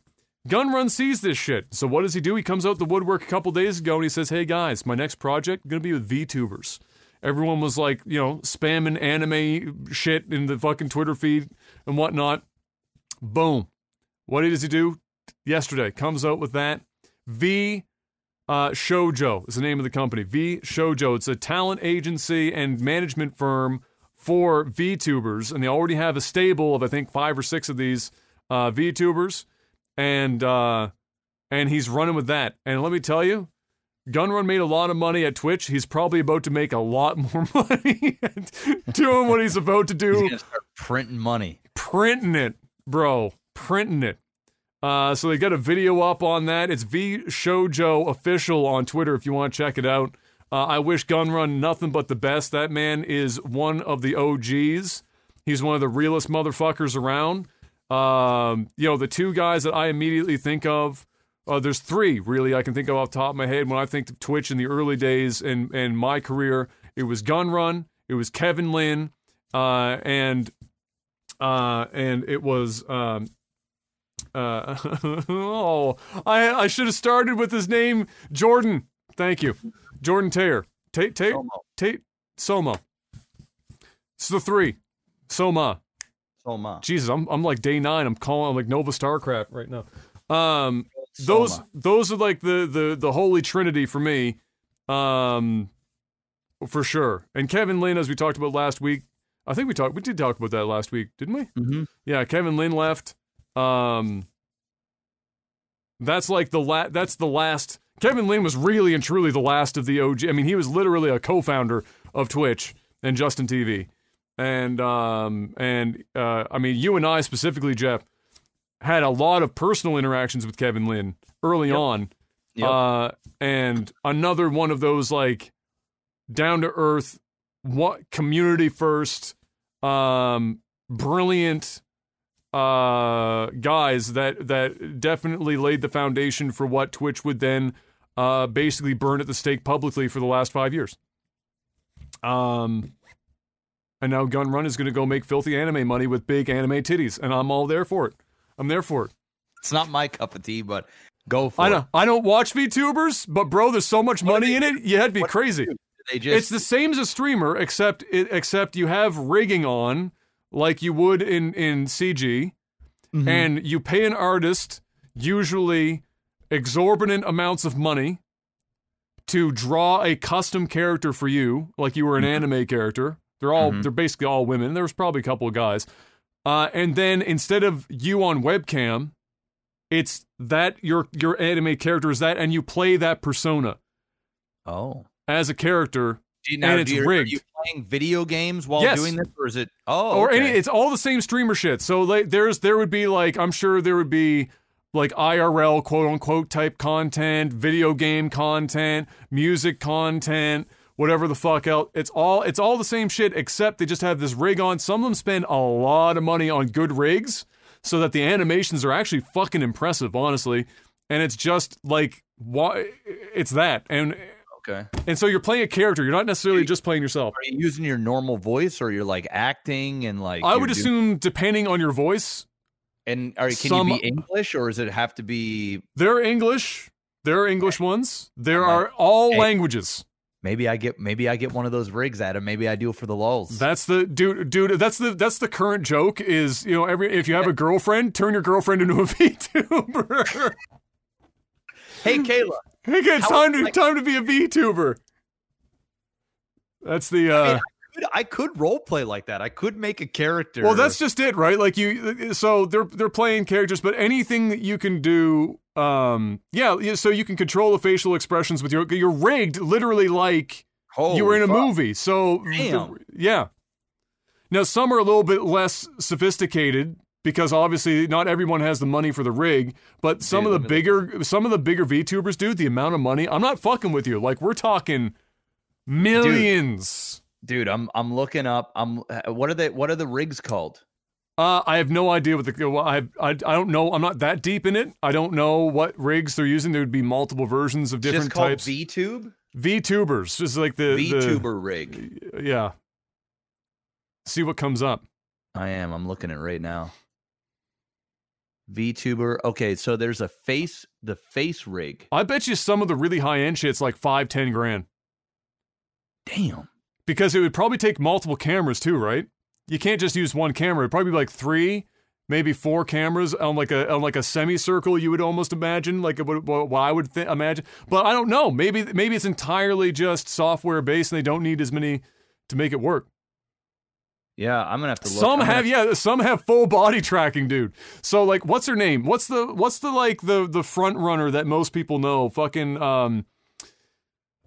Gunrun sees this shit. So what does he do? He comes out the woodwork a couple days ago and he says, "Hey guys, my next project going to be with VTubers." Everyone was like, you know, spamming anime shit in the fucking Twitter feed and whatnot. Boom. What does he do? Yesterday comes out with that. V uh, Shoujo is the name of the company. VShojo. It's a talent agency and management firm for VTubers, and they already have a stable of I think five or six of these uh, VTubers, and uh, and he's running with that. And let me tell you, Gunrun made a lot of money at Twitch. He's probably about to make a lot more money doing what he's about to He's do, printing money. printing it, bro, printing it. Uh, so they got a video up on that. It's VShojo official on Twitter if you want to check it out. Uh, I wish Gunrun nothing but the best. That man is one of the OGs. He's one of the realest motherfuckers around. Um, you know, the two guys that I immediately think of, uh, there's three really I can think of off the top of my head. When I think of Twitch in the early days and in my career, it was Gun Run, it was Kevin Lin, uh, and uh, and it was um, uh, oh, I I should have started with his name, Jordan. Thank you, Jordan Taylor. Tate Tate Tate Soma. It's the three. Soma. Soma. Jesus, I'm I'm like day nine. I'm calling I'm like Nova Starcraft right now. Um, those Soma. those are like the the the holy trinity for me. Um, for sure. And Kevin Lin, as we talked about last week, I think we talked we did talk about that last week, didn't we? Mm-hmm. Yeah, Kevin Lin left. Um, that's like the la- That's the last. Kevin Lin was really and truly the last of the OG. I mean, he was literally a co-founder of Twitch and Justin TV, and um, and uh, I mean, you and I specifically, Jeff, had a lot of personal interactions with Kevin Lin early Yep. on. Yep. Uh, and another one of those like down to earth, what community first, um, brilliant uh, guys that that definitely laid the foundation for what Twitch would then uh, basically burn at the stake publicly for the last five years. Um, and now Gunrun is going to go make filthy anime money with big anime titties, and I'm all there for it. I'm there for it. It's not my cup of tea, but go for I it. know I don't watch VTubers, but bro, there's so much What money in it. You had to be crazy. They just It's the same as a streamer, except it, except you have rigging on like you would in in CG, Mhm. and you pay an artist usually exorbitant amounts of money to draw a custom character for you, like you were an anime character. They're all Mhm. they're basically all women. There was probably a couple of guys, uh, and then instead of you on webcam, it's that your your anime character is that, and you play that persona oh. as a character Do you, And now, it's do you, Are you playing video games while Yes. doing this, or is it? Oh, or okay. any it's all the same streamer shit so like there's there would be like i'm sure there would be like irl quote unquote type content video game content music content whatever the fuck else it's all it's all the same shit except they just have this rig on some of them spend a lot of money on good rigs so that the animations are actually fucking impressive honestly and it's just like why it's that and okay. and so you're playing a character you're not necessarily just playing yourself Are you using your normal voice, or you're like acting and like? i would doing- assume depending on your voice And are, can some- you be English, or does it have to be? They're English. There are English ones. There are all languages. Maybe I get maybe I get one of those rigs at him. Maybe I do it for the lulls. That's the dude. Dude, that's the that's the current joke. Is you know every if you have a girlfriend, turn your girlfriend into a VTuber. hey, Kayla. hey, it's How- time to time to be a VTuber. That's the. uh mean, could- I could role play like that. I could make a character. Well, that's just it, right? Like you, so they're they're playing characters, but anything that you can do, um, yeah, so you can control the facial expressions with your you're rigged literally like you were in a fuck. movie. So the- Damn. yeah. Now some are a little bit less sophisticated because obviously not everyone has the money for the rig, but some Dude, of the bigger some of the bigger VTubers, dude, the amount of money, I'm not fucking with you. Like we're talking millions. Dude, I'm I'm looking up. I'm what are they? What are the rigs called? Uh, I have no idea what the well, I, I I don't know. I'm not that deep in it. I don't know what rigs they're using. There would be multiple versions of different Just called types. VTube. VTubers, just like the the- VTuber rig. yeah. See what comes up. I am. I'm looking at it right now. VTuber. Okay, so there's a face. The face rig. I bet you some of the really high end shit's like five, ten grand. Damn. Because it would probably take multiple cameras too, right? You can't just use one camera. It'd probably be like three, maybe four cameras on like a on like a semicircle. You would almost imagine, like what, what I would th- imagine. But I don't know. Maybe maybe it's entirely just software based, and they don't need as many to make it work. Yeah, I'm gonna have to look. Some have yeah, some have full body tracking, dude. So like, what's her name? What's the what's the like the the front runner that most people know? Fucking um.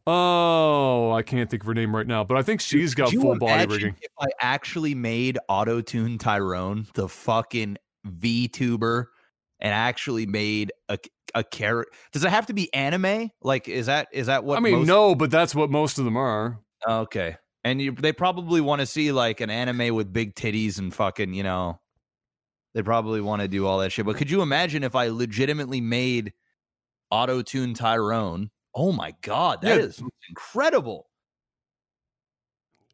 Oh, I can't think of her name right now, but I think she's got full body rigging. If I actually made Auto Tune Tyrone the fucking VTuber and actually made a a character, does it have to be anime? Like, is that is that what? I mean, most- no, but that's what most of them are. Okay, and you, they probably want to see like an anime with big titties and fucking, you know, they probably want to do all that shit. But could you imagine if I legitimately made Auto Tune Tyrone? Oh my god, that Yeah. is incredible!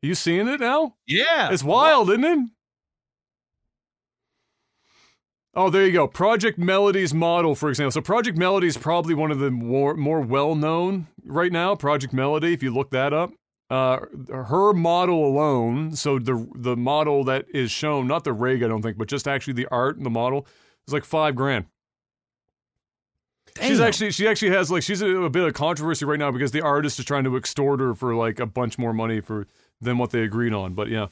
You seeing it now? Yeah, It's wild, isn't it? Oh, there you go. Project Melody's model, for example. So Project Melody is probably one of the more more well known right now. Project Melody, if you look that up, uh, her model alone. So the the model that is shown, not the rig, I don't think, but just actually the art and the model is like five grand. She's actually she actually has like she's a, a bit of controversy right now because the artist is trying to extort her for like a bunch more money for than what they agreed on. But yeah.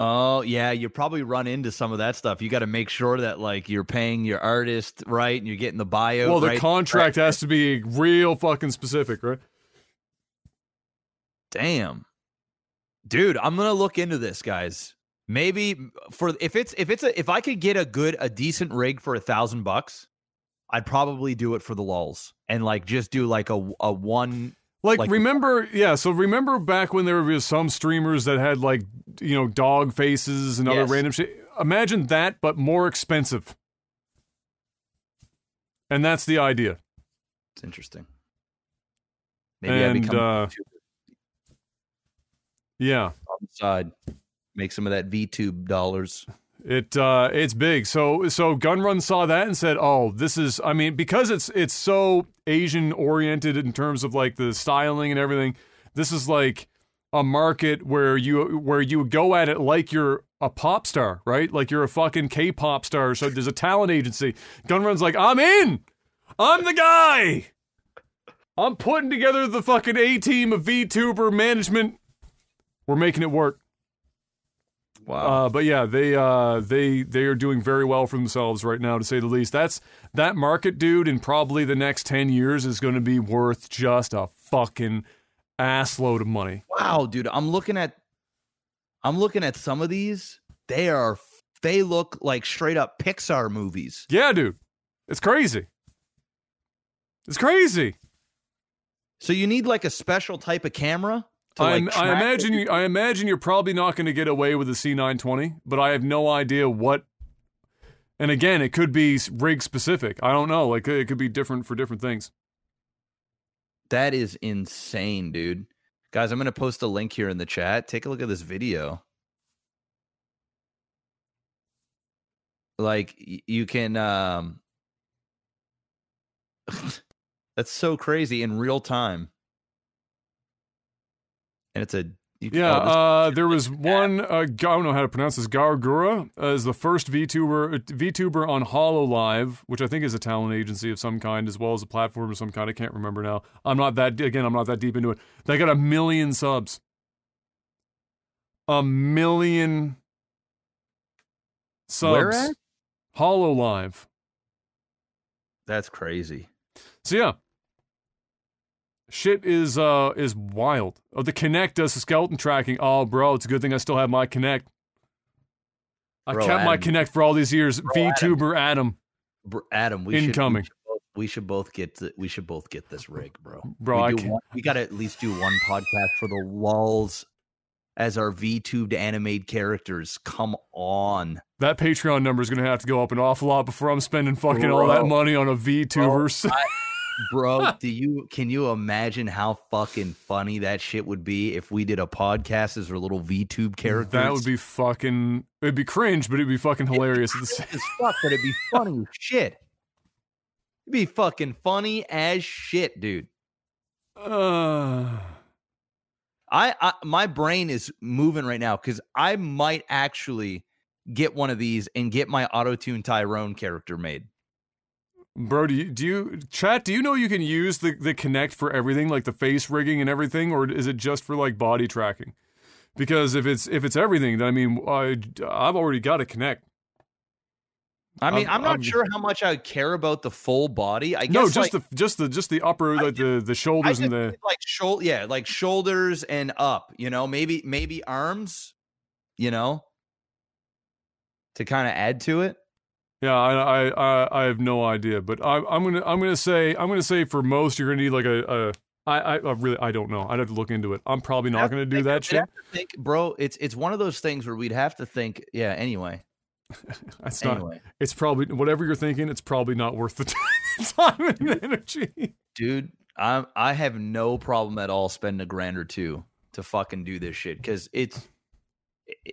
Oh yeah, you probably run into some of that stuff. You got to make sure that like you're paying your artist right and you're getting the bio. Well, the right? contract has to be real fucking specific, right? Damn, dude, I'm gonna look into this, guys. Maybe for if it's if it's a if I could get a good a decent rig for a thousand bucks, I'd probably do it for the lulls and like just do like a a one. Like, Like- remember, yeah. So remember back when there was some streamers that had like you know dog faces and other Yes. random shit. Imagine that, but more expensive. And that's the idea. It's interesting. Maybe I And, become a uh, Yeah. on the side, make some of that VTube dollars. It uh it's big. So so Gunrun saw that and said, "Oh, this is I mean, because it's it's so Asian oriented in terms of like the styling and everything. This is like a market where you where you go at it like you're a pop star, right? Like you're a fucking K-pop star. So there's a talent agency. Gunrun's like, "I'm in. I'm the guy. I'm putting together the fucking A team of VTuber management. We're making it work." Wow. Uh, but yeah, they uh, they they are doing very well for themselves right now, to say the least. That's that market, dude. In probably the next ten years, is going to be worth just a fucking assload of money. Wow, dude, I'm looking at I'm looking at some of these. They are they look like straight up Pixar movies. Yeah, dude, it's crazy. It's crazy. So you need like a special type of camera I, like I imagine you. I imagine you're probably not going to get away with a C920, but I have no idea what. And again, it could be rig specific. I don't know. Like it could be different for different things. That is insane, dude. Guys, I'm going to post a link here in the chat. Take a look at this video. Like you can um That's so crazy in real time. And it's a you Yeah, uh, there was one. Uh, I don't know how to pronounce this. Gawr Gura uh, is the first VTuber uh, VTuber on Hololive, which I think is a talent agency of some kind, as well as a platform of some kind. I can't remember now. I'm not that again. I'm not that deep into it. They got a million subs. A million subs. Where at? Hololive. that's crazy. So yeah. Shit is uh is wild. Oh, the Kinect does the skeleton tracking. Oh, bro, it's a good thing I still have my Kinect. I Bro, kept my Adam. Kinect for all these years. VTuber Adam, Br- Adam, we Incoming. Should, we, should both, we should both get th- we should both get this rig, bro. Bro, we, I one, we got to at least do one podcast for the walls as our VTubed animated characters. Come on, that Patreon number is gonna have to go up an awful lot before I'm spending fucking all that money on a VTuber. bro. do you can you imagine how fucking funny that shit would be if we did a podcast as our little VTube characters? that would be fucking. It'd be cringe, but it'd be fucking hilarious. the same- as fuck, but it'd be funny shit. It'd be fucking funny as shit, dude. Uh, I, I my brain is moving right now because I might actually get one of these and get my auto tune Tyrone character made. Bro, do you, do you chat? Do you know you can use the the Kinect for everything, like the face rigging and everything, or is it just for like body tracking? Because if it's if it's everything, then I mean, I I've already got a Kinect. I mean, I'm- I'm, not I'm- sure how much I would care about the full body. I guess No, just like, the just the just the upper, like the the I shoulders and the. like shoulder, yeah, like shoulders and up. You know, maybe maybe arms. You know, to kind of add to it. Yeah, I, I I I have no idea, but I, I'm gonna I'm gonna say I'm gonna say for most you're gonna need like a, a I, I I really I don't know. I'd have to look into it. I'm probably not gonna to do think- that shit. think, bro. It's it's one of those things where we'd have to think. Yeah. Anyway. That's not. Anyway, It's probably whatever you're thinking. It's probably not worth the time and energy. dude, I I have no problem at all spending a grand or two to fucking do this shit because it's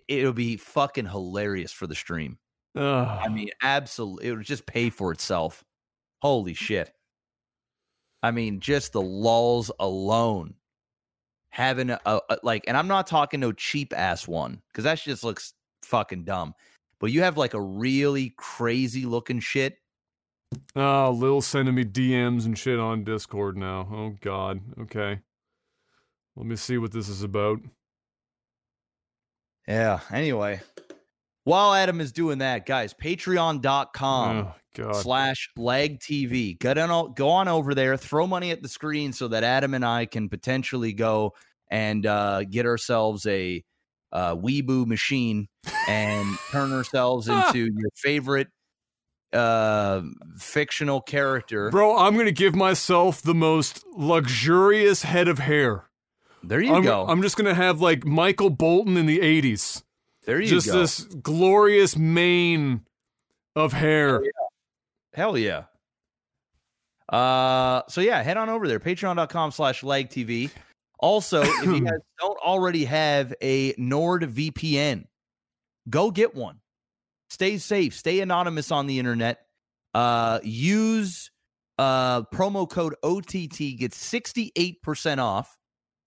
it'll be fucking hilarious for the stream. Ugh. I mean, absolutely, it would just pay for itself. Holy shit! I mean, just the lulls alone, having a, a like, and I'm not talking no cheap ass one because that just looks fucking dumb. But you have like a really crazy looking shit. Ah, oh, Lil sending me DMs and shit on Discord now. Oh God. Okay. Let me see what this is about. Yeah. Anyway, while Adam is doing that, guys, patreon.com oh slash lag TV. Go on, go on over there, throw money at the screen so that Adam and I can potentially go and uh, get ourselves a uh, Weeboo machine and turn ourselves into your favorite uh, fictional character. Bro, I'm gonna give myself the most luxurious head of hair. There you I'm, go. I'm just gonna have like Michael Bolton in the '80s. There you just go. this glorious mane of hair. Hell yeah. Uh, so yeah, head on over there, patreon.com slash lag TV. Also, if you guys don't already have a NordVPN, go get one. Stay safe, stay anonymous on the internet. Uh, use uh promo code OTT gets 68% off,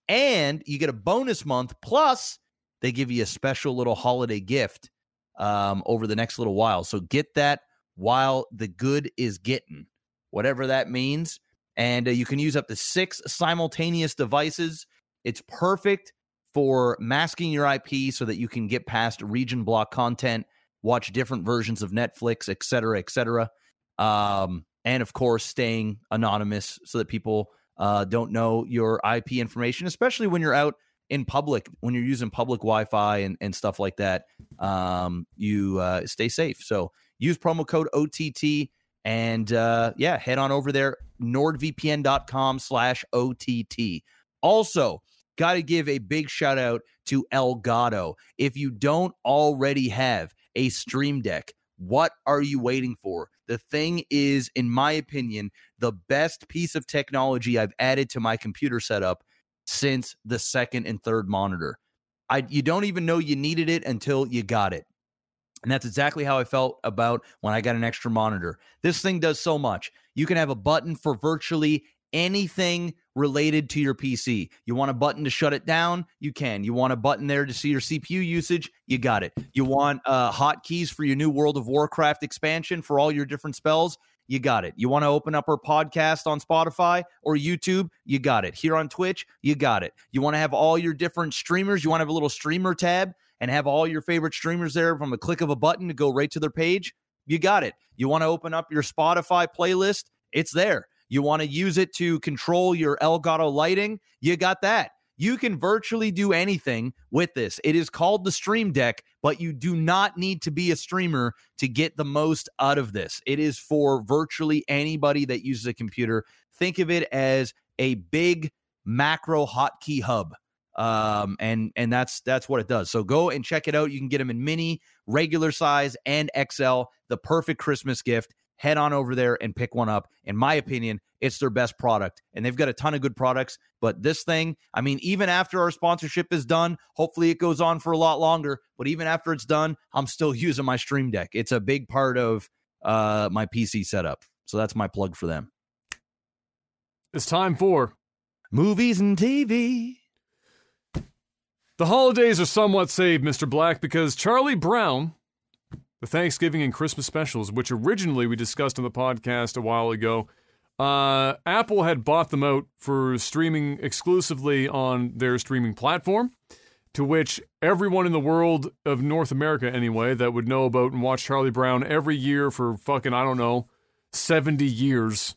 and you get a bonus month. Plus, they give you a special little holiday gift um over the next little while. So get that while the good is getting, whatever that means. And uh, you can use up to six simultaneous devices. It's perfect for masking your IP so that you can get past region block content, watch different versions of Netflix, et cetera, et cetera. Um, and of course, staying anonymous so that people uh, don't know your IP information, especially when you're out in public, when you're using public Wi Fi and, and stuff like that. Um, you uh, stay safe. So, use promo code OTT and uh, yeah, head on over there, nordvpn.com slash OTT. Also, got to give a big shout out to Elgato. If you don't already have a Stream Deck, what are you waiting for? The thing is, in my opinion, the best piece of technology I've added to my computer setup since the second and third monitor. I you don't even know you needed it until you got it. And that's exactly how I felt about when I got an extra monitor. This thing does so much. You can have a button for virtually anything related to your PC. You want a button to shut it down? You can. You want a button there to see your CPU usage? You got it. You want uh, hotkeys for your new World of Warcraft expansion for all your different spells? You got it. You want to open up our podcast on Spotify or YouTube? You got it. Here on Twitch? You got it. You want to have all your different streamers? You want to have a little streamer tab and have all your favorite streamers there from a click of a button to go right to their page? You got it. You want to open up your Spotify playlist? It's there. You want to use it to control your Elgato lighting? You got that. You can virtually do anything with this. It is called the Stream Deck, but you do not need to be a streamer to get the most out of this. It is for virtually anybody that uses a computer. Think of it as a big macro hotkey hub um and and that's that's what it does so go and check it out you can get them in mini regular size and xl the perfect christmas gift head on over there and pick one up. In my opinion it's their best product and they've got a ton of good products but this thing i mean even after our sponsorship is done hopefully it goes on for a lot longer but even after it's done i'm still using my stream deck. It's a big part of uh my pc setup so that's my plug for them. It's time for movies and tv The holidays are somewhat saved, Mr. Black, because Charlie Brown, the Thanksgiving and Christmas specials, which originally we discussed on the podcast a while ago, uh, Apple had bought them out for streaming exclusively on their streaming platform, to which everyone in the world of North America, anyway, that would know about and watch Charlie Brown every year for fucking, I don't know, 70 years,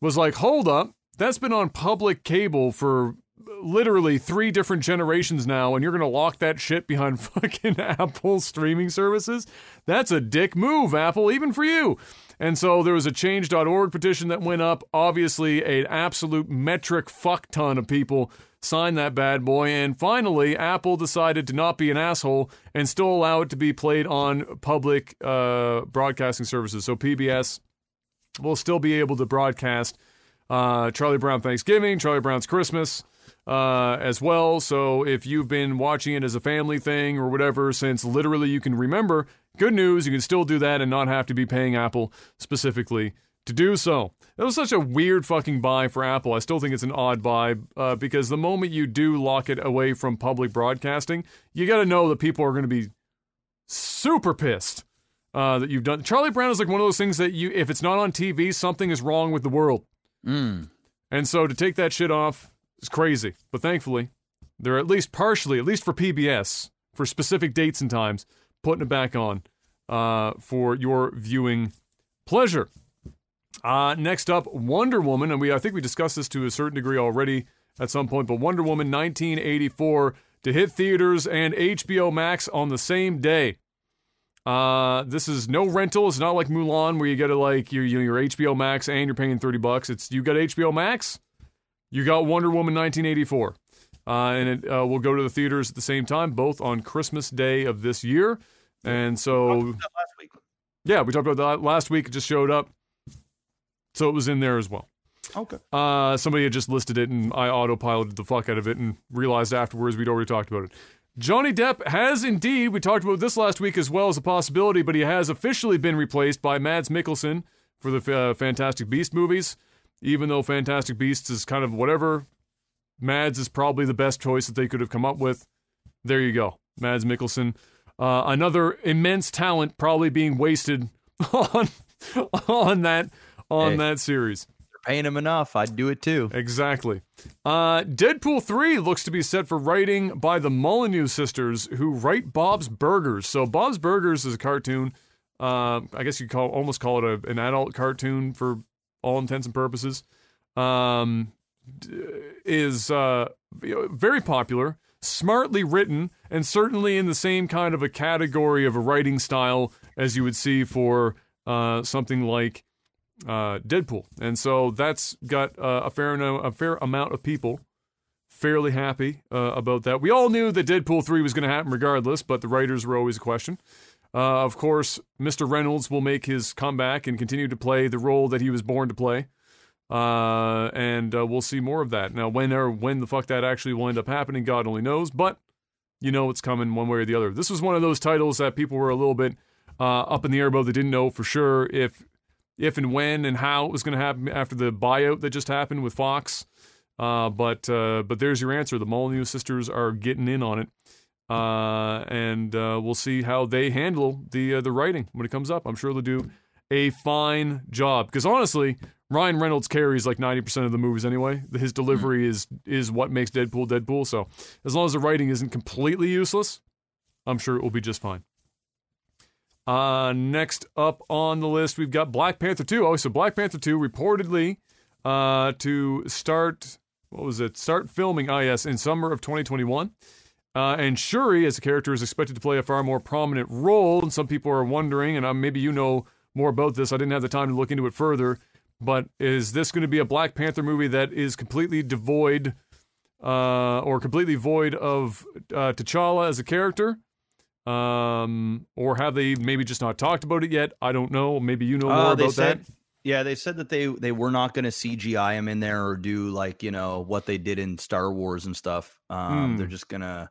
was like, hold up, that's been on public cable for literally three different generations now, and you're gonna lock that shit behind fucking Apple streaming services? That's a dick move, Apple, even for you. And so there was a change.org petition that went up. Obviously, an absolute metric fuck ton of people signed that bad boy. And finally, Apple decided to not be an asshole and still allow it to be played on public uh, broadcasting services. So PBS will still be able to broadcast uh, Charlie Brown Thanksgiving, Charlie Brown's Christmas uh, as well. So if you've been watching it as a family thing or whatever since literally you can remember, good news, you can still do that and not have to be paying Apple specifically to do so. That was such a weird fucking buy for Apple. I still think it's an odd buy uh, because the moment you do lock it away from public broadcasting, you got to know that people are going to be super pissed. Uh, that you've done. Charlie Brown is like one of those things that you, if it's not on TV, something is wrong with the world. Mm. And so to take that shit off is crazy. But thankfully, they're at least partially, at least for PBS, for specific dates and times, putting it back on uh, for your viewing pleasure. Uh, next up, Wonder Woman, and we I think we discussed this to a certain degree already at some point, but Wonder Woman 1984 to hit theaters and HBO Max on the same day. Uh, this is no rental. It's not like Mulan where you get it like your your HBO Max and you're paying thirty bucks. It's you got HBO Max, you got Wonder Woman 1984, uh, and it uh, will go to the theaters at the same time, both on Christmas Day of this year. And so, last week. yeah, we talked about that last week. It just showed up, so it was in there as well. Okay. Uh, somebody had just listed it, and I autopiloted the fuck out of it, and realized afterwards we'd already talked about it. Johnny Depp has indeed, we talked about this last week as well as a possibility, but he has officially been replaced by Mads Mikkelsen for the uh, Fantastic Beast movies. Even though Fantastic Beasts is kind of whatever, Mads is probably the best choice that they could have come up with. There you go, Mads Mikkelsen. Uh, another immense talent probably being wasted on on that on Hey. that series. They're paying him enough. I'd do it too. Exactly. Uh, Deadpool 3 looks to be set for writing by the Molyneux sisters, who write Bob's Burgers. So, Bob's Burgers is a cartoon. Uh, I guess you call almost call it a, an adult cartoon for all intents and purposes. Um, is uh, very popular, smartly written, and certainly in the same kind of a category of a writing style as you would see for uh, something like uh, Deadpool, and so that's got uh, a fair no- a fair amount of people fairly happy uh, about that. We all knew that Deadpool three was going to happen regardless, but the writers were always a question. Uh, of course, Mr. Reynolds will make his comeback and continue to play the role that he was born to play, uh, and uh, we'll see more of that. Now, when or when the fuck that actually will end up happening, God only knows. But you know it's coming one way or the other. This was one of those titles that people were a little bit uh, up in the air about. They didn't know for sure if if and when and how it was going to happen after the buyout that just happened with Fox. Uh, but uh, but there's your answer. The Molyneux sisters are getting in on it, uh, and uh, we'll see how they handle the uh, the writing when it comes up. I'm sure they'll do a fine job. Because honestly, Ryan Reynolds carries like 90% of the movies anyway. His delivery is is what makes Deadpool Deadpool. So as long as the writing isn't completely useless, I'm sure it will be just fine. Uh, next up on the list, we've got Black Panther 2. Oh, so Black Panther 2 reportedly uh, to start. What was it? Start filming. Ah, yes, in summer of 2021. Uh, and Shuri, as a character, is expected to play a far more prominent role. And some people are wondering, and uh, maybe you know more about this. I didn't have the time to look into it further. But is this going to be a Black Panther movie that is completely devoid uh, or completely void of uh, T'Challa as a character? Um, or have they maybe just not talked about it yet? I don't know. Maybe you know more Uh, about said, that. Yeah, they said that they they were not going to CGI him in there or do like you know what they did in Star Wars and stuff. Um, Hmm. They're just gonna.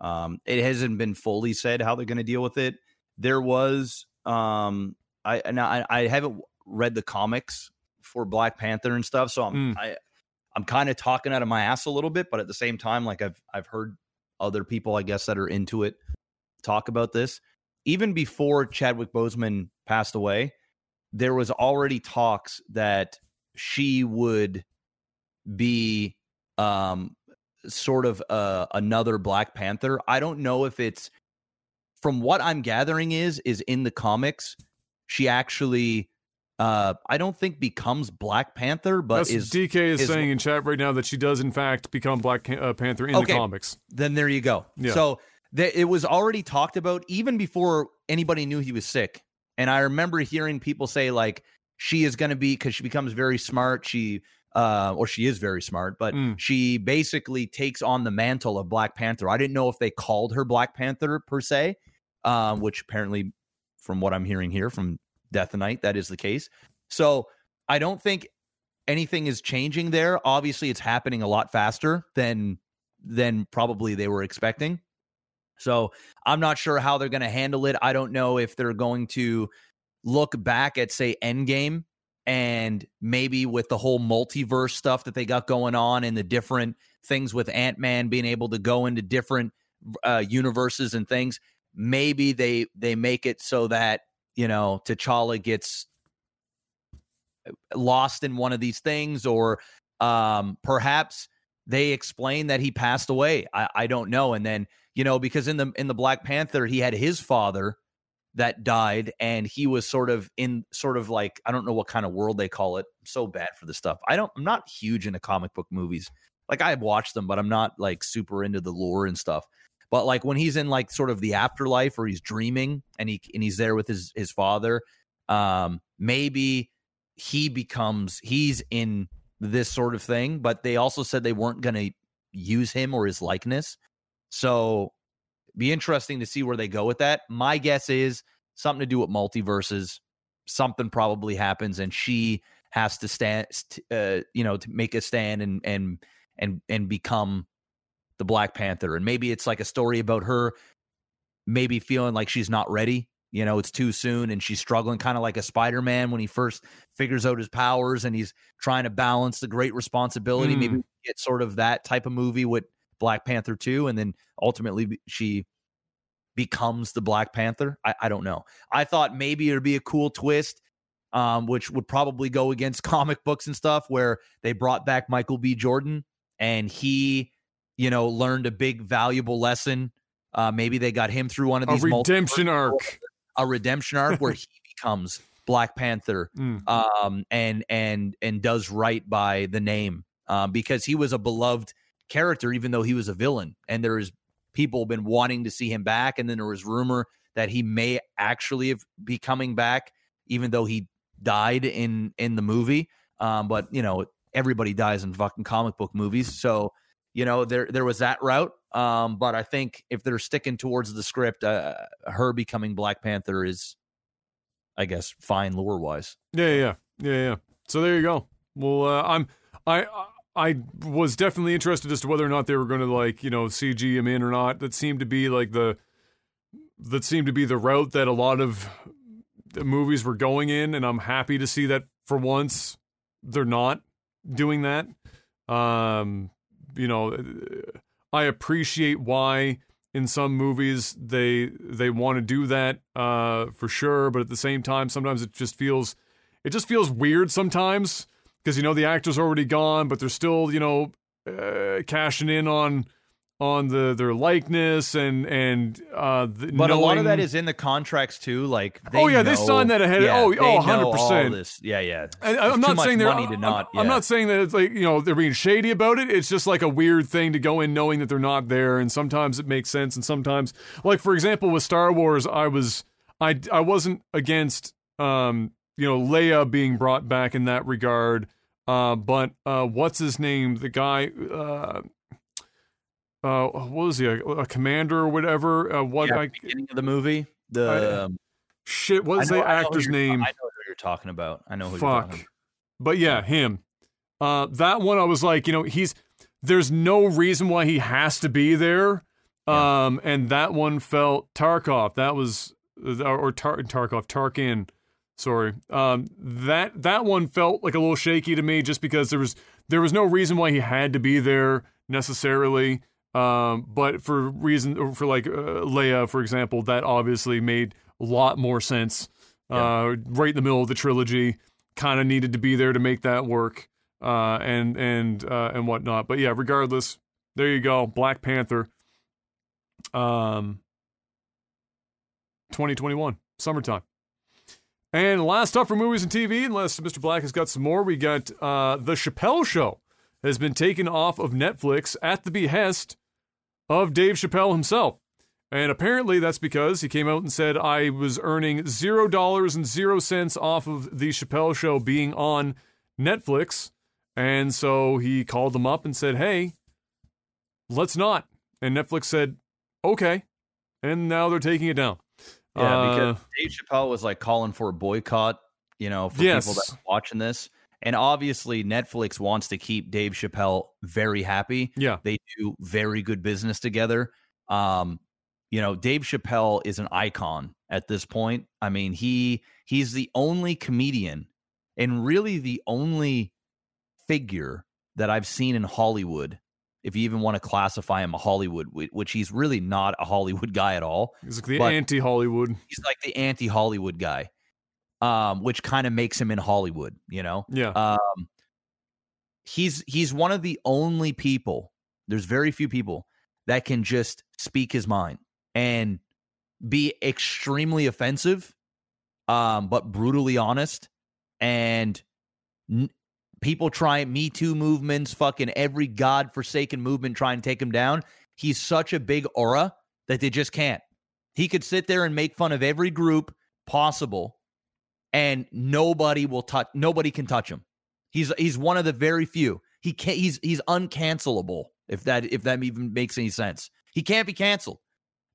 Um, it hasn't been fully said how they're going to deal with it. There was um, I now I, I haven't read the comics for Black Panther and stuff, so I'm Hmm. I I'm kind of talking out of my ass a little bit, but at the same time, like I've I've heard other people, I guess, that are into it talk about this. Even before Chadwick Boseman passed away, there was already talks that she would be um sort of uh, another Black Panther. I don't know if it's from what I'm gathering is is in the comics she actually uh I don't think becomes Black Panther but That's is DK is, is- saying in chat right now that she does in fact become Black uh, Panther in the comics. then there you go. Yeah. So th- it was already talked about even before anybody knew he was sick. And I remember hearing people say like she is going to be because she becomes very smart. She uh, or she is very smart, but Mm. she basically takes on the mantle of Black Panther. I didn't know if they called her Black Panther per se, um, which apparently, from what I'm hearing here from Death Knight, that is the case. So I don't think anything is changing there. Obviously, it's happening a lot faster than than probably they were expecting. So I'm not sure how they're going to handle it. I don't know if they're going to look back at say Endgame and maybe with the whole multiverse stuff that they got going on and the different things with Ant Man being able to go into different uh, universes and things. Maybe they they make it so that you know T'Challa gets lost in one of these things, or um, perhaps they explain that he passed away. I, I don't know. And then you know because in the in the Black Panther he had his father that died and he was sort of in sort of like I don't know what kind of world they call it. So bad for the stuff. I don't I'm not huge into comic book movies. Like I've watched them, but I'm not like super into the lore and stuff. But like when he's in like sort of the afterlife or he's dreaming and he and he's there with his his father, um, maybe he becomes he's in this sort of thing. But they also said they weren't gonna use him or his likeness. So be interesting to see where they go with that. My guess is something to do with multiverses. Something probably happens, and she has to stand, uh, you know, to make a stand and and and and become the Black Panther. And maybe it's like a story about her, maybe feeling like she's not ready. You know, it's too soon, and she's struggling, kind of like a Spider Man when he first figures out his powers, and he's trying to balance the great responsibility. Hmm. Maybe get sort of that type of movie with Black Panther 2 and then ultimately she becomes the Black Panther. I, I don't know. I thought maybe it'd be a cool twist um which would probably go against comic books and stuff where they brought back Michael B Jordan and he you know learned a big valuable lesson. Uh maybe they got him through one of these multiverse- redemption arc. a redemption arc where he becomes Black Panther Mm. um, and and and does right by the name um, because he was a beloved character, even though he was a villain. And there's people been wanting to see him back, and then there was rumor that he may actually have be coming back, even though he died in in the movie. Um, but you know, everybody dies in fucking comic book movies, so you know there there was that route. Um, but I think if they're sticking towards the script, uh, her becoming Black Panther is, I guess, fine lore wise. Yeah, yeah, yeah, yeah. So there you go. Well, uh, I'm I I was definitely interested as to whether or not they were going to like you know CG him in or not. That seemed to be like the that seemed to be the route that a lot of the movies were going in, and I'm happy to see that for once they're not doing that. Um, you know, I appreciate why in some movies they they want to do that uh, for sure, but at the same time, sometimes it just feels it just feels weird sometimes because you know the actor's already gone, but they're still you know uh, cashing in on on the their likeness and and uh the, But a lot of that is in the contracts too. Like, they Oh, yeah, they signed that ahead. Yeah, Oh, they oh, 100%. this. Yeah, yeah. And I'm not saying they're. money to not. I'm yeah. not saying that it's like you know they're being shady about it. It's just like a weird thing to go in knowing that they're not there, and sometimes it makes sense, and sometimes, like for example, with Star Wars, I was I I wasn't against um you know Leia being brought back in that regard, uh, but uh, what's his name? The guy. Uh, uh, what was he? A, a commander or whatever? Uh, what? Yeah, I, beginning of the movie. The I- um, shit. What is the I know who actor's name? I know who you're talking about. I know who you're Fuck. talking about. But yeah, him. Uh, that one, I was like, you know, he's there's no reason why he has to be there. Yeah. Um, and that one felt Tarkov. That was or, or Tar- Tarkov Tarkin. Sorry. Um, that that one felt like a little shaky to me, just because there was there was no reason why he had to be there necessarily. Um, but for reason for like uh, Leia, for example, that obviously made a lot more sense. Uh, right in the middle of the trilogy, kind of needed to be there to make that work. Uh, and and uh, and whatnot. But yeah, regardless, there you go. Black Panther. Um, 2021 summertime. And last up for movies and TV, unless Mr. Black has got some more, we got uh, the Chappelle Show has been taken off of Netflix at the behest of Dave Chappelle himself. And apparently that's because he came out and said I was earning zero dollars and zero cents off of the Chappelle show being on Netflix. And so he called them up and said, Hey, let's not. And Netflix said, Okay. And now they're taking it down. Yeah, because Uh, Dave Chappelle was like calling for a boycott, you know, for Yes. people that are watching this. And obviously, Netflix wants to keep Dave Chappelle very happy. yeah. They do very good business together. Um, you know, Dave Chappelle is an icon at this point. I mean, he he's the only comedian and really the only figure that I've seen in Hollywood. If you even want to classify him a Hollywood, which he's really not a Hollywood guy at all He's like the anti Hollywood. he's like the anti-Hollywood guy, um, which kind of makes him in Hollywood. You know, Yeah. um, he's he's one of the only people. There's very few people that can just speak his mind and be extremely offensive, um, but brutally honest. And n- people trying Me Too movements, fucking every godforsaken movement, try and take him down. He's such a big aura that they just can't. He could sit there and make fun of every group possible, and nobody will touch. Nobody can touch him. He's he's one of the very few. He can't. He's he's uncancelable. If that if that even makes any sense, he can't be canceled.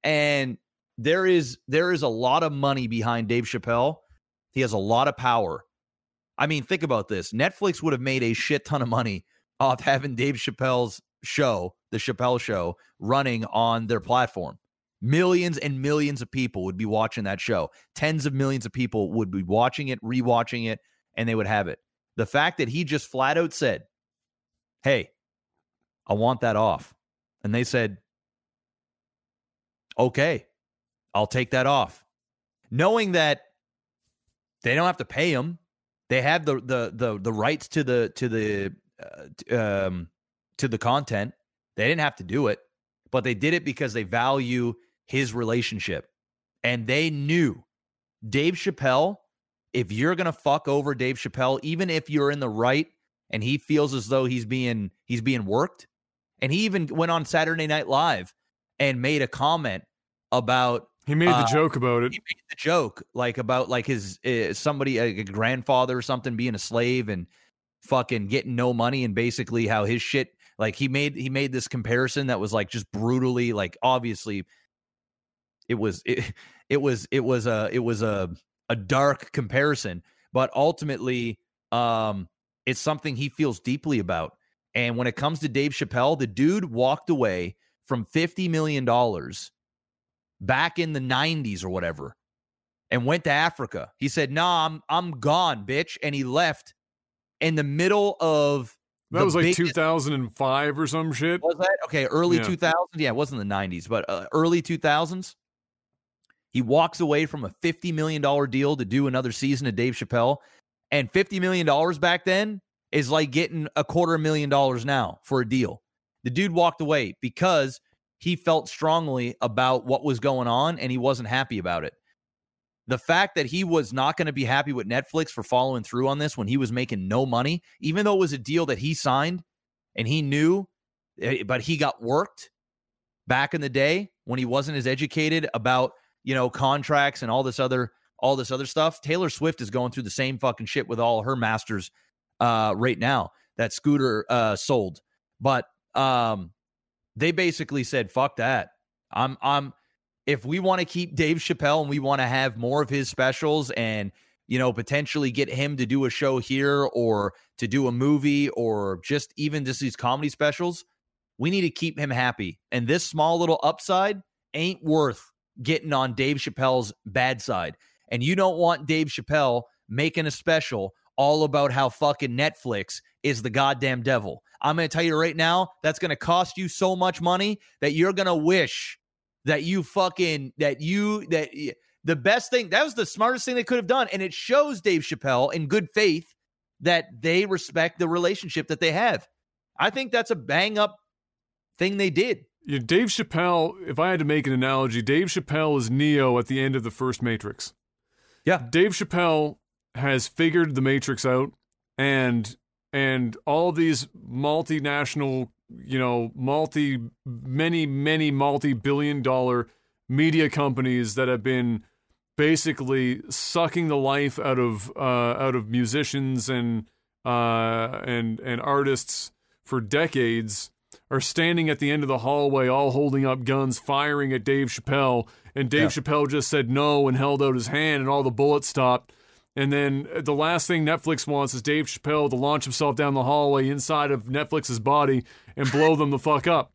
And there is there is a lot of money behind Dave Chappelle. He has a lot of power. I mean, think about this. Netflix would have made a shit ton of money off having Dave Chappelle's show, the Chappelle Show, running on their platform. Millions and millions of people would be watching that show. Tens of millions of people would be watching it, rewatching it, and they would have it. The fact that he just flat out said, Hey, I want that off. And they said, Okay, I'll take that off. Knowing that they don't have to pay him. They have the the the the rights to the to the uh, um to the content. They didn't have to do it, but they did it because they value his relationship. And they knew Dave Chappelle, if you're going to fuck over Dave Chappelle, even if you're in the right and he feels as though he's being he's being worked, and he even went on Saturday Night Live and made a comment about He made the uh, joke about it. he made the joke like about like his uh, somebody like a grandfather or something being a slave and fucking getting no money and basically how his shit like he made he made this comparison that was like just brutally like obviously it was it, it was it was a it was a a dark comparison but ultimately um it's something he feels deeply about and when it comes to Dave Chappelle the dude walked away from 50 million dollars back in the 90s or whatever and went to Africa. He said, "Nah, I'm I'm gone, bitch." And he left in the middle of That was like biggest- 2005 or some shit. Was that okay? Early Yeah. 2000s. Yeah, it wasn't the 90s, but uh, early 2000s. He walks away from a 50 million dollar deal to do another season of Dave Chappelle, and 50 million dollars back then is like getting a quarter million dollars now for a deal. The dude walked away because he felt strongly about what was going on and he wasn't happy about it. The fact that he was not going to be happy with Netflix for following through on this when he was making no money, even though it was a deal that he signed and he knew, eh, but he got worked back in the day when he wasn't as educated about, you know, contracts and all this other all this other stuff. Taylor Swift is going through the same fucking shit with all her masters uh right now that Scooter uh sold. But um they basically said, fuck that. I'm I'm if we want to keep Dave Chappelle and we want to have more of his specials and you know potentially get him to do a show here or to do a movie or just even just these comedy specials, we need to keep him happy. And this small little upside ain't worth getting on Dave Chappelle's bad side. And you don't want Dave Chappelle making a special all about how fucking Netflix is the goddamn devil. I'm going to tell you right now, that's going to cost you so much money that you're going to wish that you fucking, that you, that the best thing, that was the smartest thing they could have done. And it shows Dave Chappelle in good faith that they respect the relationship that they have. I think that's a bang up thing they did. Yeah, Dave Chappelle, if I had to make an analogy, Dave Chappelle is Neo at the end of the first Matrix. Yeah. Dave Chappelle has figured the Matrix out and and all these multinational, you know, multi many many multi-billion dollar media companies that have been basically sucking the life out of uh, out of musicians and uh, and and artists for decades are standing at the end of the hallway all holding up guns firing at Dave Chappelle and Dave yeah. Chappelle just said no and held out his hand and all the bullets stopped and then uh, the last thing Netflix wants is Dave Chappelle to launch himself down the hallway inside of Netflix's body and blow them the fuck up.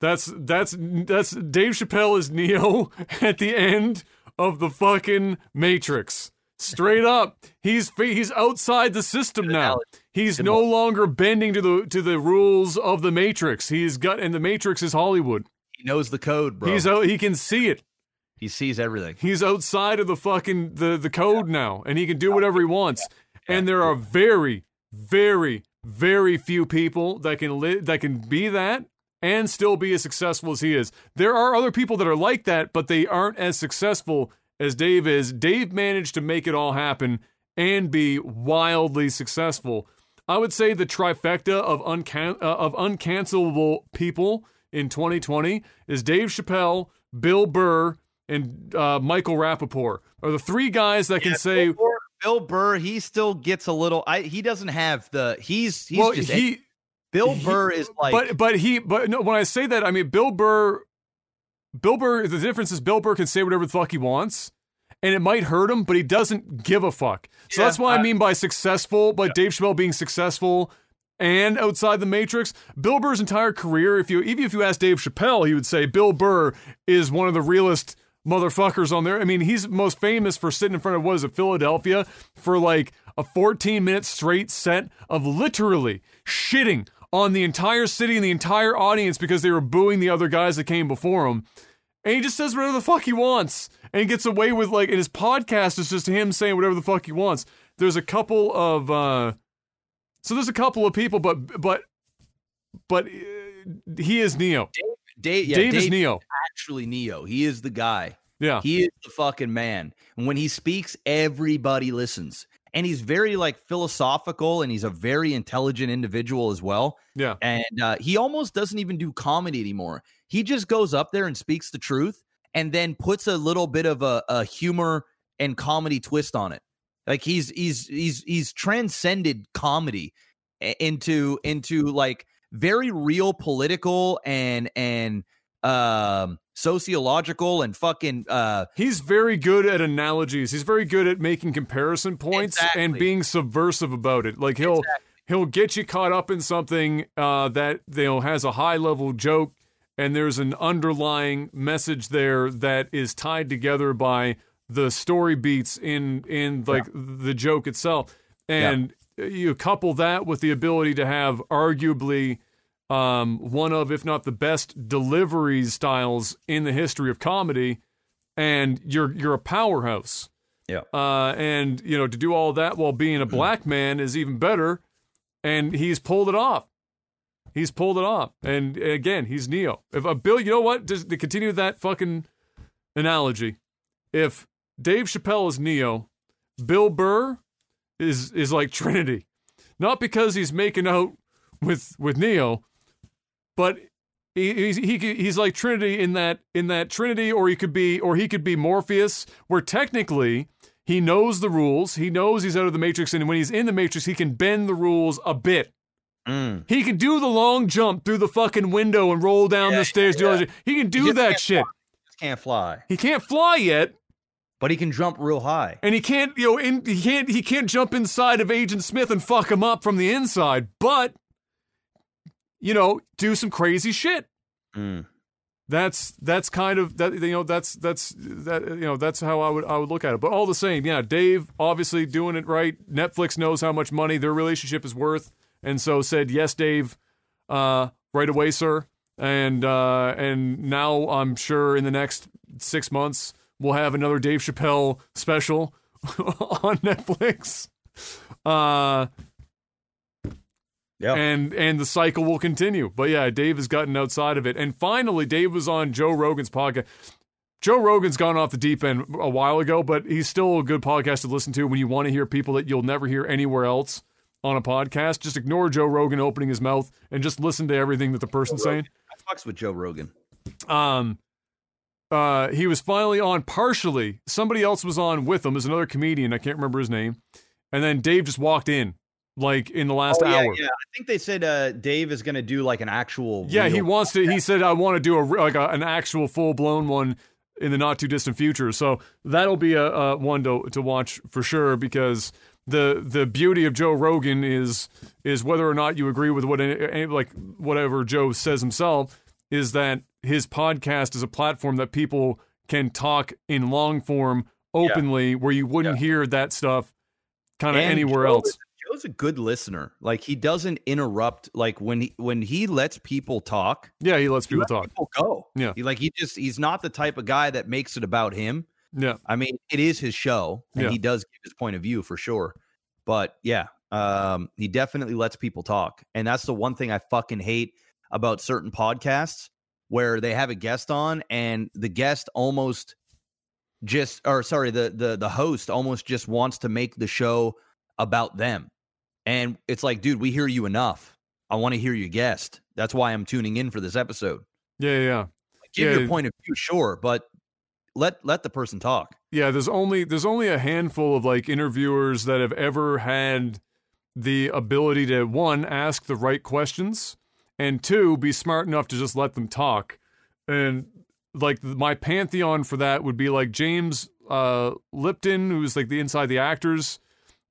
That's that's that's Dave Chappelle is Neo at the end of the fucking Matrix. Straight up, he's he's outside the system now. He's no longer bending to the to the rules of the Matrix. He's got and the Matrix is Hollywood. He knows the code, bro. He's. He can see it. He sees everything. He's outside of the fucking the the code now, and he can do whatever he wants. And there are very, very, very few people that can li- that can be that and still be as successful as he is. There are other people that are like that, but they aren't as successful as Dave is. Dave managed to make it all happen and be wildly successful. I would say the trifecta of uncan- uh, of uncancelable people in 2020 is Dave Chappelle, Bill Burr, and uh, Michael Rapaport are the three guys that can say. Bill Burr, Bill Burr, he still gets a little. I he doesn't have the. He's he's well, just. He, Bill he, Burr is like. But but he but no. When I say that, I mean Bill Burr. Bill Burr. The difference is Bill Burr can say whatever the fuck he wants. And it might hurt him, but he doesn't give a fuck. So yeah, that's what I, I mean by successful, by yeah. Dave Chappelle being successful and outside the Matrix. Bill Burr's entire career, if you even if you ask Dave Chappelle, he would say Bill Burr is one of the realest motherfuckers on there. I mean, he's most famous for sitting in front of what is it, Philadelphia, for like a 14 minute straight set of literally shitting on the entire city and the entire audience because they were booing the other guys that came before him. And he just says whatever the fuck he wants. And he gets away with like, and his podcast is just him saying whatever the fuck he wants. There's a couple of, uh, so there's a couple of people, but, but, but uh, he is Neo. Dave, yeah, Dave, Dave is Neo. Actually, Neo. He is the guy. Yeah. He is the fucking man. And when he speaks, everybody listens. And he's very like philosophical and he's a very intelligent individual as well. Yeah. And uh, he almost doesn't even do comedy anymore. He just goes up there and speaks the truth and then puts a little bit of a, a humor and comedy twist on it. Like he's he's he's he's transcended comedy into into like very real political and and um sociological and fucking uh he's very good at analogies he's very good at making comparison points exactly. and being subversive about it like he'll exactly. he'll get you caught up in something uh that you know has a high level joke and there's an underlying message there that is tied together by the story beats in in like yeah. the joke itself and yeah. You couple that with the ability to have arguably um, one of, if not the best delivery styles in the history of comedy, and you're you're a powerhouse. Yeah. Uh, and you know to do all that while being a black man is even better, and he's pulled it off. he's pulled it off. And again, he's Neo. If a Bill, you know what? Just to continue that fucking analogy, if Dave Chappelle is Neo, Bill Burr is is like Trinity. Not because he's making out with with Neo, but he, he's he, he's like Trinity in that in that Trinity, or he could be or he could be Morpheus, where technically he knows the rules. He knows he's out of the Matrix, and when he's in the Matrix, he can bend the rules a bit. Mm. He can do the long jump through the fucking window and roll down Yeah, the stairs. yeah, all that shit. He can do just that shit. Can't fly, He can't fly yet, but he can jump real high. and he can't, you know, in, he can't, he can't jump inside of Agent Smith and fuck him up from the inside. But, you know, do some crazy shit. Mm. That's that's kind of that you know that's that's that you know that's how I would I would look at it. But all the same, yeah, Dave obviously doing it right. Netflix knows how much money their relationship is worth, and so said yes, Dave, uh, right away, sir. And uh, and now I'm sure in the next six months we'll have another Dave Chappelle special on Netflix. Uh, Yeah. and and the cycle will continue. But yeah, Dave has gotten outside of it, and finally, Dave was on Joe Rogan's podcast. Joe Rogan's gone off the deep end a while ago, but he's still a good podcast to listen to when you want to hear people that you'll never hear anywhere else on a podcast. Just ignore Joe Rogan opening his mouth and just listen to everything that the person's saying. I fucks with Joe Rogan. Um, uh, he was finally on partially. Somebody else was on with him. There's another comedian. I can't remember his name. And then Dave just walked in, like in the last Oh, yeah, hour. yeah. I think they said uh, Dave is going to do like an actual. Yeah, he wants to. He said, "I want to do a like a, an actual full blown one in the not too distant future." So that'll be a, a one to to watch for sure because the the beauty of Joe Rogan is is whether or not you agree with what any, any- like whatever Joe says himself is that his podcast is a platform that people can talk in long form openly where you wouldn't hear that stuff kind of anywhere Joe else. is- Joe's a good listener. Like he doesn't interrupt. Like when he when he lets people talk, Yeah, he lets he people lets talk. people go. Yeah. He, like he just he's not the type of guy that makes it about him. Yeah, I mean, it is his show, and Yeah. he does give his point of view for sure. But yeah, um, he definitely lets people talk, and that's the one thing I fucking hate about certain podcasts where they have a guest on, and the guest almost just, or sorry, the the the host almost just wants to make the show about them, and it's like, dude, we hear you enough. I want to hear your guest. That's why I'm tuning in for this episode. yeah, yeah. Give Yeah. your point of view, sure, but let let the person talk. Yeah, there's only there's only a handful of like interviewers that have ever had the ability to one ask the right questions and two be smart enough to just let them talk. And like my pantheon for that would be like James uh, Lipton, who's like the inside the actors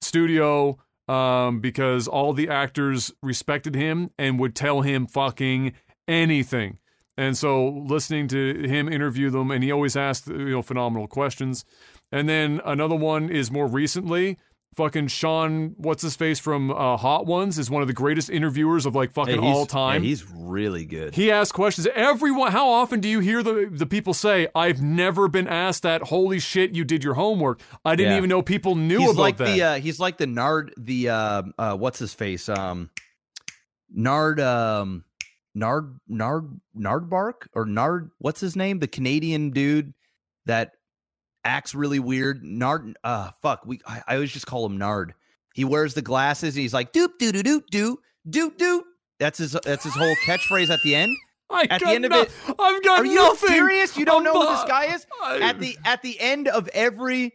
studio, um, because all the actors respected him and would tell him fucking anything. And so listening to him interview them, and he always asked you know phenomenal questions. And then another one is more recently, fucking Sean, what's his face from uh, Hot Ones, is one of the greatest interviewers of like fucking Hey, all time. yeah, he's really good. He asks questions. Everyone, how often do you hear the the people say, "I've never been asked that"? Holy shit, you did your homework. I didn't Yeah. even know people knew he's about like that. the uh, he's like the Nard the uh, uh what's his face um Nard um Nard Nard Nardbark or Nard what's his name the Canadian dude that acts really weird Nard uh fuck we I, I always just call him Nard he wears the glasses and he's like doop doo doo doo doo doo doo that's his that's his whole catchphrase at the end I at the got end of it- I've got are you nothing. serious you don't know who this guy is I- at the at the end of every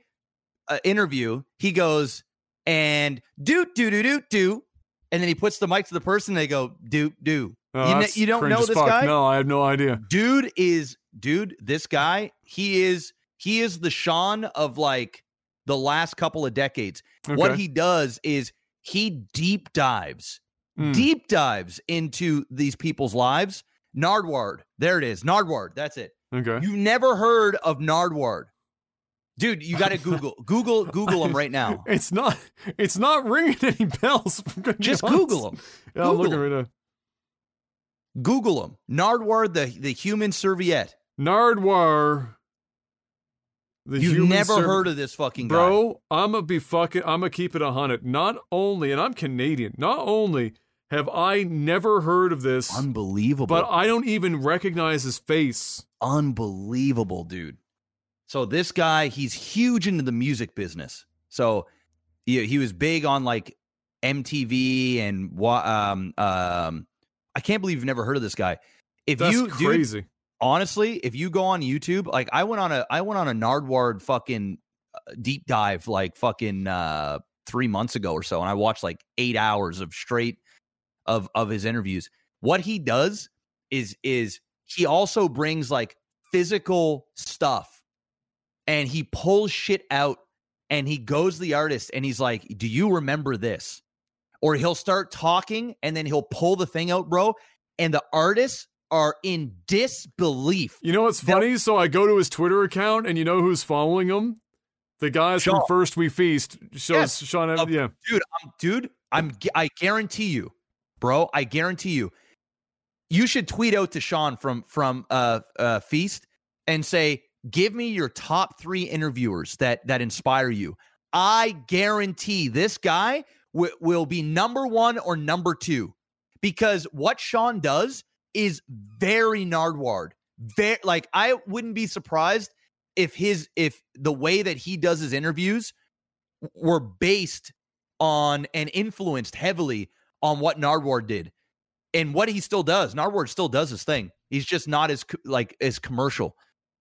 uh, interview, he goes and do do do do do, and then he puts the mic to the person. They go do do. Oh, you kn- you don't know this fuck. guy? No, I have no idea. Dude is dude. This guy, he is he is the Sean of like the last couple of decades. What he does is he deep dives, Mm. deep dives into these people's lives. Nardward, there it is. Nardward, that's it. Okay. You've never heard of Nardward. Dude, you got to Google, Google, Google him right now. It's not. It's not ringing any bells. I'm gonna be Just. Google him. Yeah, I'm looking Google right now. Google him. Nardward, the the human serviette. Nardwuar. You've never serv- heard of this fucking guy. Bro, I'm gonna be fucking. I'm gonna keep it a hundred. Not only, and I'm Canadian. Not only have I never heard of this, Unbelievable. but I don't even recognize his face. unbelievable, dude. So this guy, he's huge into the music business. So he, he was big on like MTV and what um um I can't believe you've never heard of this guy. If That's you dude, crazy. Honestly, if you go on YouTube, like I went on a I went on a Nardward fucking uh, deep dive like fucking uh 3 months ago or so and I watched like 8 hours of straight of of his interviews. What he does is is he also brings like physical stuff and he pulls shit out and he goes the artist and he's like, "Do you remember this?" Or he'll start talking and then he'll pull the thing out, bro, and the artists are in disbelief. You know what's funny? So I go to his Twitter account, and you know who's following him? The guys Sean. from First We Feast. Shows Yes. Sean. Uh, yeah, dude i'm dude i'm i guarantee you bro i guarantee you you should tweet out to sean from from uh uh feast and say give me your top three interviewers that that inspire you i guarantee this guy wi- will be number one or number two because what sean does is very nardward very like i wouldn't be surprised if his if the way that he does his interviews were based on and influenced heavily on what Nardwuar did and what he still does. Nardwuar still does his thing. He's just not as like as commercial,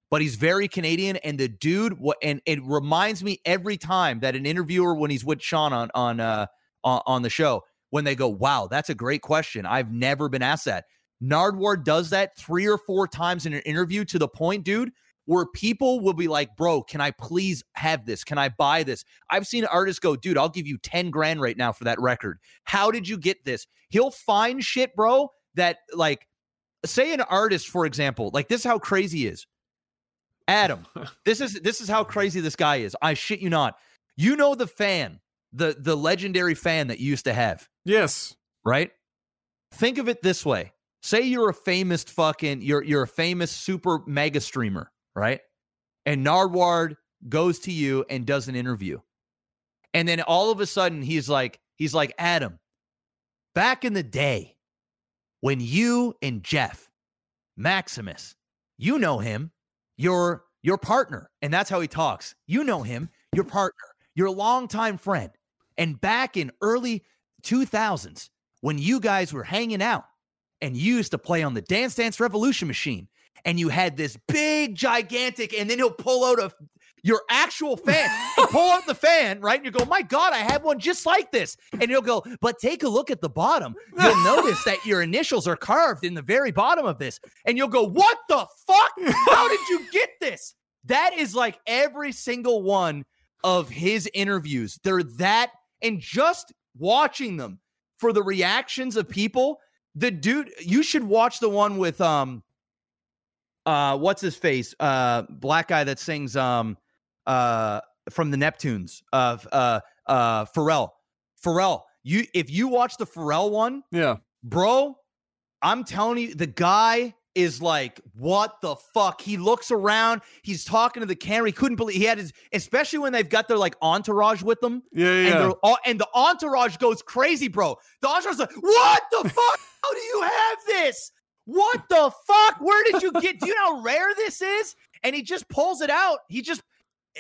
but he's very Canadian. And the dude, what and it reminds me every time that an interviewer when he's with Sean on on uh on, on the show when they go, "Wow, that's a great question. I've never been asked that." Nardwuar does that three or four times in an interview to the point, dude, where people will be like, "Bro, can I please have this? Can I buy this?" I've seen artists go, dude, I'll give you 10 grand right now for that record. How did you get this? He'll find shit, bro, that like say an artist, for example, like this is how crazy he is. Adam, this is this is how crazy this guy is. I shit you not. You know the fan, the the legendary fan that you used to have, yes. right? Think of it this way. Say you're a famous fucking you're you're a famous super mega streamer, right? And Nardward goes to you and does an interview. And then all of a sudden he's like he's like Adam, back in the day when you and Jeff Maximus, you know him, your your partner, and that's how he talks. You know him, your partner, your longtime friend. And back in early 2000s when you guys were hanging out and you used to play on the Dance Dance Revolution machine and you had this big gigantic and then he'll pull out a your actual fan. Pull out the fan, right? And you go, "My god, I have one just like this." And he'll go, "But take a look at the bottom. You'll notice that your initials are carved in the very bottom of this." And you'll go, "What the fuck? How did you get this?" That is like every single one of his interviews. They're that and just watching them for the reactions of people the dude you should watch the one with um uh what's his face uh black guy that sings um uh from the neptunes uh uh uh pharrell pharrell you if you watch the pharrell one Yeah. bro i'm telling you the guy is like what the fuck he looks around he's talking to the camera he couldn't believe he had his especially when they've got their like entourage with them Yeah. Yeah. and, they're all, and the entourage goes crazy, bro. The entourage is like, what the fuck? How do you have this? What the fuck? Where did you get? Do you know how rare this is? And he just pulls it out. He just,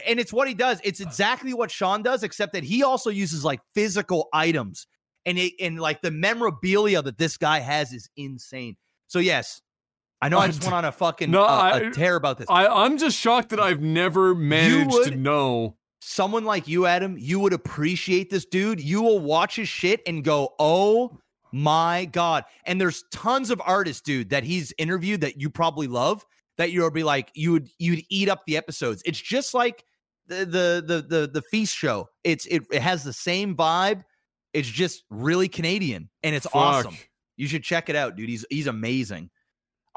and it's what he does. It's exactly what Sean does, except that he also uses like physical items, and it and like the memorabilia that this guy has is insane. So yes, I know I just went on a fucking No, uh, I- a tear about this. I, I'm just shocked that I've never managed to know. someone like you, Adam, you would appreciate this dude. You will watch his shit and go, oh my God. And there's tons of artists, dude, that he's interviewed that you probably love that you'll be like, you would you'd eat up the episodes. It's just like the the the the, the feast show. It's it, it has the same vibe. It's just really Canadian and it's Fuck. awesome. You should check it out, dude. He's he's amazing.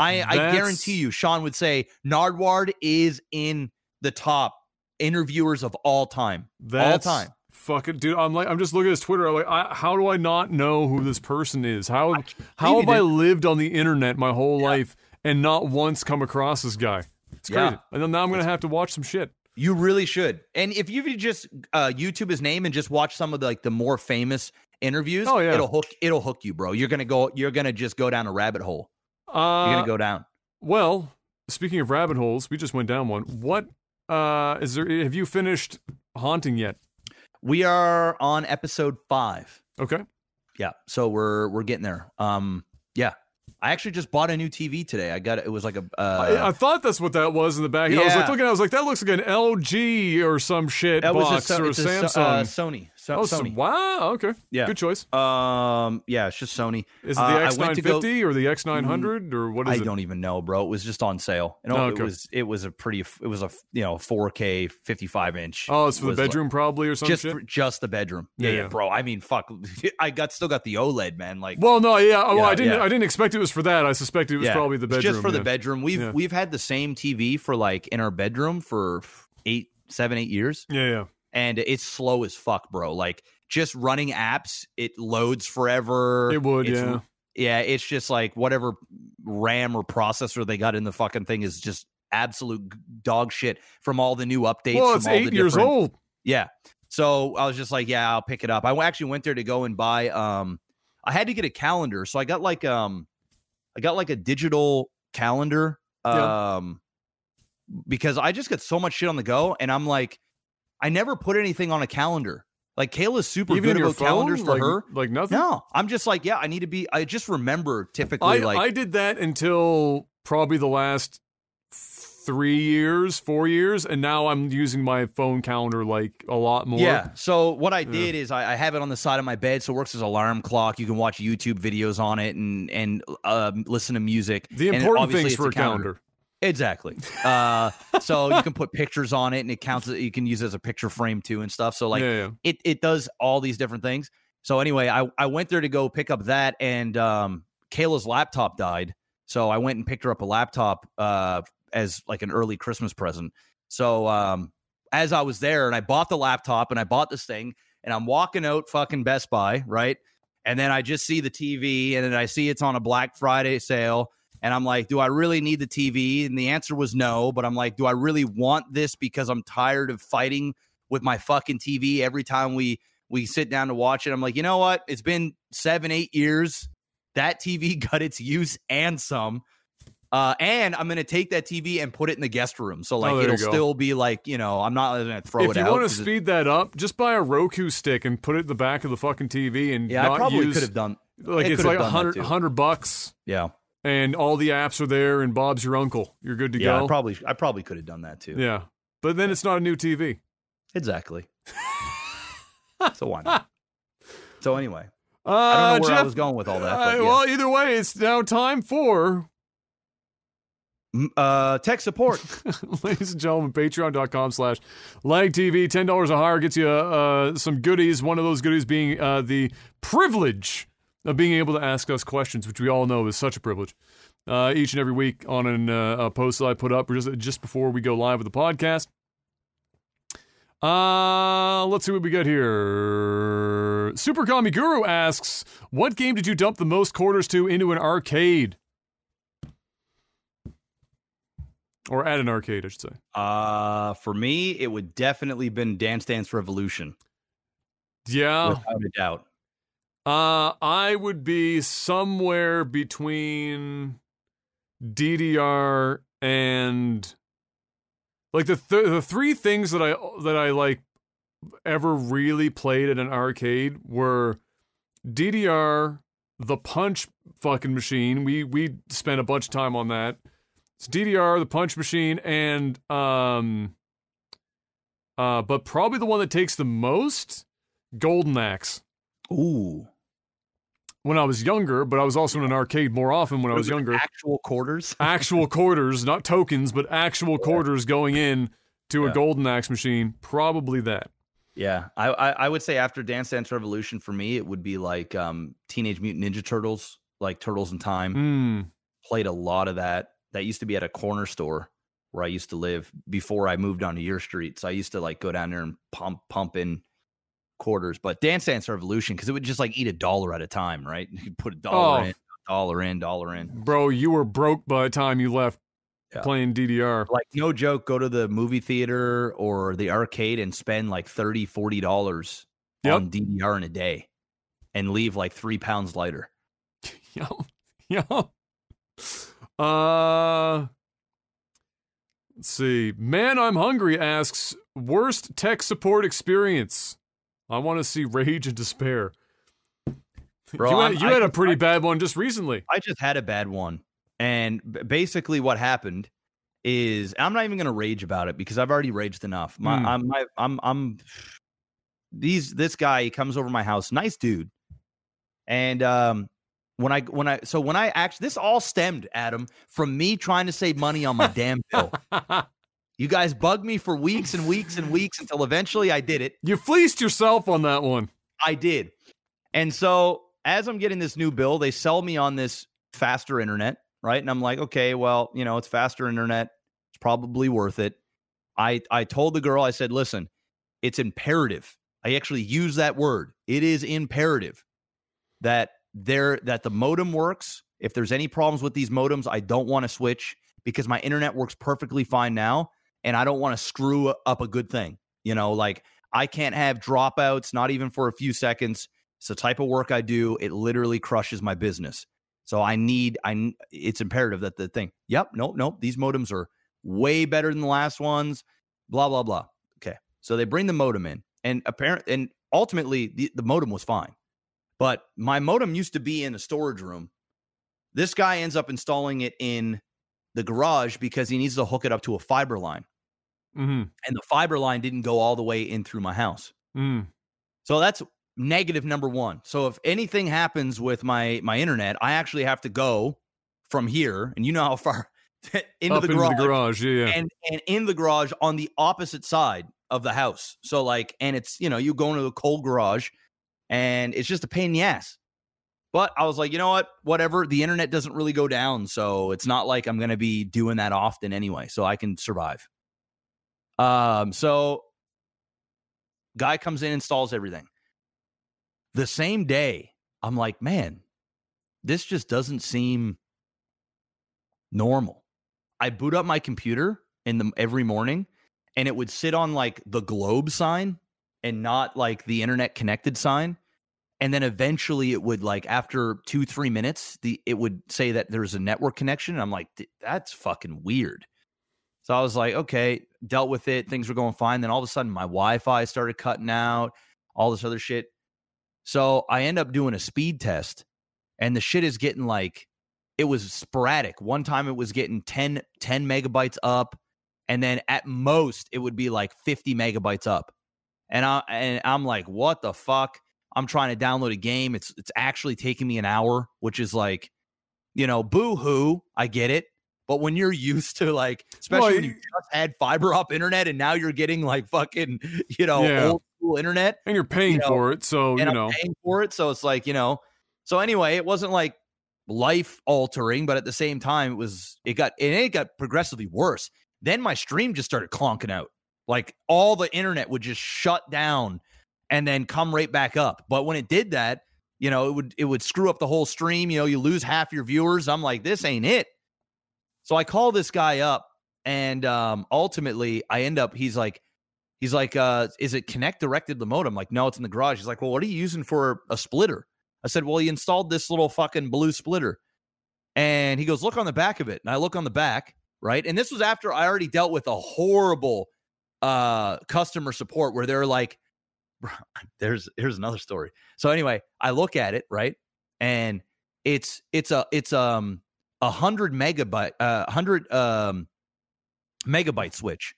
I I guarantee you, Sean would say Nardward is in the top interviewers of all time. That's all time. Fucking dude, I'm like, I'm just looking at his Twitter. I'm like, I, how do I not know who this person is? How how have I lived on the internet my whole life and not once come across this guy? It's crazy. Yeah. And then now I'm gonna have to watch some shit. You really should. And if you just uh, YouTube his name and just watch some of the like the more famous interviews, Oh, yeah. it'll hook it'll hook you, bro. You're gonna go. You're gonna just go down a rabbit hole. You're Uh, gonna go down. Well, speaking of rabbit holes, we just went down one. What uh is there have you finished haunting yet? We are on episode five. Okay. Yeah, so we're we're getting there. Um, yeah, I actually just bought a new TV today. I got it. It was like a I, uh, I thought that's what that was in the back. I was like Yeah. looking, I was like, that looks like an LG or some shit that was a, box or a it's a Samsung. uh, Sony. So, oh, so- Sony. wow. Okay. Yeah. Good choice. Um, yeah, it's just Sony. Is it the Uh, to go- X950 or the X900 or what is it? I it? don't even know, bro. It was just on sale. Know, Oh, it was it was a pretty it was a you know 4K 55 inch. Oh, it's for the was like- bedroom probably or something. just shit. for, just the bedroom. Yeah, Yeah, yeah, bro. I mean, fuck. I got still got the OLED, man. Like well, no, yeah. Oh, Yeah, I didn't. yeah. I didn't expect it was for that. I suspected it was yeah, probably the it's bedroom. just for the bedroom. We've we've had the same TV for like in our bedroom for eight, seven, eight years, Yeah, yeah. And it's slow as fuck, bro. Like just running apps, it loads forever. It would, It's- yeah. yeah. It's just like whatever RAM or processor they got in the fucking thing is just absolute dog shit from all the new updates. Well, from it's all the eight years old. Yeah. So I was just like, yeah, I'll pick it up. I actually went there to go and buy um I had to get a calendar. So I got like um I got like a digital calendar Yeah. um because I just got so much shit on the go and I'm like I never put anything on a calendar. Like Kayla's super Even good about phone, calendars for like, her. like nothing. No, I'm just like, yeah, I need to be I just remember typically I like I did that until probably the last three years, four years, and now I'm using my phone calendar like a lot more. Yeah. So what I Yeah. did is I, I have it on the side of my bed, so it works as alarm clock. You can watch YouTube videos on it and and um, listen to music. The important things for a calendar. Exactly. Uh, so you can put pictures on it, and it counts. You can use it as a picture frame too and stuff. So like yeah, yeah. it it does all these different things. So anyway, I I went there to go pick up that, and um, Kayla's laptop died. So I went and picked her up a laptop uh, as like an early Christmas present. So um, as I was there, and I bought the laptop, and I bought this thing, and I'm walking out fucking Best Buy, right? And then I just see the TV, and then I see it's on a Black Friday sale. And I'm like, do I really need the TV? And the answer was no. But I'm like, do I really want this because I'm tired of fighting with my fucking TV every time we we sit down to watch it? I'm like, you know what? It's been seven, eight years. That TV got its use and some. Uh, and I'm gonna take that TV and put it in the guest room. So like Oh, it'll still be like, you know, I'm not gonna throw If it out. If you want to speed that up, just buy a Roku stick and put it in the back of the fucking TV and yeah, not I probably use could have done like I it's like a done that hundred too. hundred bucks yeah. And all the apps are there and Bob's your uncle. You're good to Yeah, go. I probably I probably could have done that too. yeah, but then it's not a new TV. Exactly. so why not? So anyway, Uh, I don't know where I Jeff, was going with all that. uh, But yeah. Well, either way, it's now time for uh, tech support. ladies and gentlemen, patreon.com slash lag TV. $10 or higher gets you uh, some goodies. One of those goodies being uh, the privilege of being able to ask us questions, which we all know is such a privilege. Uh, each and every week on an, uh, a post that I put up just, just before we go live with the podcast. Uh, let's see what we got here. Super Kami Guru asks, "What game did you dump the most quarters to into an arcade, or at an arcade, I should say?" Uh, for me, it would definitely been Dance Dance Revolution, Yeah, without a doubt. Uh, I would be somewhere between DDR and like the th- the three things that I that I like ever really played at an arcade were DDR, the punch fucking machine. We we spent a bunch of time on that. It's DDR, the punch machine, and um, uh, but probably the one that takes the most, Golden Axe. Ooh, When I was younger, but I was also in an arcade more often when I was younger. Actual quarters. Actual quarters, not tokens, but actual quarters going in to a Golden Axe machine. Probably that. Yeah, I, I I would say after Dance Dance Revolution for me, it would be like um Teenage Mutant Ninja Turtles, like Turtles in Time. Mm. Played a lot of that. That used to be at a corner store where I used to live before I moved on to your street. So I used to like go down there and pump pump in quarters. But Dance Dance Revolution, because it would just like eat a dollar at a time, right? You could put a dollar Oh. in, dollar in, dollar in. Bro, you were broke by the time you left Yeah. playing DDR. Like no joke, go to the movie theater or the arcade and spend like 30 40 dollars Yep. on DDR in a day and leave like three pounds lighter. Yo, yo. Uh, let's see. Man, I'm hungry asks worst tech support experience. I want to see rage and despair. Bro, you had, you I had a pretty bad one just recently. I just had a bad one. And basically what happened is I'm not even going to rage about it because I've already raged enough. My Hmm. I'm my, I'm I'm these this guy he comes over my house, nice dude. And um when I when I so when I actually this all stemmed Adam from me trying to save money on my damn bill. You guys bugged me for weeks and weeks and weeks until eventually I did it. you fleeced yourself on that one. I did. And so as I'm getting this new bill, they sell me on this faster internet, right? And I'm like, okay, well, you know, it's faster internet. It's probably worth it. I I told the girl, I said, listen, it's imperative. I actually use that word. It is imperative that there that the modem works. If there's any problems with these modems, I don't want to switch because my internet works perfectly fine now and I don't want to screw up a good thing. You know, like I can't have dropouts, not even for a few seconds. It's the type of work I do. It literally crushes my business. So I need, I it's imperative that the thing. Yep, nope, nope. These modems are way better than the last ones. Blah blah blah. Okay, so they bring the modem in, and apparent, and ultimately the, the modem was fine, but my modem used to be in a storage room. This guy ends up installing it in the garage because he needs to hook it up to a fiber line, Mm-hmm. and the fiber line didn't go all the way in through my house. Mm. So that's negative number one. So if anything happens with my my internet, I actually have to go from here, and you know how far into, the, into garage, the garage. Yeah, yeah. and and in the garage on the opposite side of the house. So like, and it's you know you go into the cold garage, and it's just a pain in the ass. But I was like, you know what? Whatever. The internet doesn't really go down, so it's not like I'm going to be doing that often anyway. So I can survive. Um. So, guy comes in, installs everything. The same day, I'm like, man, this just doesn't seem normal. I boot up my computer in the every morning, and it would sit on like the globe sign and not like the internet connected sign and then eventually it would like after two three minutes the it would say that there's a network connection i'm like that's fucking weird so i was like okay dealt with it things were going fine then all of a sudden my wi-fi started cutting out all this other shit so i end up doing a speed test and the shit is getting like it was sporadic one time it was getting 10 10 megabytes up and then at most it would be like 50 megabytes up and i and i'm like what the fuck I'm trying to download a game. It's it's actually taking me an hour, which is like, you know, boo hoo. I get it. But when you're used to like, especially Well, when you just had fiber up internet and now you're getting like fucking, you know, Yeah. old school internet and you're paying you know, for it, so you know. I'm paying for it. So it's like, you know, so anyway, it wasn't like life altering, but at the same time, it was, it got, and it got progressively worse. Then my stream just started clonking out. Like all the internet would just shut down and then come right back up. But when it did that, you know, it would it would screw up the whole stream. You know, you lose half your viewers. I'm like, this ain't it. So I call this guy up, and um, ultimately, I end up. He's like, he's like, uh, is it connect directed the modem? Like, no, it's in the garage. He's like, well, what are you using for a splitter? I said, well, he installed this little fucking blue splitter, and he goes, look on the back of it. And I look on the back, right, and this was after I already dealt with a horrible uh customer support where they're like there's here's another story. So anyway, I look at it right, and it's it's a it's um a hundred megabyte uh hundred um megabyte switch,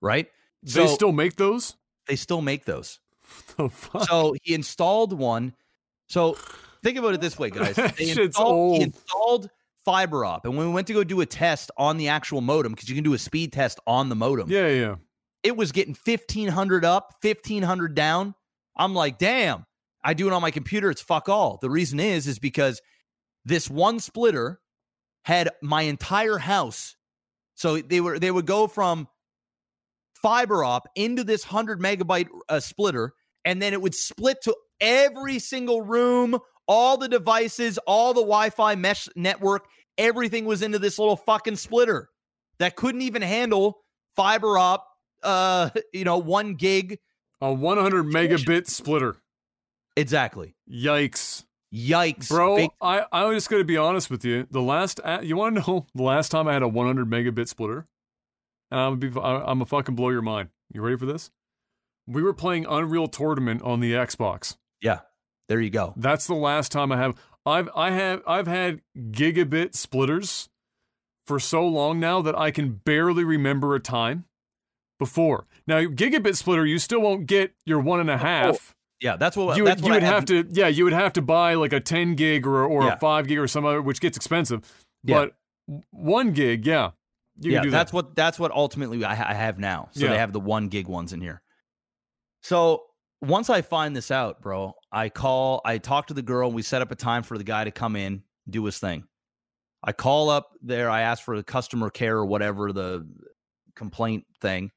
right? they So still make those? they still make those. The fuck? So he installed one. So think about it this way, guys. They shit's installed, old. He installed fiber op, and when we went to go do a test on the actual modem, because you can do a speed test on the modem, yeah, yeah. it was getting 1500 up, 1500 down. I'm like, damn. I do it on my computer. It's fuck all. The reason is, is because this one splitter had my entire house. So they were they would go from fiber op into this 100 megabyte uh, splitter and then it would split to every single room all the devices all the wi-fi mesh network everything was into this little fucking splitter that couldn't even handle fiber up, uh, you know, one gig. A 100 megabit splitter. Exactly. Yikes. Yikes, Bro, Big- I, I'm just going to be honest with you. The last, uh, you want to know the last time I had a 100 megabit splitter? and I'm gonna be, I- I'm gonna fucking blow your mind. You ready for this? We were playing Unreal Tournament on the Xbox. yeah. There you go. That's the last time I have. I've I have I've had gigabit splitters for so long now that I can barely remember a time before. Now, gigabit splitter, you still won't get your one and a oh, half. Yeah, that's what you that's what you I would have to yeah you would have to buy like a 10 gig or, or Yeah. a 5 gig or some other which gets expensive Yeah. but 1 gig yeah you yeah, can do that's that what that's what ultimately I, I have now. So Yeah. they have the one gig ones in here. So once I find this out, bro, I call, I talk to the girl, and we set up a time for the guy to come in, do his thing. I call up there, I ask for the customer care or whatever the complaint thing,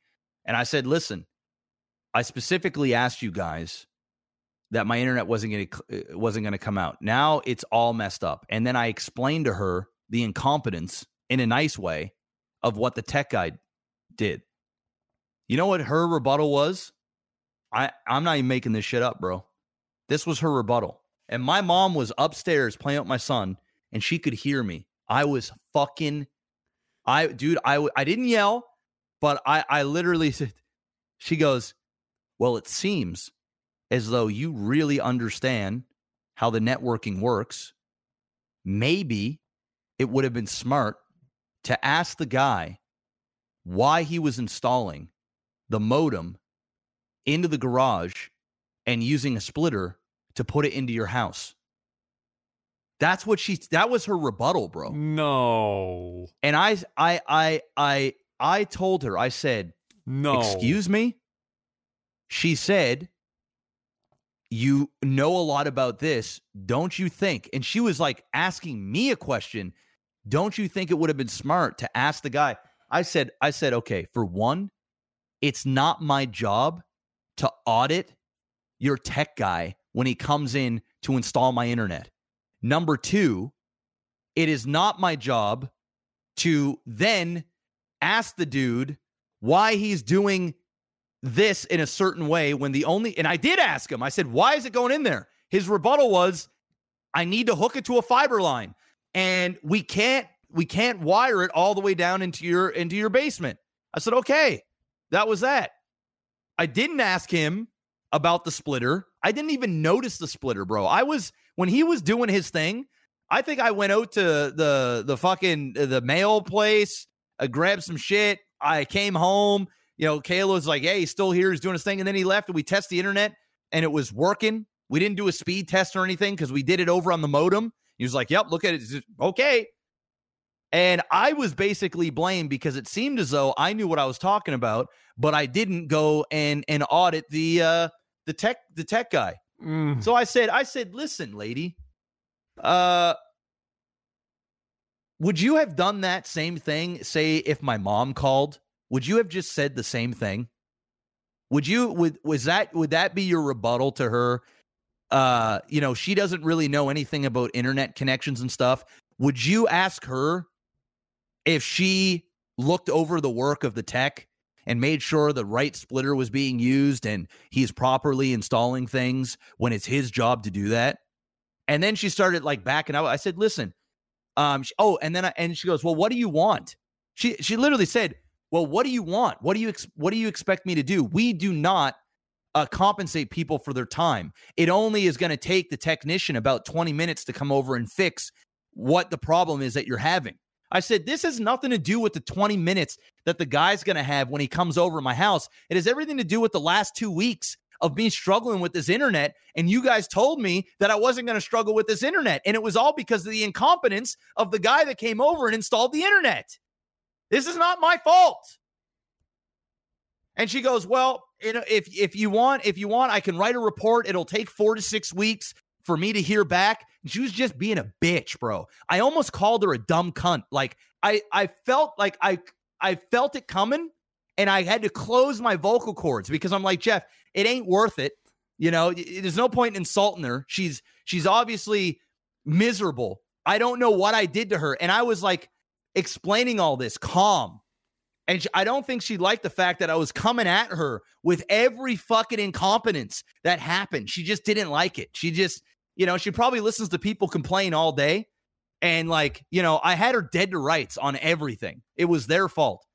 and I said, "Listen, I specifically asked you guys that my internet wasn't going to uh, wasn't going to come out. Now it's all messed up." And then I explained to her the incompetence in a nice way of what the tech guy did. You know what her rebuttal was? I I'm not even making this shit up, bro. This was her rebuttal. And my mom was upstairs playing with my son and she could hear me. I was fucking I dude, I I didn't yell, but I I literally said she goes, "Well, it seems as though you really understand how the networking works. Maybe it would have been smart to ask the guy why he was installing the modem into the garage and using a splitter to put it into your house. That's what she that was her rebuttal, bro. no And I I I I I told her, I said, no Excuse me? She said, You know a lot about this, don't you think? And she was like asking me a question. Don't you think it would have been smart to ask the guy? I said, I said, okay, for one, it's not my job to audit your tech guy when he comes in to install my internet. Number two, it is not my job to then ask the dude why he's doing this in a certain way when the only and I did ask him. I said, "Why is it going in there?" His rebuttal was, "I need to hook it to a fiber line and we can't we can't wire it all the way down into your into your basement." I said, "Okay." That was that. I didn't ask him about the splitter. I didn't even notice the splitter, bro. I was when he was doing his thing, I think I went out to the the fucking the mail place, I grabbed some shit. I came home. You know, Kayla was like, "Hey, he's still here. He's doing his thing." And then he left, and we test the internet, and it was working. We didn't do a speed test or anything because we did it over on the modem. He was like, "Yep, look at it. Just- okay." And I was basically blamed because it seemed as though I knew what I was talking about, but I didn't go and and audit the uh the tech the tech guy. Mm. So I said, I said, listen, lady, uh, would you have done that same thing? Say if my mom called, would you have just said the same thing? Would you would was that would that be your rebuttal to her? Uh, you know, she doesn't really know anything about internet connections and stuff. Would you ask her if she looked over the work of the tech and made sure the right splitter was being used and he's properly installing things when it's his job to do that. And then she started like backing out. I said, "Listen, um, she- oh, and then I, and she goes, "Well, what do you want?" She she literally said, "Well, what do you want? What do you ex- what do you expect me to do? We do not uh, compensate people for their time. It only is going to take the technician about 20 minutes to come over and fix what the problem is that you're having." I said, This has nothing to do with the 20 minutes that the guy's going to have when he comes over my house. It has everything to do with the last two weeks of me struggling with this internet. And you guys told me that I wasn't going to struggle with this internet. And it was all because of the incompetence of the guy that came over and installed the internet. This is not my fault. And she goes, "Well, you know, if if you want, if you want, I can write a report. It'll take 4 to 6 weeks for me to hear back." She was just being a bitch, bro. I almost called her a dumb cunt. Like I I felt like I I felt it coming and I had to close my vocal cords because I'm like, "Jeff, it ain't worth it." You know, there's no point in insulting her. She's she's obviously miserable. I don't know what I did to her and I was like explaining all this calm And I don't think she liked the fact that I was coming at her with every fucking incompetence that happened. She just didn't like it. She just, you know, she probably listens to people complain all day. And like, you know, I had her dead to rights on everything. It was their fault.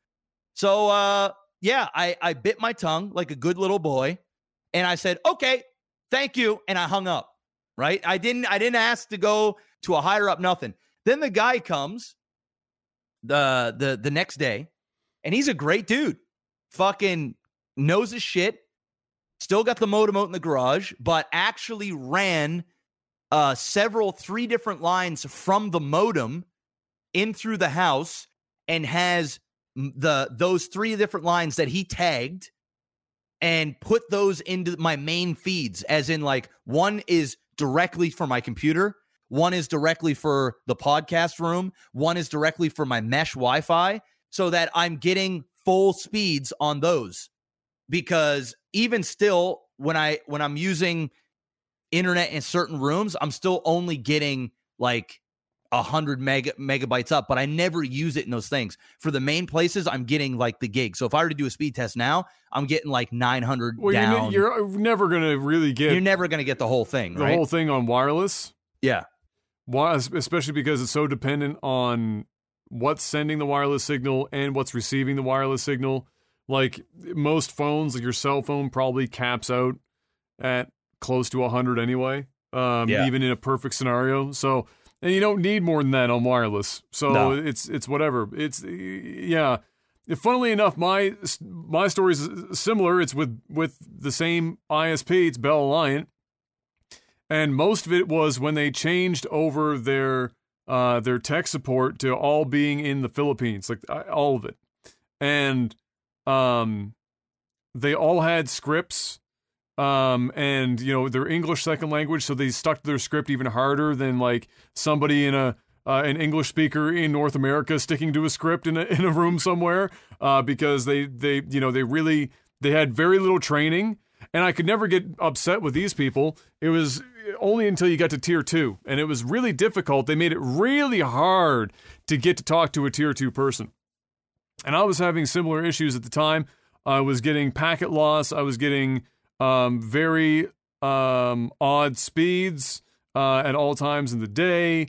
So uh yeah, I I bit my tongue like a good little boy and I said, "Okay, thank you." And I hung up. Right? I didn't I didn't ask to go to a higher up nothing. Then the guy comes the the the next day and he's a great dude. Fucking knows his shit. Still got the modem out in the garage, but actually ran uh several three different lines from the modem in through the house and has the those three different lines that he tagged and put those into my main feeds as in like one is directly for my computer one is directly for the podcast room one is directly for my mesh wi-fi so that i'm getting full speeds on those because even still when i when i'm using internet in certain rooms i'm still only getting like a 100 mega, megabytes up, but I never use it in those things. For the main places, I'm getting like the gig. So if I were to do a speed test now, I'm getting like 900 well, down. You're, you're never going to really get. You're never to get the whole thing. The right? whole thing on wireless. Yeah. Why, especially because it's so dependent on what's sending the wireless signal and what's receiving the wireless signal. Like most phones, like your cell phone probably caps out at close to 100 anyway. Um, yeah. even in a perfect scenario. So and you don't need more than that on wireless. So no. it's it's whatever. It's yeah. Funnily enough, my my story is similar. It's with with the same ISP. It's Bell Aliant, and most of it was when they changed over their uh, their tech support to all being in the Philippines, like all of it, and um, they all had scripts um, and you know they're English second language, so they stuck to their script even harder than like somebody in a uh, an English speaker in North America sticking to a script in a in a room somewhere, uh, because they they you know they really they had very little training, and I could never get upset with these people. It was only until you got to tier two, and it was really difficult. They made it really hard to get to talk to a tier two person, and I was having similar issues at the time. I was getting packet loss. I was getting um, very um, odd speeds uh, at all times in the day.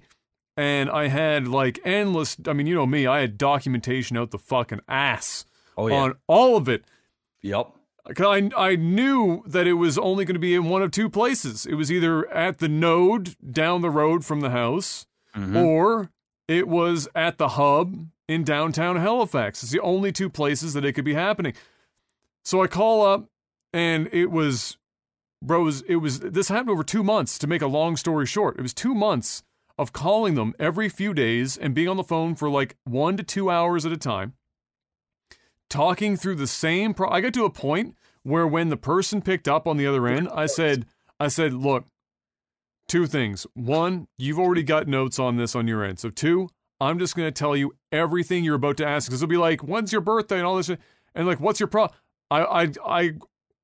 And I had like endless, I mean, you know me, I had documentation out the fucking ass oh, yeah. on all of it. Yep. I, I knew that it was only going to be in one of two places. It was either at the node down the road from the house, mm-hmm. or it was at the hub in downtown Halifax. It's the only two places that it could be happening. So I call up and it was, bro, it was, it was this happened over two months. To make a long story short, it was two months of calling them every few days and being on the phone for like one to two hours at a time, talking through the same. Pro- I got to a point where when the person picked up on the other end, I said, I said, look, two things. One, you've already got notes on this on your end. So two, I'm just going to tell you everything you're about to ask because it'll be like, when's your birthday and all this, and like, what's your problem? I, I, I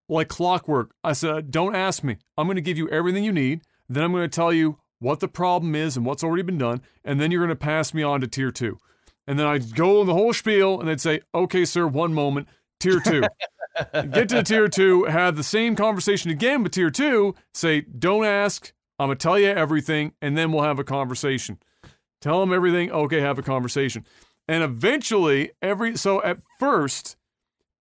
like clockwork. I said, Don't ask me. I'm going to give you everything you need. Then I'm going to tell you what the problem is and what's already been done. And then you're going to pass me on to tier two. And then I'd go in the whole spiel and they'd say, Okay, sir, one moment. Tier two. Get to tier two, have the same conversation again with tier two, say, Don't ask. I'm going to tell you everything. And then we'll have a conversation. Tell them everything. Okay, have a conversation. And eventually, every so at first,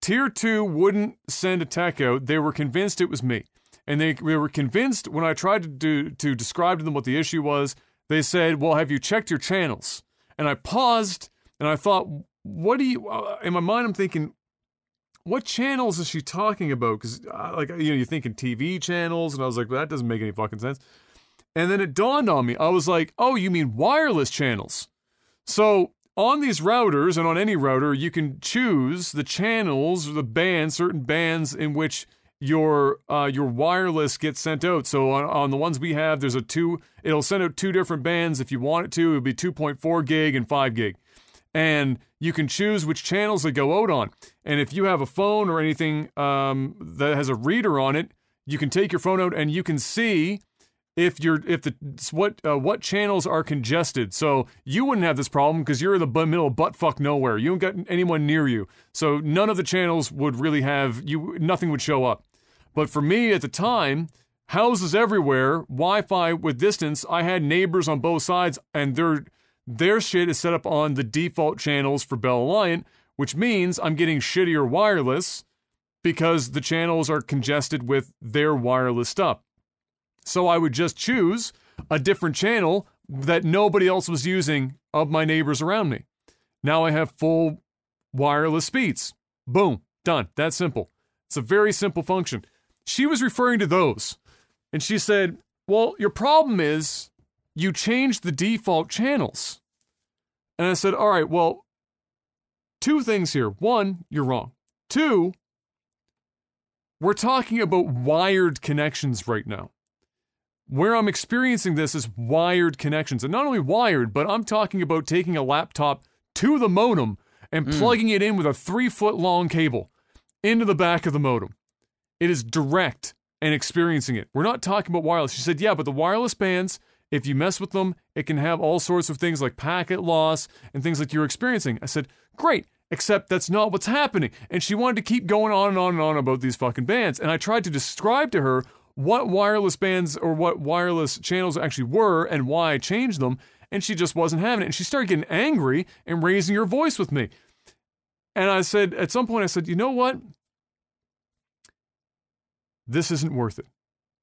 Tier 2 wouldn't send a tech out. They were convinced it was me. And they, they were convinced when I tried to, do, to describe to them what the issue was, they said, Well, have you checked your channels? And I paused and I thought, What do you, uh, in my mind, I'm thinking, what channels is she talking about? Because, uh, like, you know, you're thinking TV channels. And I was like, well, that doesn't make any fucking sense. And then it dawned on me. I was like, oh, you mean wireless channels. So on these routers and on any router, you can choose the channels, the bands, certain bands in which your uh, your wireless gets sent out. So on, on the ones we have, there's a two. It'll send out two different bands if you want it to. It'll be 2.4 gig and 5 gig, and you can choose which channels they go out on. And if you have a phone or anything um, that has a reader on it, you can take your phone out and you can see if you're if the what uh, what channels are congested. So you wouldn't have this problem because you're in the middle of butt fuck nowhere. You don't got anyone near you, so none of the channels would really have you. Nothing would show up. But for me at the time, houses everywhere, Wi-Fi with distance. I had neighbors on both sides, and their their shit is set up on the default channels for Bell Aliant, which means I'm getting shittier wireless because the channels are congested with their wireless stuff. So I would just choose a different channel that nobody else was using of my neighbors around me. Now I have full wireless speeds. Boom, done. That simple. It's a very simple function. She was referring to those. And she said, Well, your problem is you changed the default channels. And I said, All right, well, two things here. One, you're wrong. Two, we're talking about wired connections right now. Where I'm experiencing this is wired connections. And not only wired, but I'm talking about taking a laptop to the modem and mm. plugging it in with a three foot long cable into the back of the modem. It is direct and experiencing it. We're not talking about wireless. She said, yeah, but the wireless bands, if you mess with them, it can have all sorts of things like packet loss and things like you're experiencing. I said, great, except that's not what's happening. And she wanted to keep going on and on and on about these fucking bands. And I tried to describe to her what wireless bands or what wireless channels actually were and why I changed them. And she just wasn't having it. And she started getting angry and raising her voice with me. And I said, at some point, I said, you know what? This isn't worth it.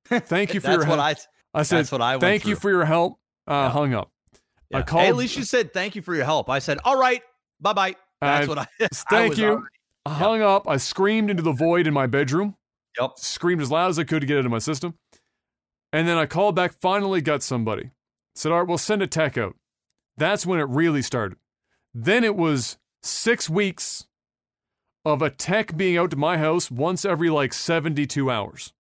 Thank you for That's your what help. I. I said, that's what I thank you for your help. Uh, Yeah. Hung up. I called. Hey, at least you said thank you for your help. I said, all right, bye bye. That's I- what I. I Thank was you. already- I hung up. I screamed into the void in my bedroom. Yep. Screamed as loud as I could to get it out of my system. And then I called back, finally got somebody. Said, all right, we'll send a tech out. That's when it really started. Then it was six weeks of a tech being out to my house once every like 72 hours.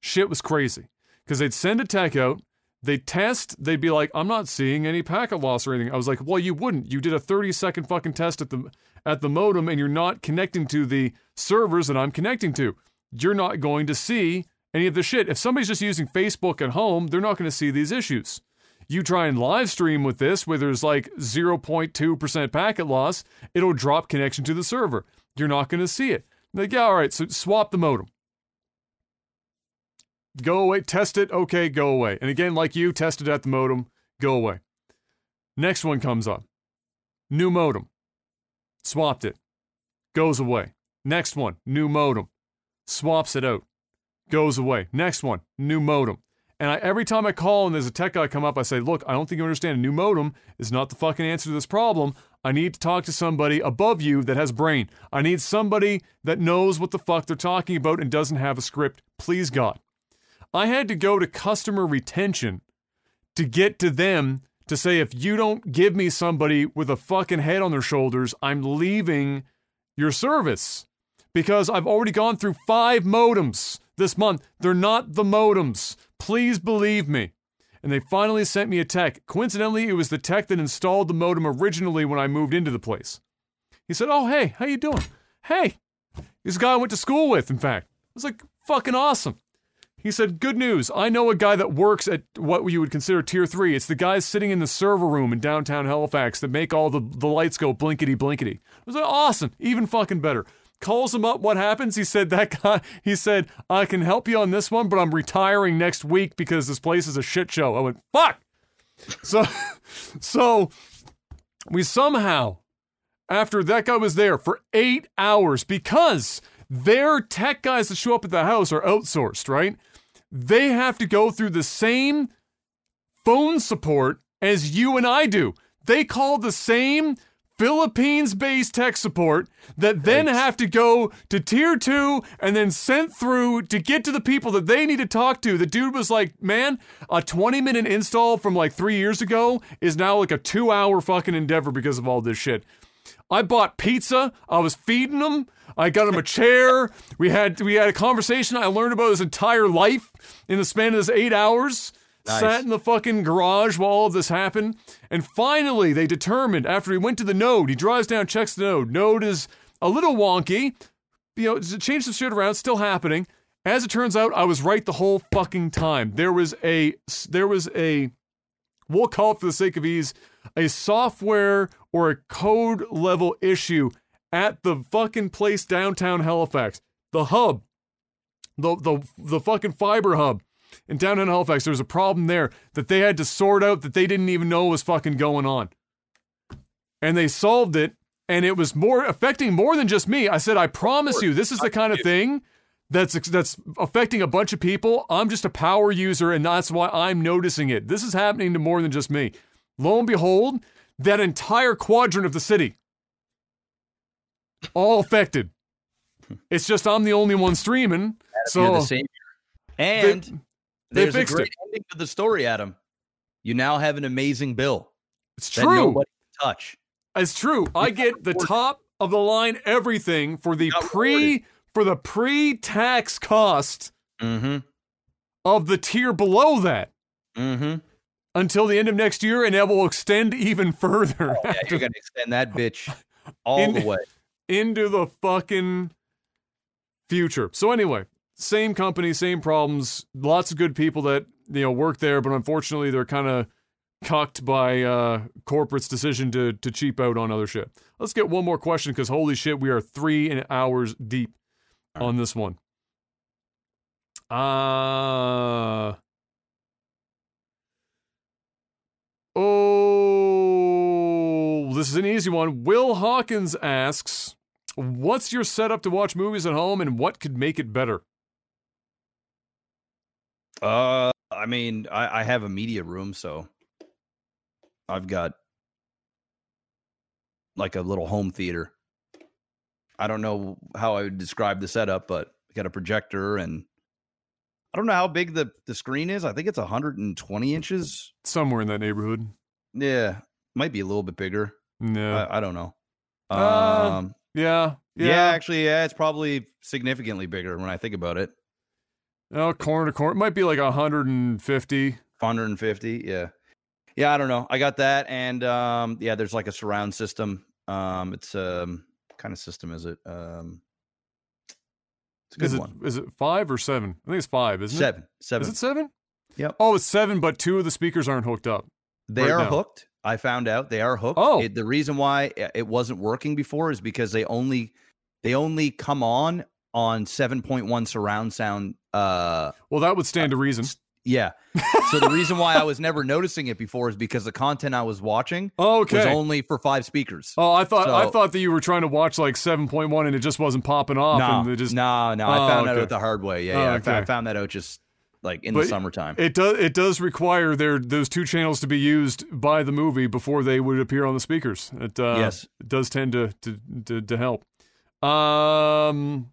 Shit was crazy. Because they'd send a tech out, they'd test, they'd be like, I'm not seeing any packet loss or anything. I was like, well, you wouldn't. You did a 30 second fucking test at the at the modem and you're not connecting to the servers that I'm connecting to. You're not going to see any of the shit. If somebody's just using Facebook at home, they're not going to see these issues. You try and live stream with this where there's like 0.2% packet loss, it'll drop connection to the server. You're not going to see it. Like, yeah, all right, so swap the modem. Go away, test it, okay, go away. And again, like you, test it at the modem, go away. Next one comes up. New modem. Swapped it. Goes away. Next one, new modem. Swaps it out. Goes away. Next one, new modem. And I, every time I call and there's a tech guy come up, I say, look, I don't think you understand. A new modem is not the fucking answer to this problem. I need to talk to somebody above you that has brain. I need somebody that knows what the fuck they're talking about and doesn't have a script. Please, God. I had to go to customer retention to get to them to say, if you don't give me somebody with a fucking head on their shoulders, I'm leaving your service because I've already gone through five modems this month. They're not the modems. Please believe me. And they finally sent me a tech. Coincidentally, it was the tech that installed the modem originally when I moved into the place. He said, "Oh, hey, how you doing? Hey, he's a guy I went to school with. In fact, I was like, fucking awesome." He said, Good news. I know a guy that works at what you would consider tier three. It's the guys sitting in the server room in downtown Halifax that make all the, the lights go blinkety blinkety. I was like, Awesome. Even fucking better. Calls him up. What happens? He said, That guy, he said, I can help you on this one, but I'm retiring next week because this place is a shit show. I went, Fuck. So, so we somehow, after that guy was there for eight hours, because their tech guys that show up at the house are outsourced, right? They have to go through the same phone support as you and I do. They call the same Philippines based tech support that then Yikes. have to go to tier two and then sent through to get to the people that they need to talk to. The dude was like, man, a 20 minute install from like three years ago is now like a two hour fucking endeavor because of all this shit. I bought pizza. I was feeding him. I got him a chair. We had we had a conversation. I learned about his entire life in the span of this eight hours. Nice. Sat in the fucking garage while all of this happened. And finally, they determined after he went to the node, he drives down, checks the node. Node is a little wonky. You know, changed some shit around, still happening. As it turns out, I was right the whole fucking time. There was a there was a we'll call it for the sake of ease, a software or a code level issue at the fucking place downtown Halifax. The hub. The the the fucking fiber hub in downtown Halifax. There was a problem there that they had to sort out that they didn't even know was fucking going on. And they solved it and it was more affecting more than just me. I said, I promise you, this is the kind of thing that's that's affecting a bunch of people. I'm just a power user, and that's why I'm noticing it. This is happening to more than just me. Lo and behold, that entire quadrant of the city, all affected. It's just I'm the only one streaming. So. And they, they there's fixed a great it. ending to the story, Adam. You now have an amazing bill It's that true. touch. It's true. I get the top of the line everything for the pre for the pre-tax cost Mm-hmm. of the tier below that. Mm-hmm. until the end of next year, and it will extend even further Oh, Yeah, you're gonna extend that bitch all In- the way. into the fucking future. So anyway, same company, same problems. Lots of good people that you know work there, but unfortunately, they're kind of cucked by uh, corporate's decision to to cheap out on other shit. Let's get one more question because holy shit, we are three and hours deep on this one. Uh Oh, this is an easy one. Will Hawkins asks, "What's your setup to watch movies at home, and what could make it better?" Uh, I mean, I, I have a media room, so I've got like a little home theater. I don't know how I would describe the setup, but I got a projector and I don't know how big the, the screen is. I think it's 120 inches. Somewhere in that neighborhood. Yeah, might be a little bit bigger. No. I, I don't know. Uh, Um, yeah. yeah. Yeah. actually, yeah, it's probably significantly bigger when I think about it. Oh, corner to corner. It might be like 150. 150 yeah yeah i don't know i got that and um yeah there's like a surround system um it's um kind of system is it um it's a good Is it one is it five or seven? I think it's five, isn't seven it? seven Is it seven? Yep. Oh, it's seven, but two of the speakers aren't hooked up. they right are now? hooked i found out they are hooked Oh. It- the reason why it wasn't working before is because they only they only come on on 7.1 surround sound uh Well, that would stand to reason. yeah so the reason why i was never noticing it before is because the content i was watching Oh, was only for five speakers Oh, I thought I thought that you were trying to watch like 7.1 and it just wasn't popping off No, and just no, no. Oh, I found okay. out the hard way. Yeah, Oh, yeah. I, fo- I found that out just like in But the summertime. it does it does require their those two channels to be used by the movie before they would appear on the speakers. It uh, Yes. it does tend to to to, to help. Um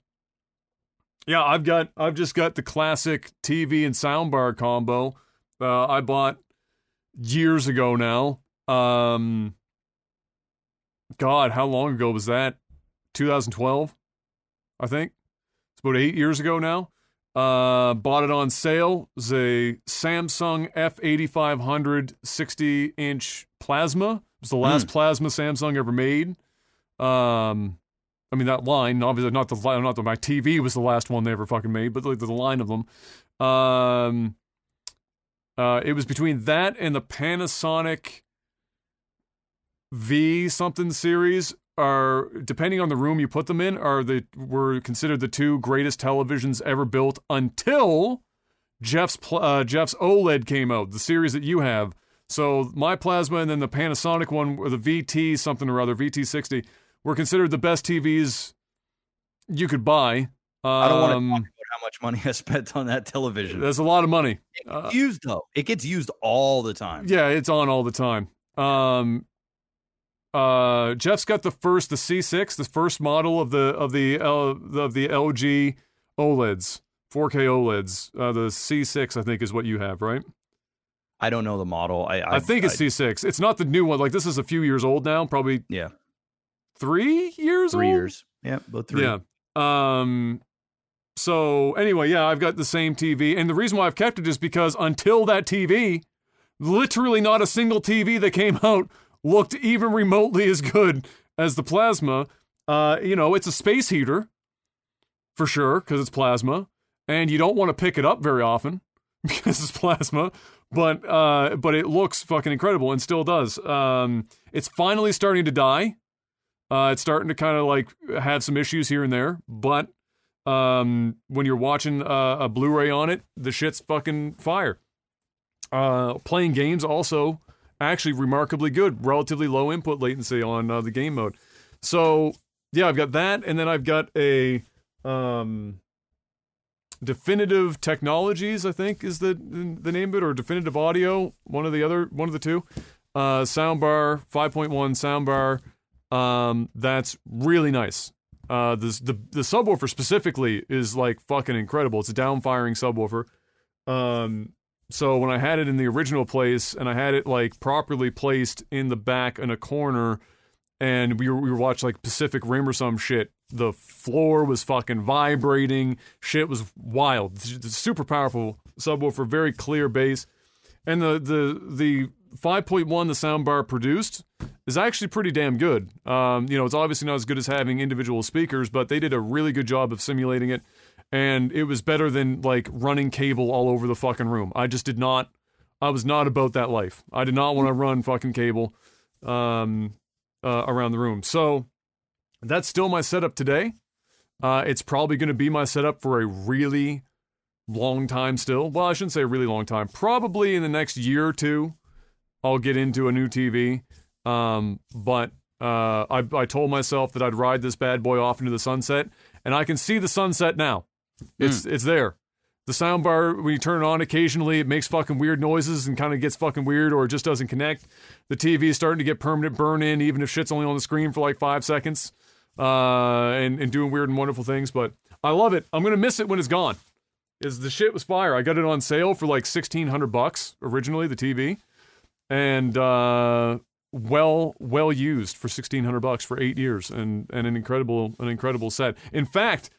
yeah, I've got I've just got the classic TV and soundbar combo. Uh, I bought years ago now. Um God, how long ago was that? 2012, I think. It's about eight years ago now. Uh, bought it on sale. It was a Samsung F8500 60 inch plasma. It was the last plasma Samsung ever made. Um, I mean that line, obviously not the not the my TV was the last one they ever fucking made, but the, the line of them. Um, uh, it was between that and the Panasonic V something series are depending on the room you put them in are the were considered the two greatest televisions ever built until Jeff's uh, Jeff's OLED came out, the series that you have. So my plasma and then the Panasonic one or the VT something or other VT60 were considered the best TVs you could buy. Um, I don't want to talk about how much money I spent on that television. That's a lot of money. Uh, used though. It gets used all the time. Yeah, it's on all the time. Um, uh, Jeff's got the first, the C6, the first model of the of the L, of the LG OLEDs, 4K OLEDs. Uh, the C6, I think, is what you have, right? I don't know the model. I I, I, think it's C6. It's not the new one. Like this is a few years old now, probably yeah, three years three old. years. Yeah, about three. Yeah. Um. So anyway, yeah, I've got the same TV, and the reason why I've kept it is because until that TV, literally not a single TV that came out looked even remotely as good as the plasma. Uh, you know, it's a space heater for sure because it's plasma, and you don't want to pick it up very often because it's plasma. But uh, but it looks fucking incredible and still does. Um, it's finally starting to die. Uh, it's starting to kind of like have some issues here and there, but um, when you're watching uh, a Blu-ray on it, the shit's fucking fire. Uh, playing games also actually remarkably good, relatively low input latency on uh, the game mode. So yeah, I've got that, and then I've got a um, Definitive Technologies, I think is the the name of it, or Definitive Audio, one of the other, one of the two. Uh, soundbar, 5.1 soundbar. Um, that's really nice. Uh, the, the the subwoofer specifically is like fucking incredible. It's a downfiring subwoofer. Um, so when I had it in the original place and I had it like properly placed in the back in a corner, and we were, we were watching like Pacific Rim or some shit, the floor was fucking vibrating. Shit was wild. Super powerful subwoofer, very clear bass, and the the the 5.1 the soundbar produced is actually pretty damn good. Um, you know, it's obviously not as good as having individual speakers, but they did a really good job of simulating it, and it was better than like running cable all over the fucking room. I just did not. I was not about that life. I did not want to run fucking cable um, uh, around the room. So that's still my setup today. Uh, it's probably going to be my setup for a really long time still. Well, I shouldn't say a really long time. Probably in the next year or two, I'll get into a new TV. Um, but uh, I, I told myself that I'd ride this bad boy off into the sunset, and I can see the sunset now. It's it's there. The soundbar, when you turn it on occasionally, it makes fucking weird noises and kind of gets fucking weird or it just doesn't connect. The TV is starting to get permanent burn in, even if shit's only on the screen for like five seconds uh, and, and doing weird and wonderful things. But I love it. I'm going to miss it when it's gone. Is the shit was fire. I got it on sale for like 1600 bucks originally, the TV. And uh, well well used for 1600 bucks for 8 years and and an incredible an incredible set. In fact,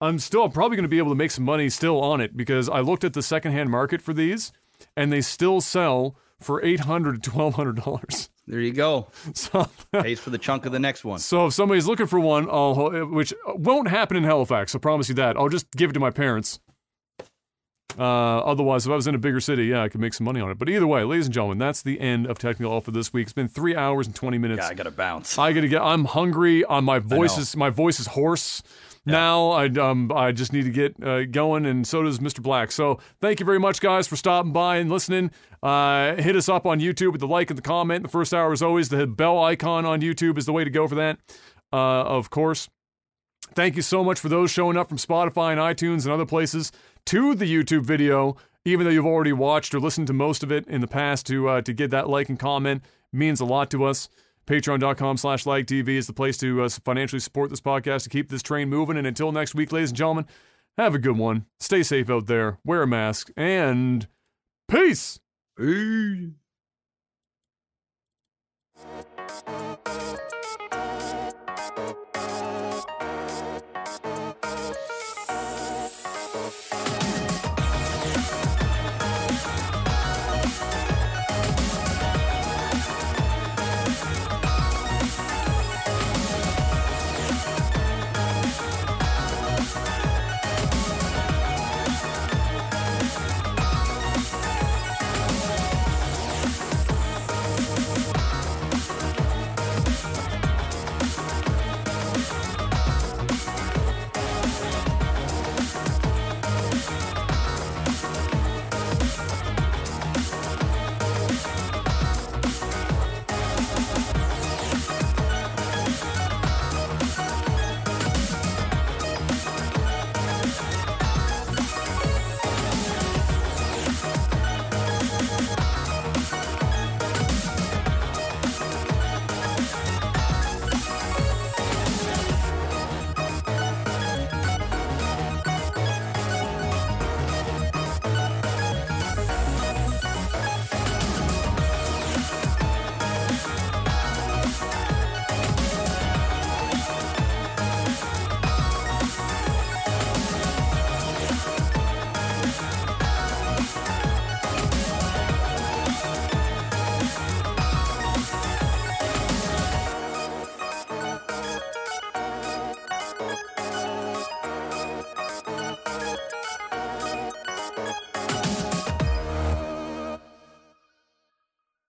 I'm still probably going to be able to make some money still on it because I looked at the secondhand market for these and they still sell for 800 to 1200 dollars. There you go. So Pays for the chunk of the next one. so if somebody's looking for one, I'll which won't happen in Halifax, I promise you that. I'll just give it to my parents. Uh, otherwise, if I was in a bigger city, yeah, I could make some money on it. But either way, ladies and gentlemen, that's the end of Technical Alpha this week. It's been three hours and twenty minutes. Yeah, I gotta bounce. I gotta get. I'm hungry. Uh, my voice is my voice is hoarse. Now I um I just need to get uh, going, and so does Mr. Black. So thank you very much, guys, for stopping by and listening. Uh, hit us up on YouTube with the like and the comment. The first hour, as always, the bell icon on YouTube is the way to go for that. Uh, of course. Thank you so much for those showing up from Spotify and iTunes and other places to the YouTube video, even though you've already watched or listened to most of it in the past, to uh, to get that like and comment means a lot to us. Patreon.com slash like TV is the place to uh, financially support this podcast to keep this train moving. And until next week, ladies and gentlemen, have a good one. Stay safe out there, wear a mask, and peace. Peace.